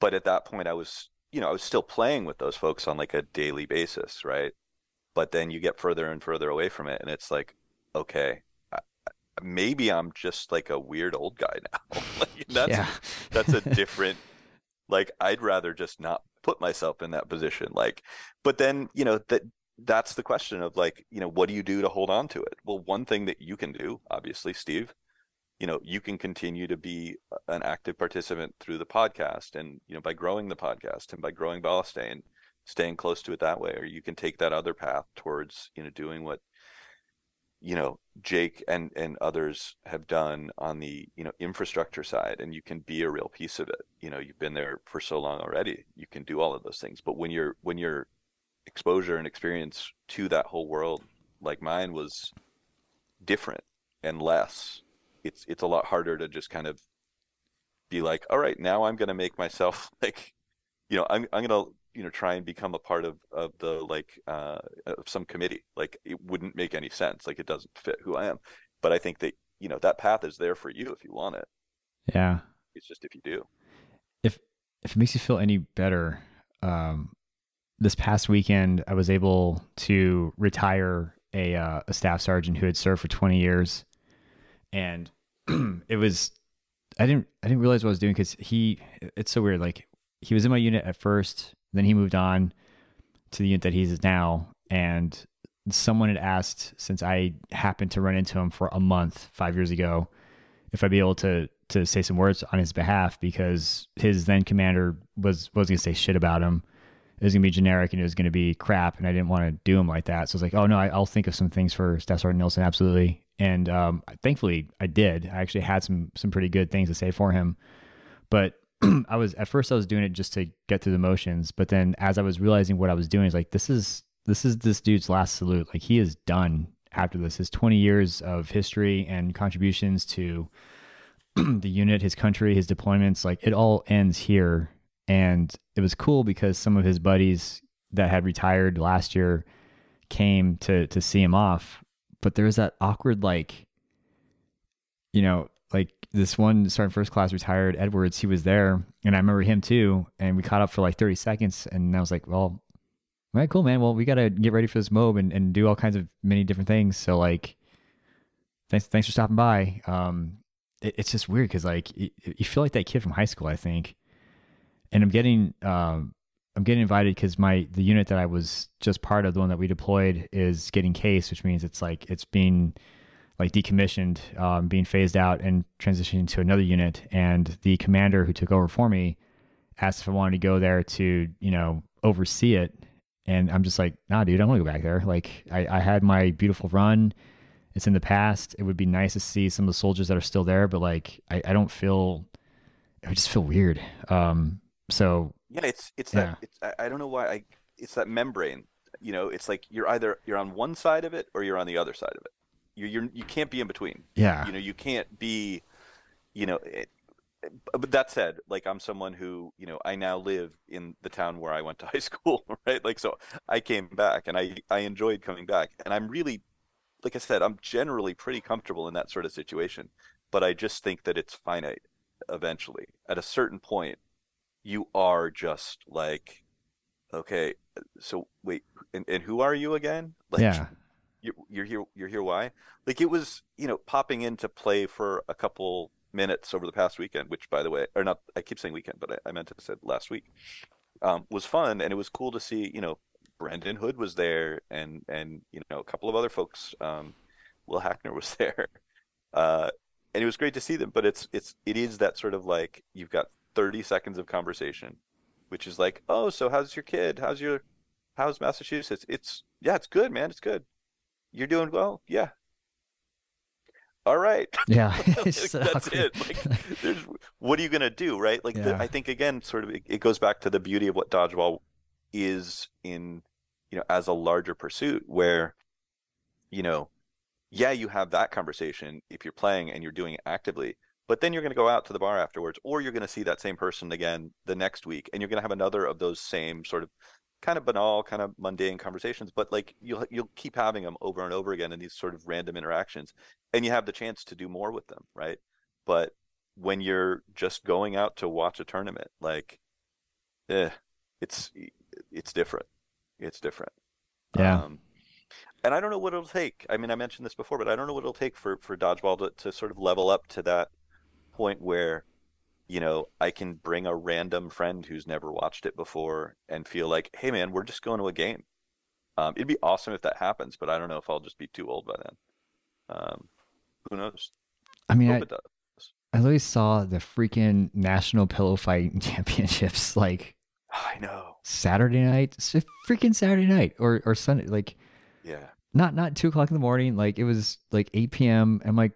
Speaker 1: but at that point, I was, you know, I was still playing with those folks on like a daily basis, right? But then you get further and further away from it, and it's like, okay, I, maybe I'm just like a weird old guy now. like, that's yeah. that's a different. like, I'd rather just not put myself in that position. Like, but then you know that that's the question of like, you know, what do you do to hold on to it? Well, one thing that you can do, obviously, Steve, you know you can continue to be an active participant through the podcast and you know by growing the podcast and by growing Ballas and staying close to it that way or you can take that other path towards you know doing what you know Jake and and others have done on the you know infrastructure side and you can be a real piece of it. You know you've been there for so long already you can do all of those things. But when you're when your exposure and experience to that whole world like mine was different and less it's it's a lot harder to just kind of be like all right now I'm going to make myself like you know I'm I'm going to you know try and become a part of of the like uh of some committee like it wouldn't make any sense like it doesn't fit who i am. But i think that you know that path is there for you if you want it.
Speaker 2: Yeah.
Speaker 1: It's just if you do.
Speaker 2: If if it makes you feel any better um this past weekend i was able to retire a uh, a staff sergeant who had served for 20 years. And it was i didn't i didn't realize what i was doing because he it's so weird like he was in my unit at first then he moved on to the unit that he's now, and someone had asked since I happened to run into him for a month five years ago if I'd be able to to say some words on his behalf because his then commander was was gonna say shit about him. It was gonna be generic and it was gonna be crap, and I didn't want to do him like that. So I was like, oh no, I, will think of some things for Staff Sergeant Nilsson, absolutely. And um, thankfully, I did. I actually had some some pretty good things to say for him, but I was at first I was doing it just to get through the motions, but then as I was realizing what I was doing, is like this is this is this dude's last salute. Like he is done after this. His 20 years of history and contributions to the unit, his country, his deployments, like it all ends here. And it was cool because some of his buddies that had retired last year came to to see him off. But there was that awkward like you know, this one sergeant first class retired Edwards, he was there, and I remember him too. And we caught up for like 30 seconds, and I was like, well, all right, cool, man. Well, we gotta get ready for this mob and, and do all kinds of many different things. So like, thanks thanks for stopping by. Um, it, it's just weird because like you, you feel like that kid from high school, I think. And I'm getting um, I'm getting invited because my the unit that I was just part of, the one that we deployed, is getting case, which means it's like it's being like decommissioned, um, being phased out and transitioning to another unit. And the commander who took over for me asked if I wanted to go there to, you know, oversee it. And I'm just like, nah, dude, I don't want to go back there. Like, I, I had my beautiful run. It's in the past. It would be nice to see some of the soldiers that are still there, but like, I, I don't feel, it would just feel weird. Um, so
Speaker 1: yeah, it's, it's yeah. that, it's, I don't know why I, it's that membrane, you know, it's like you're either, you're on one side of it or you're on the other side of it you you're, you can't be in between.
Speaker 2: Yeah.
Speaker 1: You know, you can't be, you know, it, but that said, like I'm someone who, you know, I now live in the town where I went to high school, right? Like so I came back and I I enjoyed coming back. And I'm really like I said, I'm generally pretty comfortable in that sort of situation, but I just think that it's finite eventually. At a certain point, you are just like okay, so wait, and, and who are you again? Like
Speaker 2: yeah
Speaker 1: you're, you're here you're here why? Like it was you know popping into play for a couple minutes over the past weekend which by the way or not i keep saying weekend but i, I meant to say last week um, was fun and it was cool to see you know brendan hood was there and and you know a couple of other folks um, will hackner was there uh, and it was great to see them but it's it's it is that sort of like you've got 30 seconds of conversation which is like oh so how's your kid? How's your how's massachusetts? It's yeah it's good man it's good you're doing well? Yeah. All right.
Speaker 2: Yeah.
Speaker 1: that's it. Like, there's, what are you going to do? Right. Like, yeah. the, I think, again, sort of, it, it goes back to the beauty of what dodgeball is in, you know, as a larger pursuit where, you know, yeah, you have that conversation if you're playing and you're doing it actively, but then you're going to go out to the bar afterwards, or you're going to see that same person again the next week, and you're going to have another of those same sort of kind of banal, kind of mundane conversations, but like you'll you'll keep having them over and over again in these sort of random interactions, and you have the chance to do more with them, right? But when you're just going out to watch a tournament, like, eh, it's it's different. It's different.
Speaker 2: Yeah. Um,
Speaker 1: and I don't know what it'll take. I mean, I mentioned this before, but I don't know what it'll take for for dodgeball to, to sort of level up to that point where you know, I can bring a random friend who's never watched it before and feel like, hey, man, we're just going to a game. Um, it'd be awesome if that happens, but I don't know if I'll just be too old by then. Um, who knows?
Speaker 2: I mean, I, I literally saw the freaking National Pillow Fight Championships like
Speaker 1: I know
Speaker 2: Saturday night, freaking Saturday night or or Sunday. Like,
Speaker 1: yeah,
Speaker 2: not not two o'clock in the morning. Like it was like eight p.m. I'm like,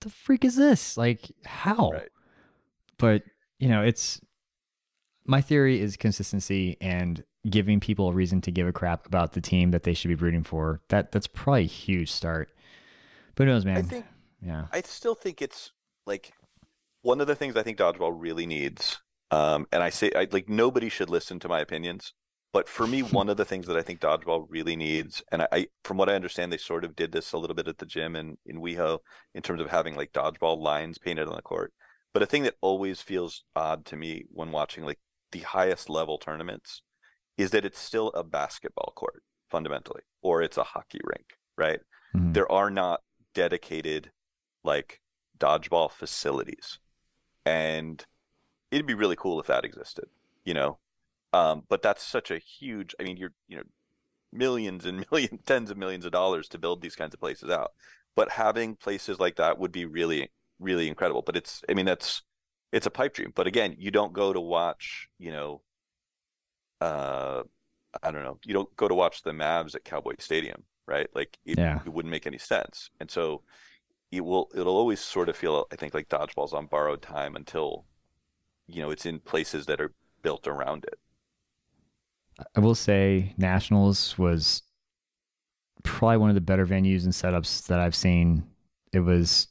Speaker 2: the freak is this? Like how?
Speaker 1: Right.
Speaker 2: But you know, it's my theory is consistency and giving people a reason to give a crap about the team that they should be rooting for. That that's probably a huge start. But who knows, man?
Speaker 1: I think
Speaker 2: yeah.
Speaker 1: I still think it's like one of the things I think dodgeball really needs. Um, and I say I like nobody should listen to my opinions, but for me, one of the things that I think dodgeball really needs, and I, I, from what I understand, they sort of did this a little bit at the gym and in WeHo in terms of having like dodgeball lines painted on the court. But a thing that always feels odd to me when watching like the highest level tournaments is that it's still a basketball court fundamentally, or it's a hockey rink, right?
Speaker 2: Mhm.
Speaker 1: There are not dedicated like dodgeball facilities. And it'd be really cool if that existed, you know. Um, but that's such a huge I mean you're you know millions and millions tens of millions of dollars to build these kinds of places out. But having places like that would be really really incredible. But it's I mean that's it's a pipe dream. But again, you don't go to watch, you know, uh I don't know, you don't go to watch the Mavs at Cowboy Stadium, right? Like it,
Speaker 2: Yeah.
Speaker 1: it wouldn't make any sense. And so it will it'll always sort of feel I think like dodgeball's on borrowed time until you know it's in places that are built around it.
Speaker 2: I will say Nationals was probably one of the better venues and setups that I've seen. It was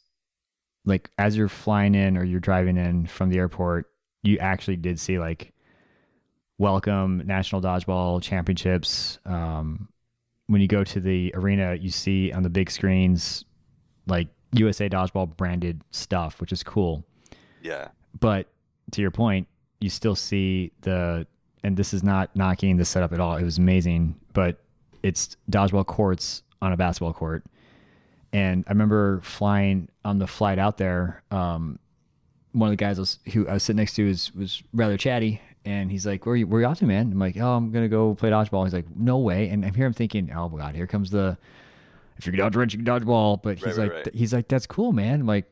Speaker 2: like as you're flying in or you're driving in from the airport, you actually did see like welcome National Dodgeball Championships. Um, when you go to the arena, you see on the big screens like USA Dodgeball branded stuff, which is cool
Speaker 1: Yeah.
Speaker 2: but to your point, you still see the, and this is not knocking the setup at all. It was amazing, but it's dodgeball courts on a basketball court. And I remember flying on the flight out there. Um, one of the guys was, who I was sitting next to was, was rather chatty. And he's like, where are you, where are you off to, man? I'm like, oh, I'm going to go play dodgeball. He's like, no way. And I'm here, I'm thinking, oh my God, here comes the, if you can dodge wrench, you can dodge ball. But he's
Speaker 1: Right, right,
Speaker 2: like,
Speaker 1: right.
Speaker 2: he's like, that's cool, man. I'm like,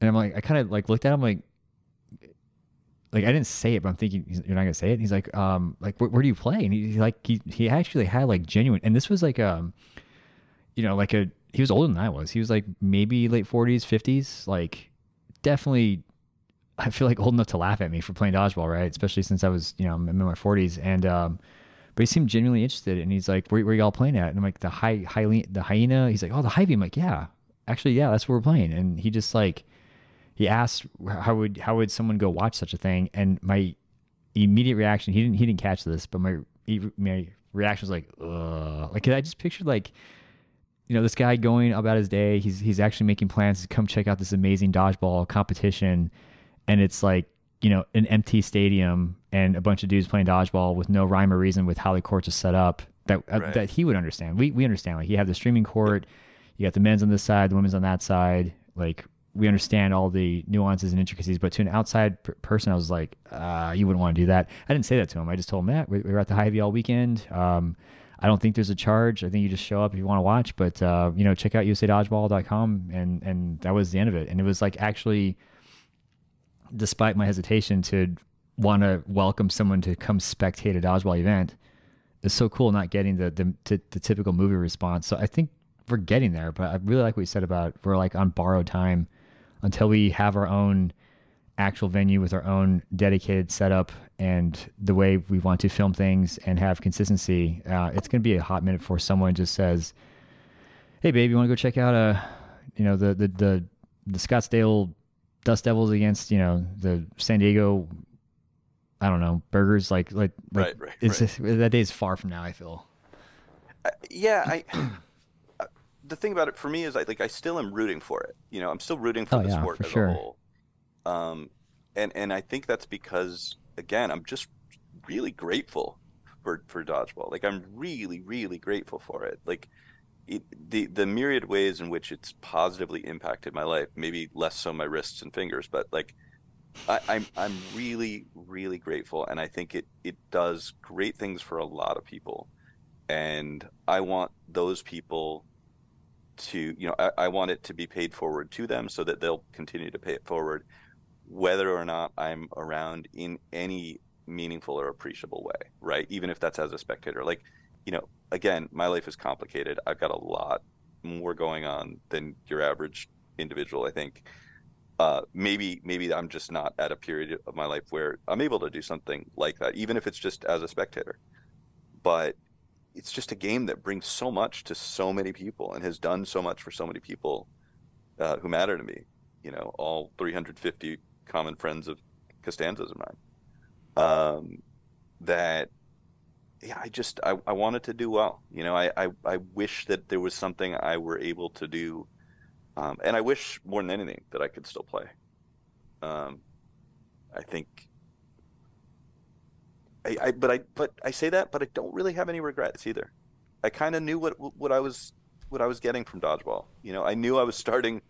Speaker 2: and I'm like, I kind of like looked at him like, like I didn't say it, but I'm thinking you're not gonna say it. He's like, um, like where, where do you play? And he, he like he he actually had like genuine, and this was like um, you know, like a he was older than I was. He was like maybe late 40s, 50s, like definitely. I feel like old enough to laugh at me for playing dodgeball, right? Especially since I was, you know, I'm in my 40s, and um, but he seemed genuinely interested, and he's like, "Where, where y'all playing at?" And I'm like, "The high, high, the hyena." He's like, "Oh, the Hy-Vee." I'm like, "Yeah, actually, yeah, that's where we're playing." And he just like he asked how would how would someone go watch such a thing and my immediate reaction he didn't he didn't catch this but my my reaction was like Ugh. like i just pictured like you know this guy going about his day he's he's actually making plans to come check out this amazing dodgeball competition. And it's like you know an empty stadium and a bunch of dudes playing dodgeball with no rhyme or reason with how the courts are set up that uh, that he would understand. We we understand. Like you have the streaming court you got the men's on this side the women's on that side. Like we understand all the nuances and intricacies but to an outside per- person i was like uh, you wouldn't want to do that. I didn't say that to him. I just told him that we, we were at the Hy-Vee all weekend. Um, i don't think there's a charge. I think you just show up if you want to watch but uh, you know check out usadodgeball.com and and that was the end of it. And it was like actually despite my hesitation to want to welcome someone to come spectate a dodgeball event it's so cool not getting the the, t- the typical movie response. So i think we're getting there but i really like what you said about we're like on borrowed time until we have our own actual venue with our own dedicated setup and the way we want to film things and have consistency uh, it's going to be a hot minute before someone just says hey babe you want to go check out uh you know the the the, the scottsdale dust devils against you know the san diego i don't know burgers like like, like
Speaker 1: Right, right,
Speaker 2: it's
Speaker 1: right.
Speaker 2: just- that day is far from now i feel
Speaker 1: Uh, yeah, I uh, the thing about it for me is I like I still am rooting for it. You know, I'm still rooting for
Speaker 2: Oh,
Speaker 1: the
Speaker 2: yeah,
Speaker 1: sport
Speaker 2: for
Speaker 1: as
Speaker 2: sure.
Speaker 1: a whole. Um, and and I think that's because again, I'm just really grateful for for dodgeball. Like I'm really really grateful for it. Like it, the the myriad ways in which it's positively impacted my life. Maybe less so my wrists and fingers, but like I, I'm I'm really really grateful, and I think it it does great things for a lot of people, and I want those people to you know I, I want it to be paid forward to them so that they'll continue to pay it forward, whether or not I'm around in any meaningful or appreciable way, right? Even if that's as a spectator, like you know, again, my life is complicated. I've got a lot more going on than your average individual. I think uh, maybe maybe I'm just not at a period of my life where I'm able to do something like that, even if it's just as a spectator. But it's just a game that brings so much to so many people and has done so much for so many people uh, who matter to me. You know, all 350 common friends of Costanza's of mine. Um, that yeah, I just I, I wanted to do well. You know, I, I, I wish that there was something I were able to do, um, and I wish more than anything that I could still play. Um, I think. I, I but I but I say that, but I don't really have any regrets either. I kind of knew what what I was what I was getting from dodgeball. You know, I knew I was starting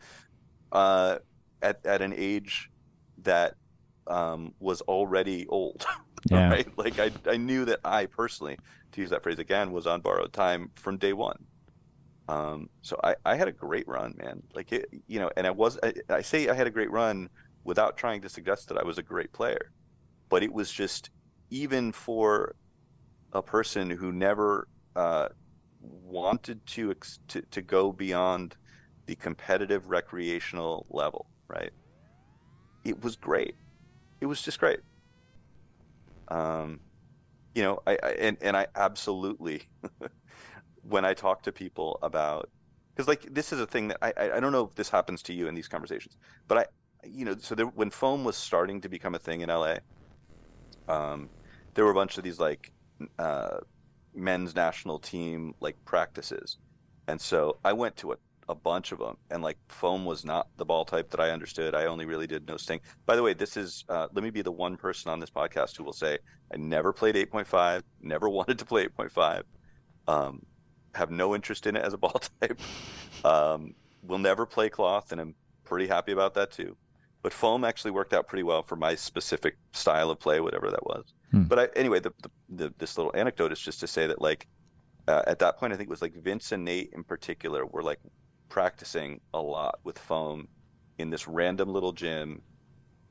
Speaker 1: uh, at at an age that um, was already old.
Speaker 2: Yeah.
Speaker 1: right? Like I, I knew that I personally, to use that phrase again, was on borrowed time from day one. Um, so I, I had a great run, man. Like it, you know, and I was, I, I say I had a great run without trying to suggest that I was a great player, but it was just even for a person who never uh, wanted to, ex- to to go beyond the competitive recreational level, right? It was great. It was just great. Um, you know, I, I and and I absolutely when I talk to people about because like this is a thing that I I don't know if this happens to you in these conversations, but I you know so there, when foam was starting to become a thing in LA, um, there were a bunch of these like uh, men's national team like practices, and so I went to a a bunch of them, and like foam was not the ball type that I understood. I only really did no sting. By the way, this is uh, let me be the one person on this podcast who will say I never played 8.5, never wanted to play 8.5, um, have no interest in it as a ball type. Um, will never play cloth, and I'm pretty happy about that too. But foam actually worked out pretty well for my specific style of play, whatever that was. Hmm. But I, anyway, the, the, the, this little anecdote is just to say that like uh, at that point, I think it was like Vince and Nate in particular were like practicing a lot with foam in this random little gym.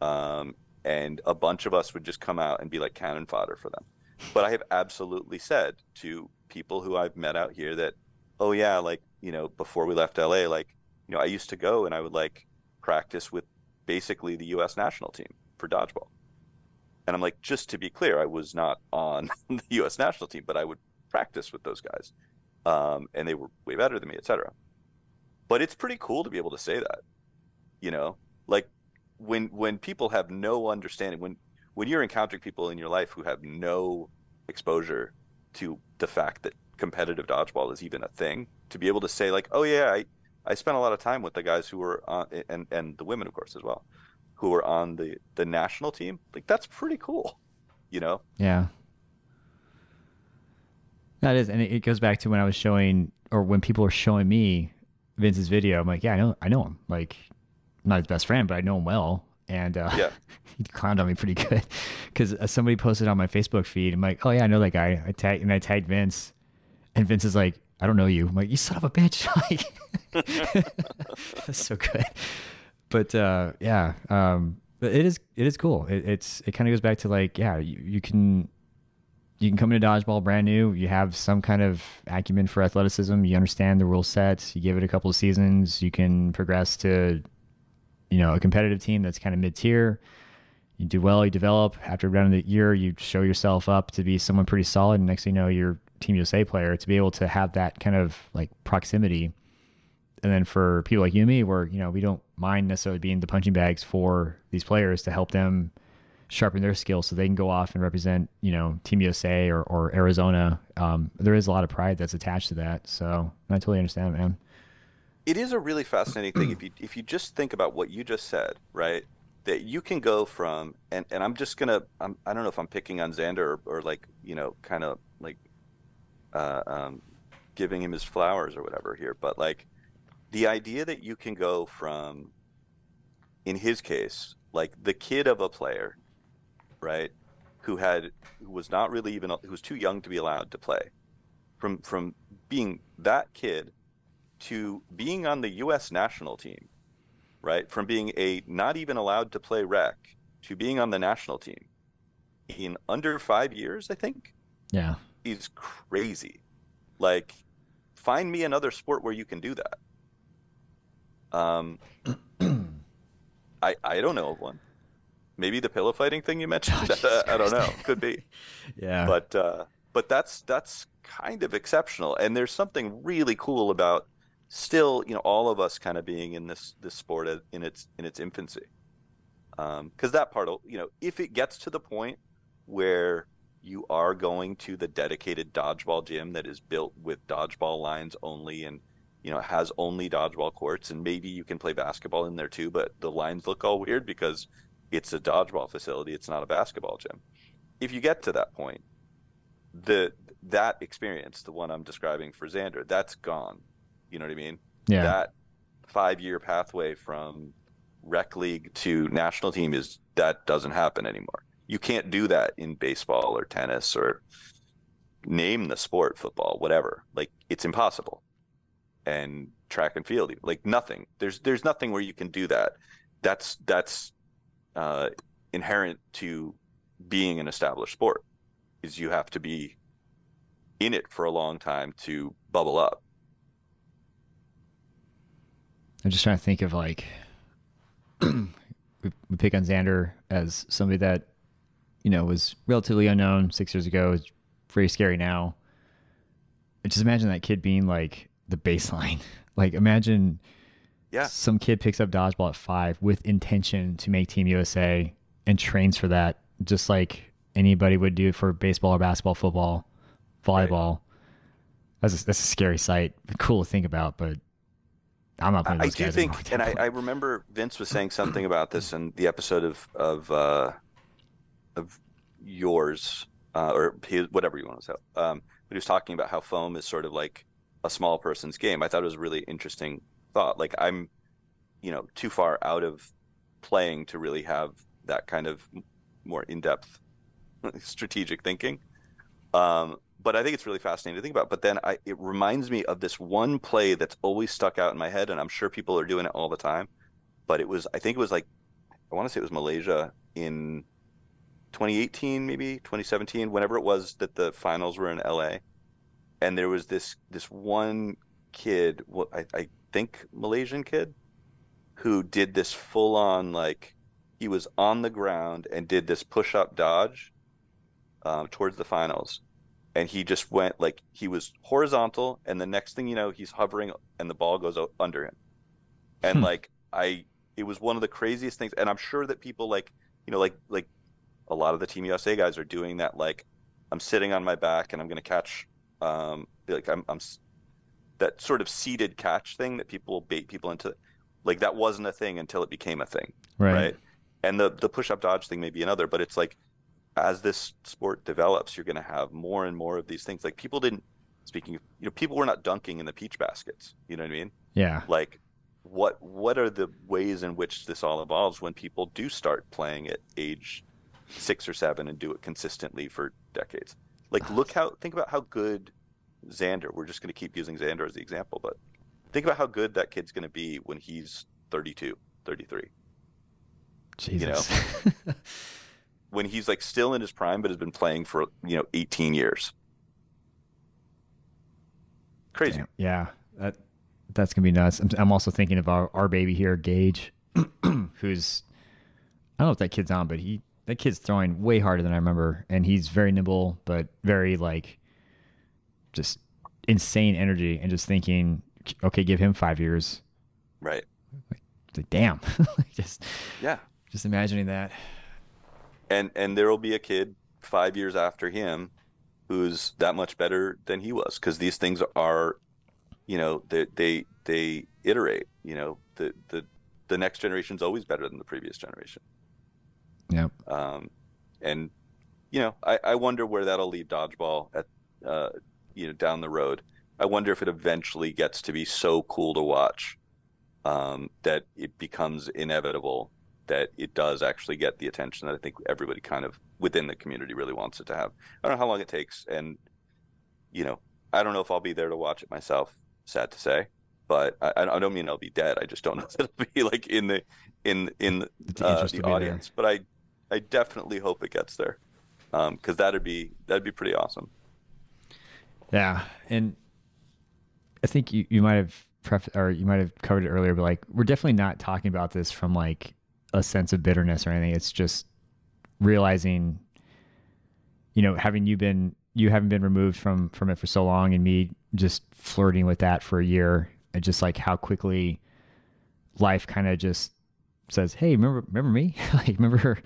Speaker 1: Um, and a bunch of us would just come out and be like cannon fodder for them. But I have absolutely said to people who I've met out here that, oh yeah, like you know, before we left LA, like you know, I used to go and I would like practice with basically the U.S. national team for dodgeball. And I'm like, just to be clear, I was not on the U.S. national team, but I would practice with those guys, um, and they were way better than me, etc but it's pretty cool to be able to say that you know? Like when when people have no understanding when when you're encountering people in your life who have no exposure to the fact that competitive dodgeball is even a thing to be able to say like oh yeah i i spent a lot of time with the guys who were on and and the women of course as well who were on the the national team like that's pretty cool you know?
Speaker 2: Yeah. That is and it goes back to when i was showing or when people were showing me Vince's video, I'm like, yeah, I know, I know him. Like, I'm not his best friend, but I know him well. And uh,
Speaker 1: yeah.
Speaker 2: he clowned on me pretty good because uh, somebody posted on my Facebook feed. I'm like, oh yeah, I know that guy. I tag and I tagged Vince, and Vince is like, I don't know you. I'm like, you son of a bitch. Like, that's so good. But uh, yeah, um, it is it is cool. It, it's it kind of goes back to like, yeah, you, you can you can come into dodgeball brand new. You have some kind of acumen for athleticism. You understand the rule sets. You give it a couple of seasons. You can progress to, you know, a competitive team that's kind of mid tier. You do well. You develop. After around the year, you show yourself up to be someone pretty solid. And next thing you know, you're Team USA player. To be able to have that kind of like proximity, and then for people like you and me, where you know we don't mind necessarily being the punching bags for these players to help them sharpen their skills so they can go off and represent, you know, Team USA or, or Arizona. Um, there is a lot of pride that's attached to that. So I totally understand, man.
Speaker 1: It is a really fascinating thing if you if you just think about what you just said, right? That you can go from and, and I'm just gonna I'm, I don't know if I'm picking on Xander or, or like you know kind of like uh, um, giving him his flowers or whatever here, but like the idea that you can go from in his case like the kid of a player right? Who had who was not really even who was too young to be allowed to play. From from being that kid to being on the U.S. national team, right? From being a not even allowed to play rec to being on the national team in under five years, I think.
Speaker 2: Yeah,
Speaker 1: is crazy. Like, find me another sport where you can do that. Um, I I don't know of one. Maybe the pillow fighting thing you mentioned.
Speaker 2: Oh,
Speaker 1: I don't know. Could be.
Speaker 2: Yeah.
Speaker 1: But uh, but that's that's kind of exceptional, and there's something really cool about still, you know, all of us kind of being in this this sport in its in its infancy. Because um, that part, you know, if it gets to the point where you are going to the dedicated dodgeball gym that is built with dodgeball lines only and you know has only dodgeball courts and maybe you can play basketball in there too but the lines look all weird because it's a dodgeball facility it's not a basketball gym. If you get to that point the that experience the one i'm describing for xander that's gone. You know what i mean?
Speaker 2: Yeah.
Speaker 1: That five year pathway from rec league to national team is that doesn't happen anymore. You can't do that in baseball or tennis or name the sport football whatever. Like it's impossible. And track and field like nothing. There's there's nothing where you can do that. That's that's uh, inherent to being an established sport is you have to be in it for a long time to bubble up
Speaker 2: i'm just trying to think of like we, pick on xander as somebody that you know, was relatively unknown six years ago. is very scary now. Just imagine that kid being like the baseline. like imagine
Speaker 1: yeah.
Speaker 2: some kid picks up dodgeball at five with intention to make Team USA and trains for that, just like anybody would do for baseball or basketball, football, volleyball. Right. That's a, that's a scary sight. Cool to think about, but I'm not. Playing. I
Speaker 1: do think, and I, I, remember Vince was saying something about this in the episode of of uh, of yours uh, or his, whatever you want to say. Um, but he was talking about how foam is sort of like a small person's game. I thought it was a really interesting thought. Like I'm, you know, too far out of playing to really have that kind of more in-depth strategic thinking. Um, but I think it's really fascinating to think about. But then I, it reminds me of this one play that's always stuck out in my head, and I'm sure people are doing it all the time. But it was, I think it was like, I want to say it was Malaysia in 2018 maybe 2017 whenever it was that the finals were in LA and there was this this one kid what I, I think Malaysian kid who did this full on like he was on the ground and did this push up dodge um, towards the finals and he just went like he was horizontal and the next thing you know he's hovering and the ball goes under him and hmm. like i it was one of the craziest things and i'm sure that people like you know like like a lot of the Team USA guys are doing that. Like, I'm sitting on my back and I'm going to catch, um, like I'm, I'm that sort of seated catch thing that people bait people into. Like that wasn't a thing until it became a thing, right? right? And the the push up dodge thing may be another, but it's like as this sport develops, you're going to have more and more of these things. Like people didn't speaking, of, you know, people were not dunking in the peach baskets. You know what I mean?
Speaker 2: Yeah.
Speaker 1: Like what what are the ways in which this all evolves when people do start playing at age six or seven and do it consistently for decades. Like, look how think about how good Xander. We're just going to keep using Xander as the example, but think about how good that kid's going to be when he's 32, 33.
Speaker 2: Jesus. You
Speaker 1: know, when he's like still in his prime, but has been playing for you know 18 years. Crazy. Damn.
Speaker 2: Yeah, that that's gonna be nuts. I'm, I'm also thinking of our, our baby here, Gage, who's I don't know if that kid's on, but he that kid's throwing way harder than I remember, and he's very nimble, but very like just insane energy, and just thinking, okay, give him five years,
Speaker 1: right?
Speaker 2: Like, like damn, just
Speaker 1: yeah,
Speaker 2: just imagining that.
Speaker 1: And and there will be a kid five years after him who's that much better than he was because these things are, you know, they they they iterate. You know, the the the next generation is always better than the previous generation.
Speaker 2: Yep.
Speaker 1: Um, and you know, I, I wonder where that'll leave dodgeball at uh, you know down the road. I wonder if it eventually gets to be so cool to watch um, that it becomes inevitable that it does actually get the attention that I think everybody kind of within the community really wants it to have. I don't know how long it takes, and you know, I don't know if I'll be there to watch it myself. Sad to say, but I, I don't mean I'll be dead. I just don't know if it'll be like in the in in uh, the audience. But I I definitely hope it gets there, because um, that'd be that'd be pretty awesome.
Speaker 2: Yeah, and I think you, you might have pref- or you might have covered it earlier, but like we're definitely not talking about this from like a sense of bitterness or anything. It's just realizing, you know, having you been you haven't been removed from from it for so long, and me just flirting with that for a year, and just like how quickly life kind of just says, "Hey, remember remember me? like remember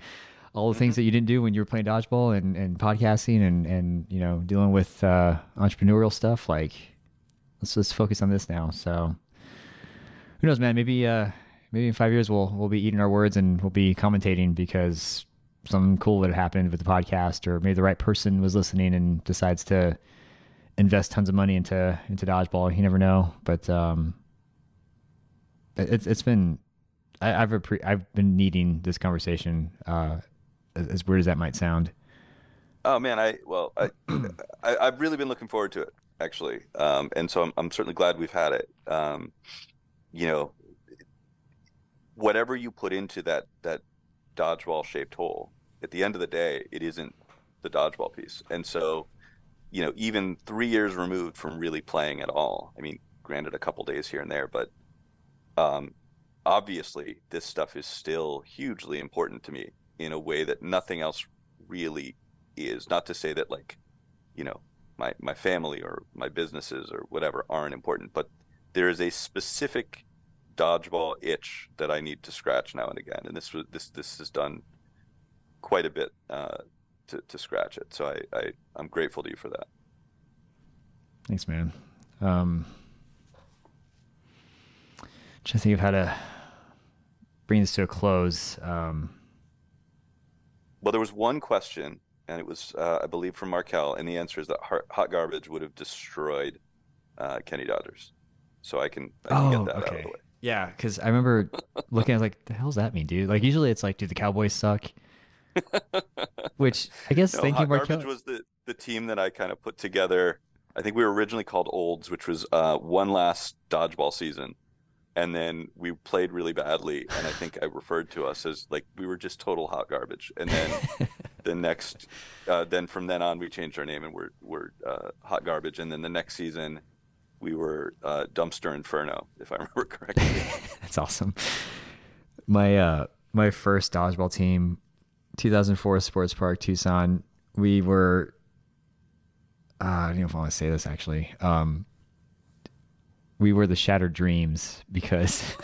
Speaker 2: all the things
Speaker 1: Mm-hmm.
Speaker 2: that you didn't do when you were playing dodgeball and and podcasting and and you know dealing with uh, entrepreneurial stuff. Like let's just focus on this now." So who knows, man? Maybe uh maybe in five years we'll we'll be eating our words and we'll be commentating because something cool that happened with the podcast, or maybe the right person was listening and decides to invest tons of money into into dodgeball. You never know, but um, it's it's been I, I've appre- I've been needing this conversation. Uh, as, weird as that might sound.
Speaker 1: Oh man, I well, I, I I've really been looking forward to it actually, um, and so I'm I'm certainly glad we've had it. Um, you know, whatever you put into that that dodgeball shaped hole, at the end of the day, it isn't the dodgeball piece, and so you know, even three years removed from really playing at all. I mean, granted, a couple days here and there, but um, obviously, this stuff is still hugely important to me in a way that nothing else really is. Not to say that like, you know, my my family or my businesses or whatever aren't important, but there is a specific dodgeball itch that I need to scratch now and again, and this was this this has done quite a bit uh, to to scratch it. So I, I I'm grateful to you for that.
Speaker 2: Thanks, man. Um, to think of how to bring this to a close. Um,
Speaker 1: Well, there was one question, and it was, uh, I believe, from Markel, and the answer is that hot, garbage would have destroyed uh, Kenny Dodgers. So I can, I can get that out of the way.
Speaker 2: Yeah, because I remember looking at it, like, the hell's that mean, dude? Like, usually it's like, do the Cowboys suck. Which I guess
Speaker 1: No,
Speaker 2: thank you,
Speaker 1: Hot
Speaker 2: Markel.
Speaker 1: Garbage was the, the team that I kind of put together. I think we were originally called Olds, which was uh, one last dodgeball season. And then we played really badly. And I think I referred to us as like we were just total hot garbage. And then the next, uh, then from then on, we changed our name and we're, we're uh, hot garbage. And then the next season, we were uh, Dumpster Inferno, if I remember correctly.
Speaker 2: That's awesome. My uh my first dodgeball team, 2004 Sports Park Tucson. We were. Uh, I don't know if I want to say this actually. Um, we were the Shattered Dreams because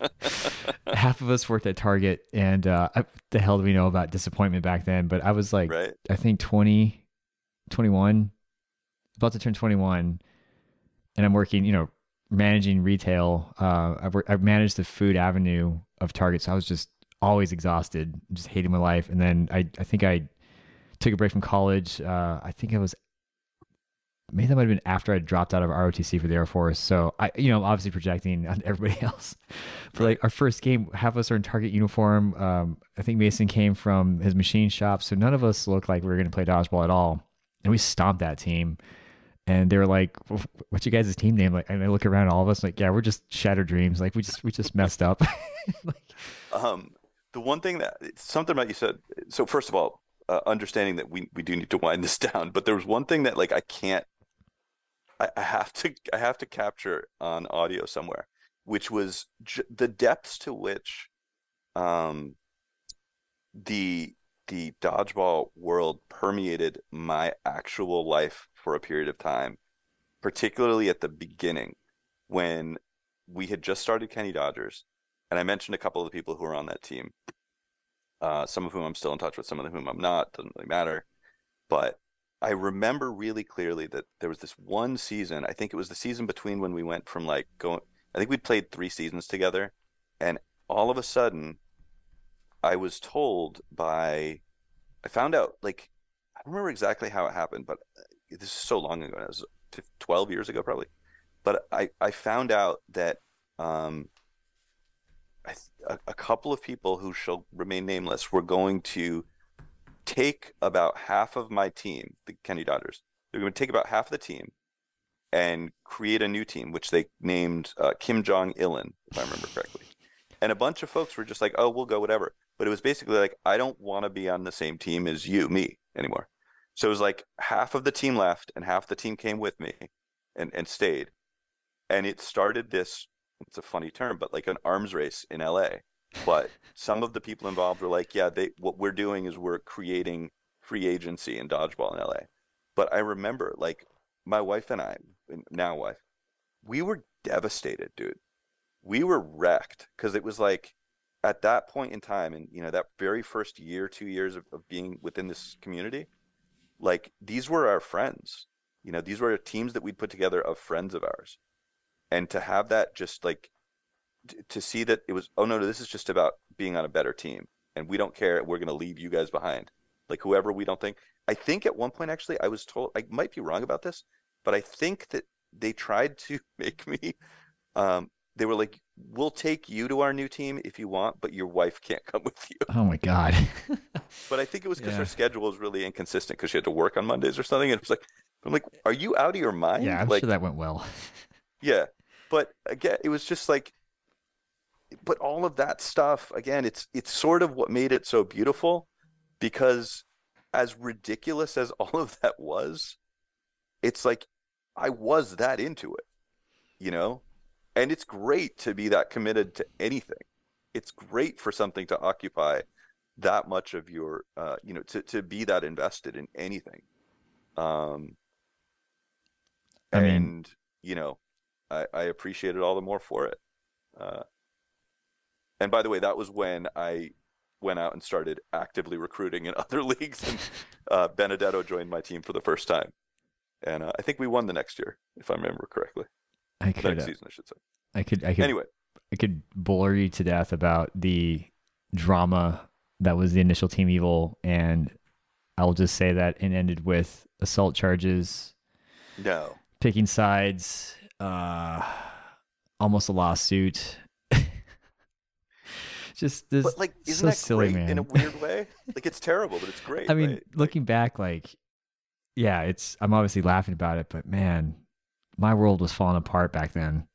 Speaker 2: half of us worked at Target, and uh, the hell do we know about disappointment back then? But I was like,
Speaker 1: right?
Speaker 2: I think 20, 21, about to turn 21, and I'm working, you know, managing retail. Uh, I've, I've managed the food avenue of Target, so I was just always exhausted, just hating my life. And then I, I think I took a break from college. Uh, I think I was, maybe that might have been after I dropped out of ROTC for the Air Force. So I, you know, obviously projecting on everybody else. But like our first game, half of us are in Target uniform. Um, I think Mason came from his machine shop, so none of us looked like we were going to play dodgeball at all. And we stomped that team. And they were like, "Wh- "What's your guys' team name?" Like, and I look around, all of us, like, "Yeah, we're just Shattered Dreams. Like, we just we just messed up." like,
Speaker 1: Um, the one thing that something about you said. So first of all, uh, understanding that we we do need to wind this down, but there was one thing that like I can't. I, have to I have to capture on audio somewhere, which was j- the depths to which, um, the the dodgeball world permeated my actual life for a period of time, particularly at the beginning when we had just started Kenny Dodgers and I mentioned a couple of the people who were on that team. Uh, some of whom I'm still in touch with, some of whom I'm not. Doesn't really matter. But I remember really clearly that there was this one season. I think it was the season between when we went from like going. I think we played three seasons together, and all of a sudden, I was told by. I found out like I don't remember exactly how it happened, but uh, this is so long ago. It was 12 years ago, probably. But I I found out that. Um, I a, a couple of people who shall remain nameless were going to take about half of my team, the Kenny Dodgers. They're going to take about half of the team and create a new team, which they named uh, Kim Jong Ilin, if I remember correctly. And a bunch of folks were just like, "Oh, we'll go, whatever." But it was basically like, "I don't want to be on the same team as you, me, anymore." So it was like half of the team left, and half the team came with me, and and stayed. and it started this. It's a funny term, but like an arms race in LA. But some of the people involved were like, "Yeah, they what we're doing is we're creating free agency in dodgeball in LA." But I remember, like, my wife and I, now wife, we were devastated, dude. We were wrecked because it was like at that point in time, and you know, that very first year, two years of, of being within this community, like these were our friends. You know, these were teams that we'd put together of friends of ours. And to have that just like to see that it was, oh no, no, this is just about being on a better team. And we don't care. We're going to leave you guys behind. Like whoever we don't think. I think at one point, actually, I was told, I might be wrong about this, but I think that they tried to make me, um, they were like, we'll take you to our new team if you want, but your wife can't come with you.
Speaker 2: Oh my God.
Speaker 1: but I think it was because
Speaker 2: Yeah.
Speaker 1: her schedule was really inconsistent because she had to work on Mondays or something. And it was like, I'm like, are you out of your mind?
Speaker 2: yeah, I'm
Speaker 1: like,
Speaker 2: sure that went well.
Speaker 1: yeah. But again, it was just like, but all of that stuff, again, it's, it's sort of what made it so beautiful because as ridiculous as all of that was, it's like, I was that into it, you know? And it's great to be that committed to anything. It's great for something to occupy that much of your, uh, you know, to, to be that invested in anything. Um,
Speaker 2: I mean-
Speaker 1: and, you know, I, I appreciate it all the more for it. Uh, and by the way, that was when I went out and started actively recruiting in other leagues, and uh, Benedetto joined my team for the first time. And uh, I think we won the next year, if I remember correctly.
Speaker 2: I
Speaker 1: The
Speaker 2: could,
Speaker 1: next season, I should say.
Speaker 2: I could, I could,
Speaker 1: Anyway,
Speaker 2: I could bore you to death about the drama that was the initial Team Evil, and I'll just say that it ended with assault charges,
Speaker 1: no.
Speaker 2: picking sides, uh, almost a lawsuit. Just this,
Speaker 1: But like, isn't
Speaker 2: so
Speaker 1: that
Speaker 2: silly,
Speaker 1: great
Speaker 2: man.
Speaker 1: in a weird way? Like, it's terrible, but it's great.
Speaker 2: I mean,
Speaker 1: right?
Speaker 2: Looking back, like, yeah, it's. I'm obviously laughing about it, but man, my world was falling apart back then.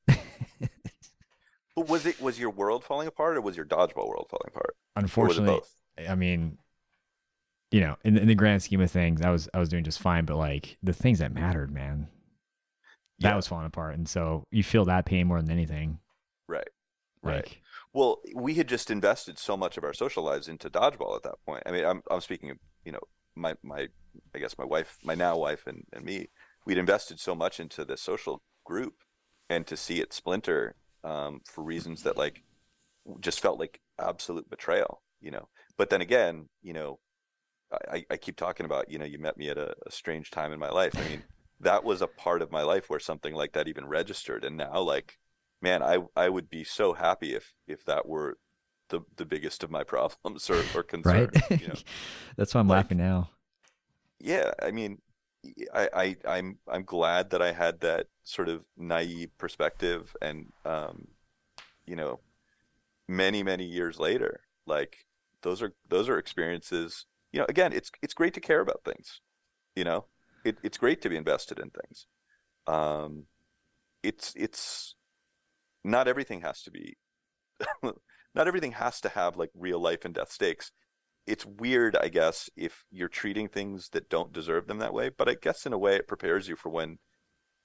Speaker 1: but was it was your world falling apart, or was your dodgeball world falling apart, or was it
Speaker 2: Unfortunately? I mean, you know, in, in the grand scheme of things, I was I was doing just fine. But like the things that mattered, man, that
Speaker 1: Yeah.
Speaker 2: was falling apart, and so you feel that pain more than anything.
Speaker 1: Right. Right.
Speaker 2: Like,
Speaker 1: Well, we had just invested so much of our social lives into dodgeball at that point. I mean, I'm I'm speaking of you know my my I guess my wife, my now wife, and and me. We'd invested so much into this social group, and to see it splinter um, for reasons that like just felt like absolute betrayal. You know. But then again, you know, I, I- keep talking about you know you met me at a, a strange time in my life. I mean, that was a part of my life where something like that even registered, and now like man, I I would be so happy if if that were the the biggest of my problems or, or
Speaker 2: right?
Speaker 1: concerns. You know?
Speaker 2: That's why I'm
Speaker 1: Like-
Speaker 2: laughing now.
Speaker 1: yeah, I mean, I, I I'm I'm glad that I had that sort of naive perspective, and um, you know, many many years later, like those are those are experiences. You know, again, it's it's great to care about things. You know, it, it's great to be invested in things. Um, it's it's not everything has to be not everything has to have like real life and death stakes. It's weird i guess if you're treating things that don't deserve them that way but i guess in a way it prepares you for when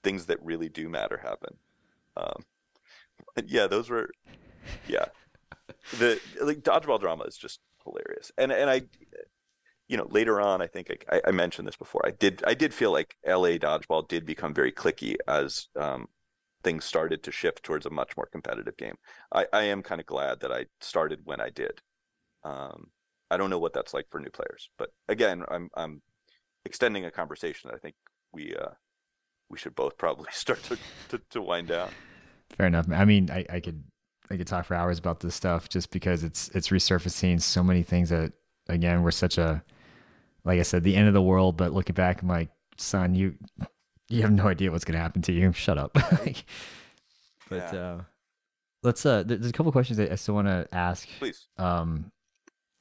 Speaker 1: things that really do matter happen. Um yeah those were yeah. The like dodgeball drama is just hilarious. And and i you know later on i think I, I mentioned this before. I did i did feel like la dodgeball did become very cliquey as um things started to shift towards a much more competitive game i i am kind of glad that i started when i did um i don't know what that's like for new players but again i'm i'm extending a conversation that i think we uh we should both probably start to to, to wind down
Speaker 2: Fair enough. I mean, I, I could I could talk for hours about this stuff just because it's it's resurfacing so many things that again we're such a like I said the end of the world. But looking back, I'm like, son, you you have no idea what's gonna happen to you. Shut up. Like, but
Speaker 1: Yeah.
Speaker 2: uh, let's uh, there's a couple questions that I still want to ask.
Speaker 1: please
Speaker 2: Um,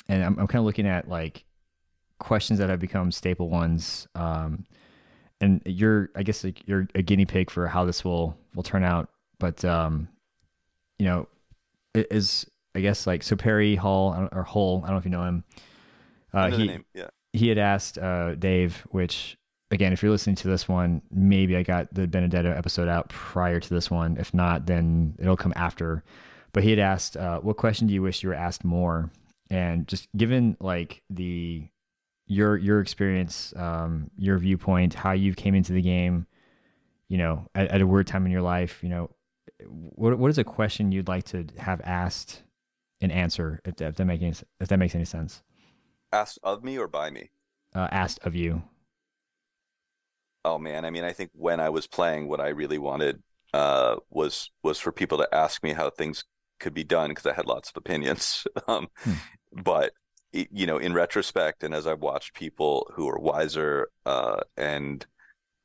Speaker 2: and I'm I'm kind of looking at like questions that have become staple ones. Um, and you're I guess like you're a guinea pig for how this will will turn out. But um, you know, is I guess like so Perry Hall or Hull. I don't know if you know him. Uh, he
Speaker 1: yeah
Speaker 2: he had asked uh, Dave, which again, if you're listening to this one, maybe I got the Benedetto episode out prior to this one. If not, then it'll come after. But he had asked, uh, "What question do you wish you were asked more?" And just given like the your your experience, um, your viewpoint, how you came into the game, you know, at, at a weird time in your life, you know, what what is a question you'd like to have asked and answer if, if that makes any, if that makes any sense?
Speaker 1: Asked of me or by me?
Speaker 2: Uh, asked of you.
Speaker 1: Oh man, I mean, I think when I was playing, what I really wanted uh, was was for people to ask me how things could be done because I had lots of opinions. um, hmm. But you know, in retrospect, and as I've watched people who are wiser uh, and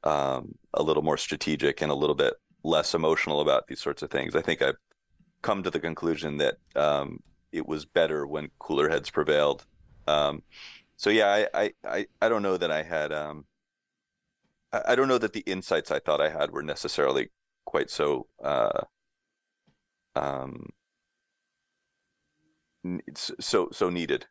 Speaker 1: um, a little more strategic and a little bit less emotional about these sorts of things, I think I've come to the conclusion that um, it was better when cooler heads prevailed. Um, so yeah, I, I, I, don't know that I had um, I don't know that the insights I thought I had were necessarily quite so uh, um, so so needed.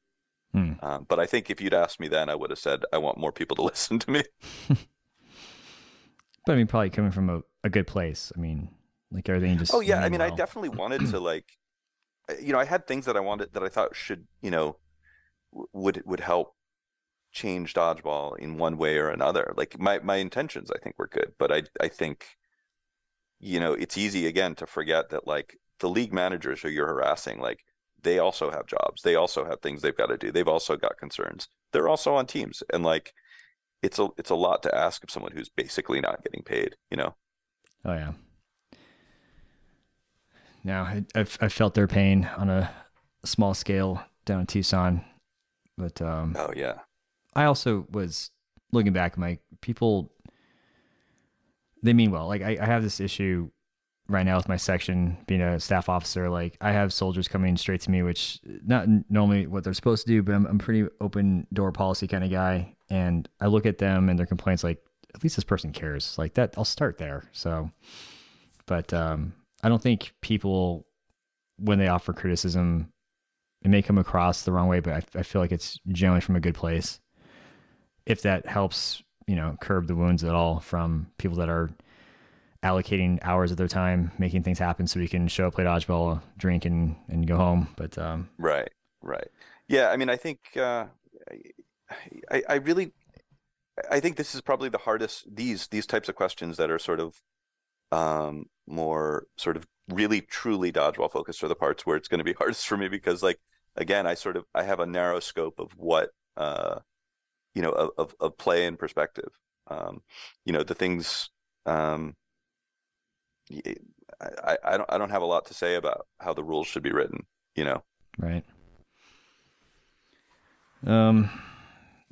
Speaker 1: Hmm. Um, but I think if you'd asked me then, I would have said I want more people to listen to me.
Speaker 2: but I mean, probably coming from a, a good place. I mean, like everything just.
Speaker 1: Oh yeah, I mean, well. I definitely wanted to like, you know, I had things that I wanted that I thought should, you know, would would help change dodgeball in one way or another. Like my my intentions, I think were good, but I I think, you know, it's easy again to forget that like the league managers who you're harassing, like they also have jobs, they also have things they've got to do, they've also got concerns. They're also on teams, and like it's a it's a lot to ask of someone who's basically not getting paid. You know.
Speaker 2: Oh yeah. Now I've I've felt their pain on a small scale down in Tucson, but um.
Speaker 1: Oh yeah
Speaker 2: I also was looking back, my people, they mean well. Like I, I have this issue right now with my section being a staff officer. Like I have soldiers coming straight to me, which not normally what they're supposed to do, but I'm, I'm pretty open door policy kind of guy. And I look at them and their complaints like, at least this person cares like that. I'll start there. So, but, um, I don't think people, when they offer criticism, it may come across the wrong way, but I, I feel like it's generally from a good place if that helps, you know, curb the wounds at all from people that are allocating hours of their time making things happen so we can show up, play dodgeball, drink, and and go home. But um,
Speaker 1: right, right, yeah. I mean, I think uh, I I really I think this is probably the hardest these these types of questions that are sort of um, more sort of really truly dodgeball focused are the parts where it's going to be hardest for me because like again I sort of I have a narrow scope of what uh, you know of, of, of play and perspective. Um, you know the things um, I, I don't I don't have a lot to say about how the rules should be written you know?
Speaker 2: Right. Um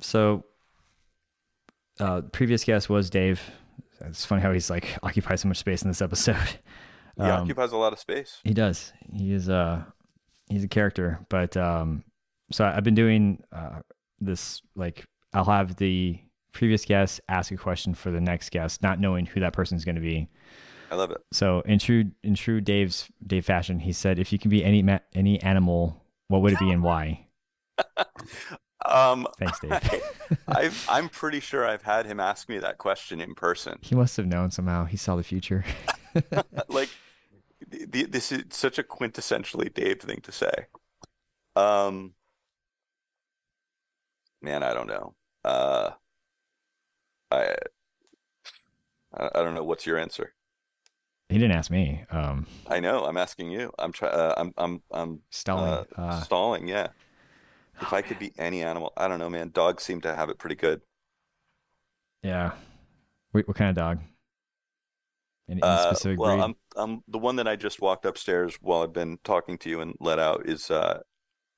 Speaker 2: so uh previous guest was Dave. It's funny how he's like occupies so much space in this episode.
Speaker 1: He um, occupies a lot of space.
Speaker 2: he does. He is uh he's a character but um so I've been doing uh this like I'll have the previous guest ask a question for the next guest, not knowing who that person is going to be.
Speaker 1: I love it.
Speaker 2: So in true in true Dave's Dave fashion, he said, "If you can be any ma- any animal, what would it be and why?"
Speaker 1: um,
Speaker 2: Thanks, Dave.
Speaker 1: i am pretty sure I've had him ask me that question in person.
Speaker 2: He must have known somehow. He saw the future.
Speaker 1: like the, this is such a quintessentially Dave thing to say. Um, man, I don't know. Uh, I I don't know. What's your answer?
Speaker 2: He didn't ask me. Um,
Speaker 1: I know. I'm asking you. I'm trying. Uh, I'm I'm I'm
Speaker 2: stalling. Uh,
Speaker 1: uh, stalling. Yeah. If oh, I could man. be any animal, I don't know, man. Dogs seem to have it pretty good.
Speaker 2: Yeah. Wait, what kind of dog?
Speaker 1: Any, any uh, specific well, breed? I'm I'm the one that I just walked upstairs while I've been talking to you and let out is uh,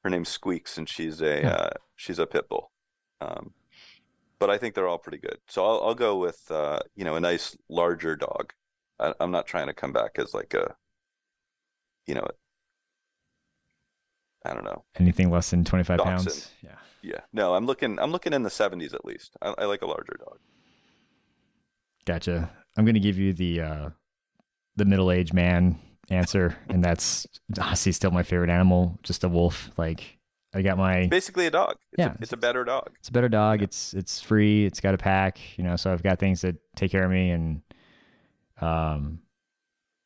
Speaker 1: her name's Squeaks and she's a uh, she's a pit bull. Um, but I think they're all pretty good. So I'll, I'll go with uh, you know a nice larger dog. I, am not trying to come back as like a, you know, I don't know.
Speaker 2: Anything less than 25 Dachshund. pounds?
Speaker 1: Yeah. Yeah. No, I'm looking. I'm looking in the 70s at least. I, I like a larger dog.
Speaker 2: Gotcha. I'm gonna give you the uh, the middle aged man answer, and that's honestly still my favorite animal. Just a wolf. Like I got my
Speaker 1: Basically a dog. It's
Speaker 2: Yeah.
Speaker 1: A, it's a better dog.
Speaker 2: it's a better dog.
Speaker 1: Yeah.
Speaker 2: It's it's free. It's got a pack. You know, so I've got things that take care of me, and um,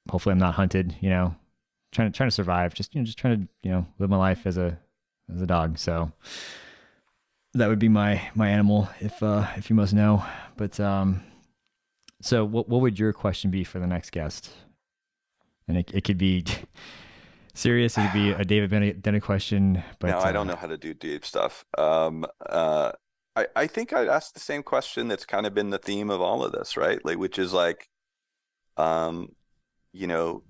Speaker 2: hopefully I'm not hunted. You know, trying to trying to survive. Just you know, just trying to you know live my life as a as a dog. So that would be my my animal if uh if you must know. But um, so what what would your question be for the next guest? And it it could be. Serious, it could be a David Bennett question, but
Speaker 1: no, I don't know how to do deep stuff. Um, uh, I, I think I'd ask the same question that's kind of been the theme of all of this, right? Like, which is like, um, you know,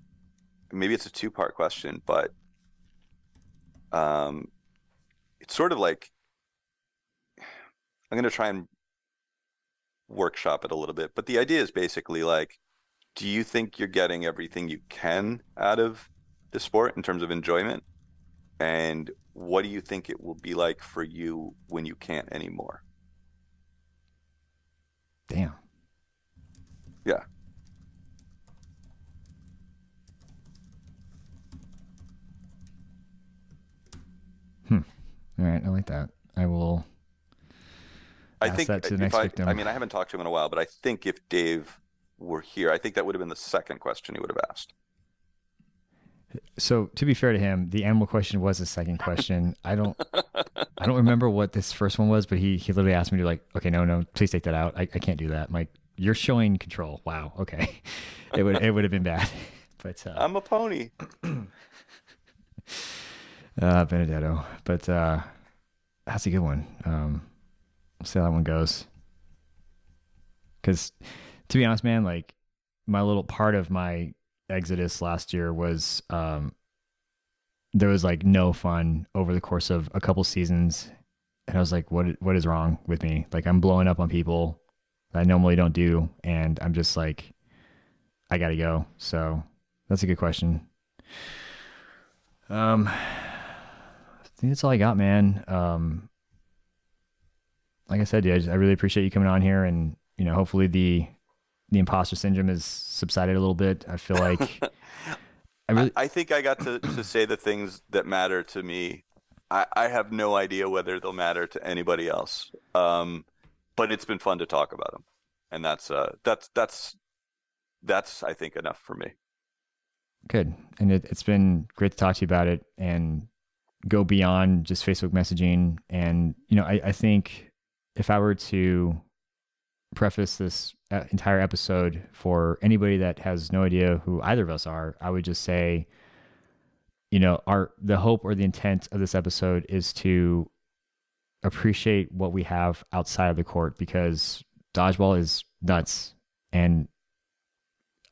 Speaker 1: maybe it's a two part question, but um, it's sort of like I'm going to try and workshop it a little bit. But the idea is basically like, do you think you're getting everything you can out of the sport in terms of enjoyment? And what do you think it will be like for you when you can't anymore?
Speaker 2: Damn.
Speaker 1: Yeah. Hmm.
Speaker 2: All right, I like that. I will.
Speaker 1: I think
Speaker 2: that to the
Speaker 1: if
Speaker 2: next
Speaker 1: I,
Speaker 2: victim.
Speaker 1: I mean, I haven't talked to him in a while, but I think if Dave were here, I think that would have been the second question he would have asked.
Speaker 2: So to be fair to him, the animal question was the second question. I don't, I don't remember what this first one was, but he he literally asked me to like, okay, no, no, please take that out. I, I can't do that. I'm like, you're showing control. Wow. Okay, it would it would have been bad, but uh,
Speaker 1: I'm a pony.
Speaker 2: uh, Benedetto. But uh, that's a good one. Um, we'll see how that one goes. Because to be honest, man, like my little part of my exodus last year was um, there was like no fun over the course of a couple seasons, and I was like, what what is wrong with me? Like I'm blowing up on people that I normally don't do, and I'm just like, I gotta go. So that's a good question. Um, I think that's all I got, man. Um, like I said, dude, I, just, I really appreciate you coming on here, and you know, hopefully the the imposter syndrome has subsided a little bit. I feel like I
Speaker 1: I, I think I got to, to say the things that matter to me. I, I have no idea whether they'll matter to anybody else. Um, but it's been fun to talk about them, and that's uh, that's that's that's I think enough for me.
Speaker 2: good, and it, it's been great to talk to you about it and go beyond just Facebook messaging. And you know, I, I think if I were to preface this uh, entire episode for anybody that has no idea who either of us are, I would just say, you know, our the hope or the intent of this episode is to appreciate what we have outside of the court because dodgeball is nuts. And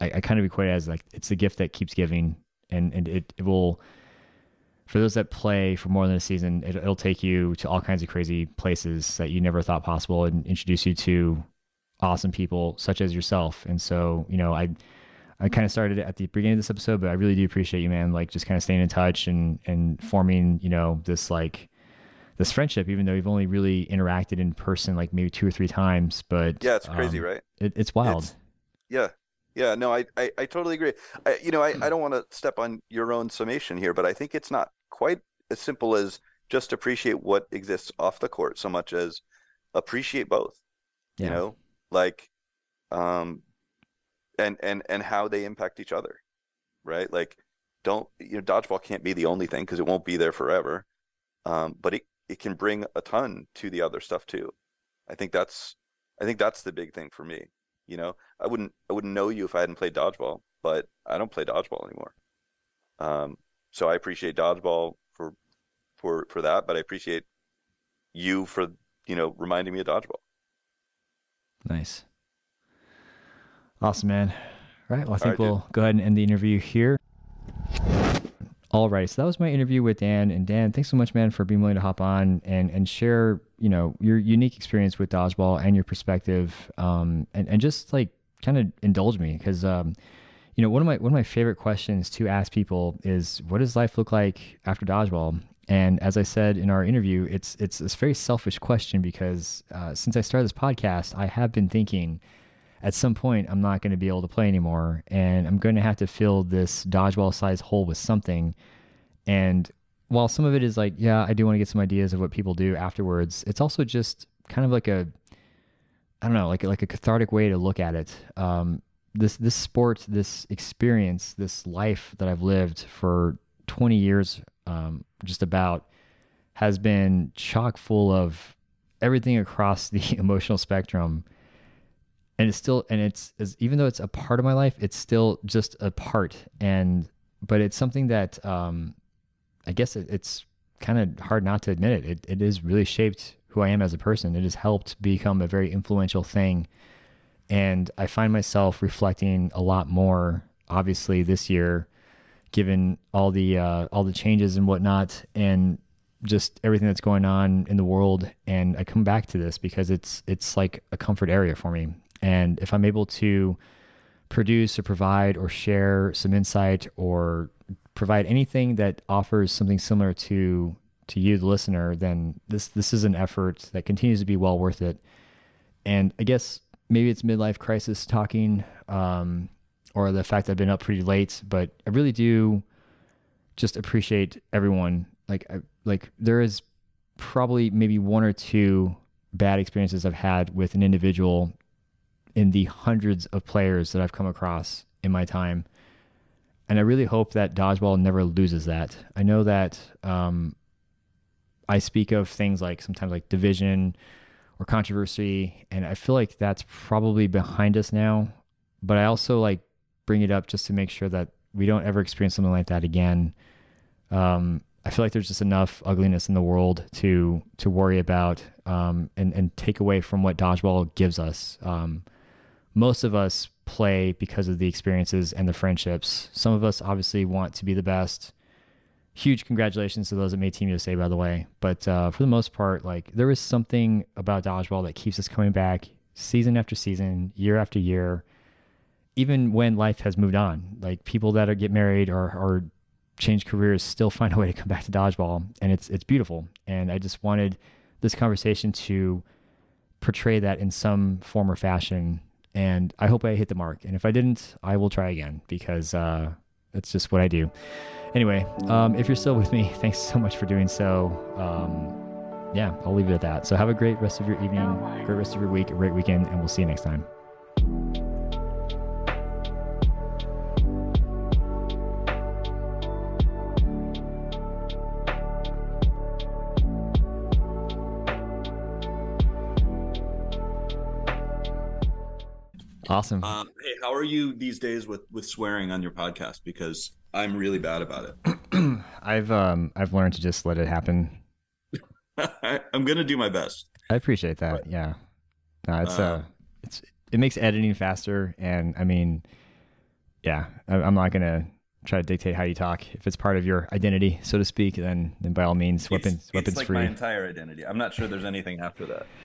Speaker 2: I, I kind of equate it as like it's a gift that keeps giving and, and it, it will for those that play for more than a season it, it'll take you to all kinds of crazy places that you never thought possible and introduce you to awesome people such as yourself and so you know i i kind of started at the beginning of this episode but i really do appreciate you man like just kind of staying in touch and and forming you know this like this friendship even though you've only really interacted in person like maybe two or three times but
Speaker 1: Yeah, it's crazy,
Speaker 2: um,
Speaker 1: right?
Speaker 2: it, it's wild
Speaker 1: It's- Yeah. Yeah, no, I, I, I totally agree. I, you know, I, I don't want to step on your own summation here, but I think it's not quite as simple as just appreciate what exists off the court so much as appreciate both.
Speaker 2: yeah
Speaker 1: You know, like, um, and and and how they impact each other, right? Like, don't you know, dodgeball can't be the only thing because it won't be there forever. Um, but it it can bring a ton to the other stuff too. I think that's I think that's the big thing for me. You know, I wouldn't I wouldn't know you if I hadn't played dodgeball, but I don't play dodgeball anymore. Um, so I appreciate dodgeball for for for that, but I appreciate you for you know reminding me of dodgeball.
Speaker 2: Nice. Awesome, man. All right. Well, I think
Speaker 1: right,
Speaker 2: we'll go ahead and end the interview here. All right. So that was my interview with Dan. And Dan, thanks so much, man, for being willing to hop on and, and share, you know, your unique experience with dodgeball and your perspective. Um, and, and just like kind of indulge me because, um, you know, one of my one of my favorite questions to ask people is, "What does life look like after dodgeball?" And as I said in our interview, it's it's this very selfish question because uh, since I started this podcast, I have been thinking at some point I'm not going to be able to play anymore, and I'm going to have to fill this dodgeball size hole with something. And while some of it is like, yeah, I do want to get some ideas of what people do afterwards, it's also just kind of like a, I don't know, like like a cathartic way to look at it. Um, this this sport, this experience, this life that I've lived for 20 years, um, just about, has been chock full of everything across the emotional spectrum. And it's still, and it's, it's even though it's a part of my life, it's still just a part. And but it's something that um, I guess it, it's kind of hard not to admit it. it. It has really shaped who I am as a person. It has helped become a very influential thing. And I find myself reflecting a lot more, obviously, this year, given all the uh, all the changes and whatnot, and just everything that's going on in the world. And I come back to this because it's it's like a comfort area for me. And if I'm able to produce or provide or share some insight or provide anything that offers something similar to to you, the listener, then this this is an effort that continues to be well worth it. And I guess maybe it's midlife crisis talking, um, or the fact I've been up pretty late, but I really do just appreciate everyone. Like I, like there is probably maybe one or two bad experiences I've had with an individual in the hundreds of players that I've come across in my time and I really hope that dodgeball never loses that. I know that um, I speak of things like sometimes like division or controversy, and I feel like that's probably behind us now. But I also like bring it up just to make sure that we don't ever experience something like that again. Um, I feel like there's just enough ugliness in the world to to worry about um, and and take away from what dodgeball gives us. Um, most of us play because of the experiences and the friendships. Some of us obviously want to be the best. Huge congratulations to those that made Team USA, by the way. But uh, for the most part, like there is something about dodgeball that keeps us coming back season after season, year after year, even when life has moved on. Like people that are get married or, or change careers still find a way to come back to dodgeball, and it's it's beautiful. And I just wanted this conversation to portray that in some form or fashion and I hope I hit the mark. And if I didn't, I will try again because uh, that's just what I do. Anyway, um, if you're still with me, thanks so much for doing so. Um, yeah, I'll leave it at that. So have a great rest of your evening, great rest of your week, a great weekend, and we'll see you next time. Awesome.
Speaker 1: Um, hey, how are you these days with with swearing on your podcast? Because I'm really bad about it.
Speaker 2: I've um I've learned to just let it happen.
Speaker 1: I, am gonna do my best.
Speaker 2: I appreciate that. But, yeah. No, it's uh, uh, it's it makes editing faster, and I mean, yeah, I, I'm not gonna try to dictate how you talk. If it's part of your identity, so to speak, then then by all means, weapons
Speaker 1: it's,
Speaker 2: weapons
Speaker 1: it's like
Speaker 2: free.
Speaker 1: my entire identity. I'm not sure there's anything after that.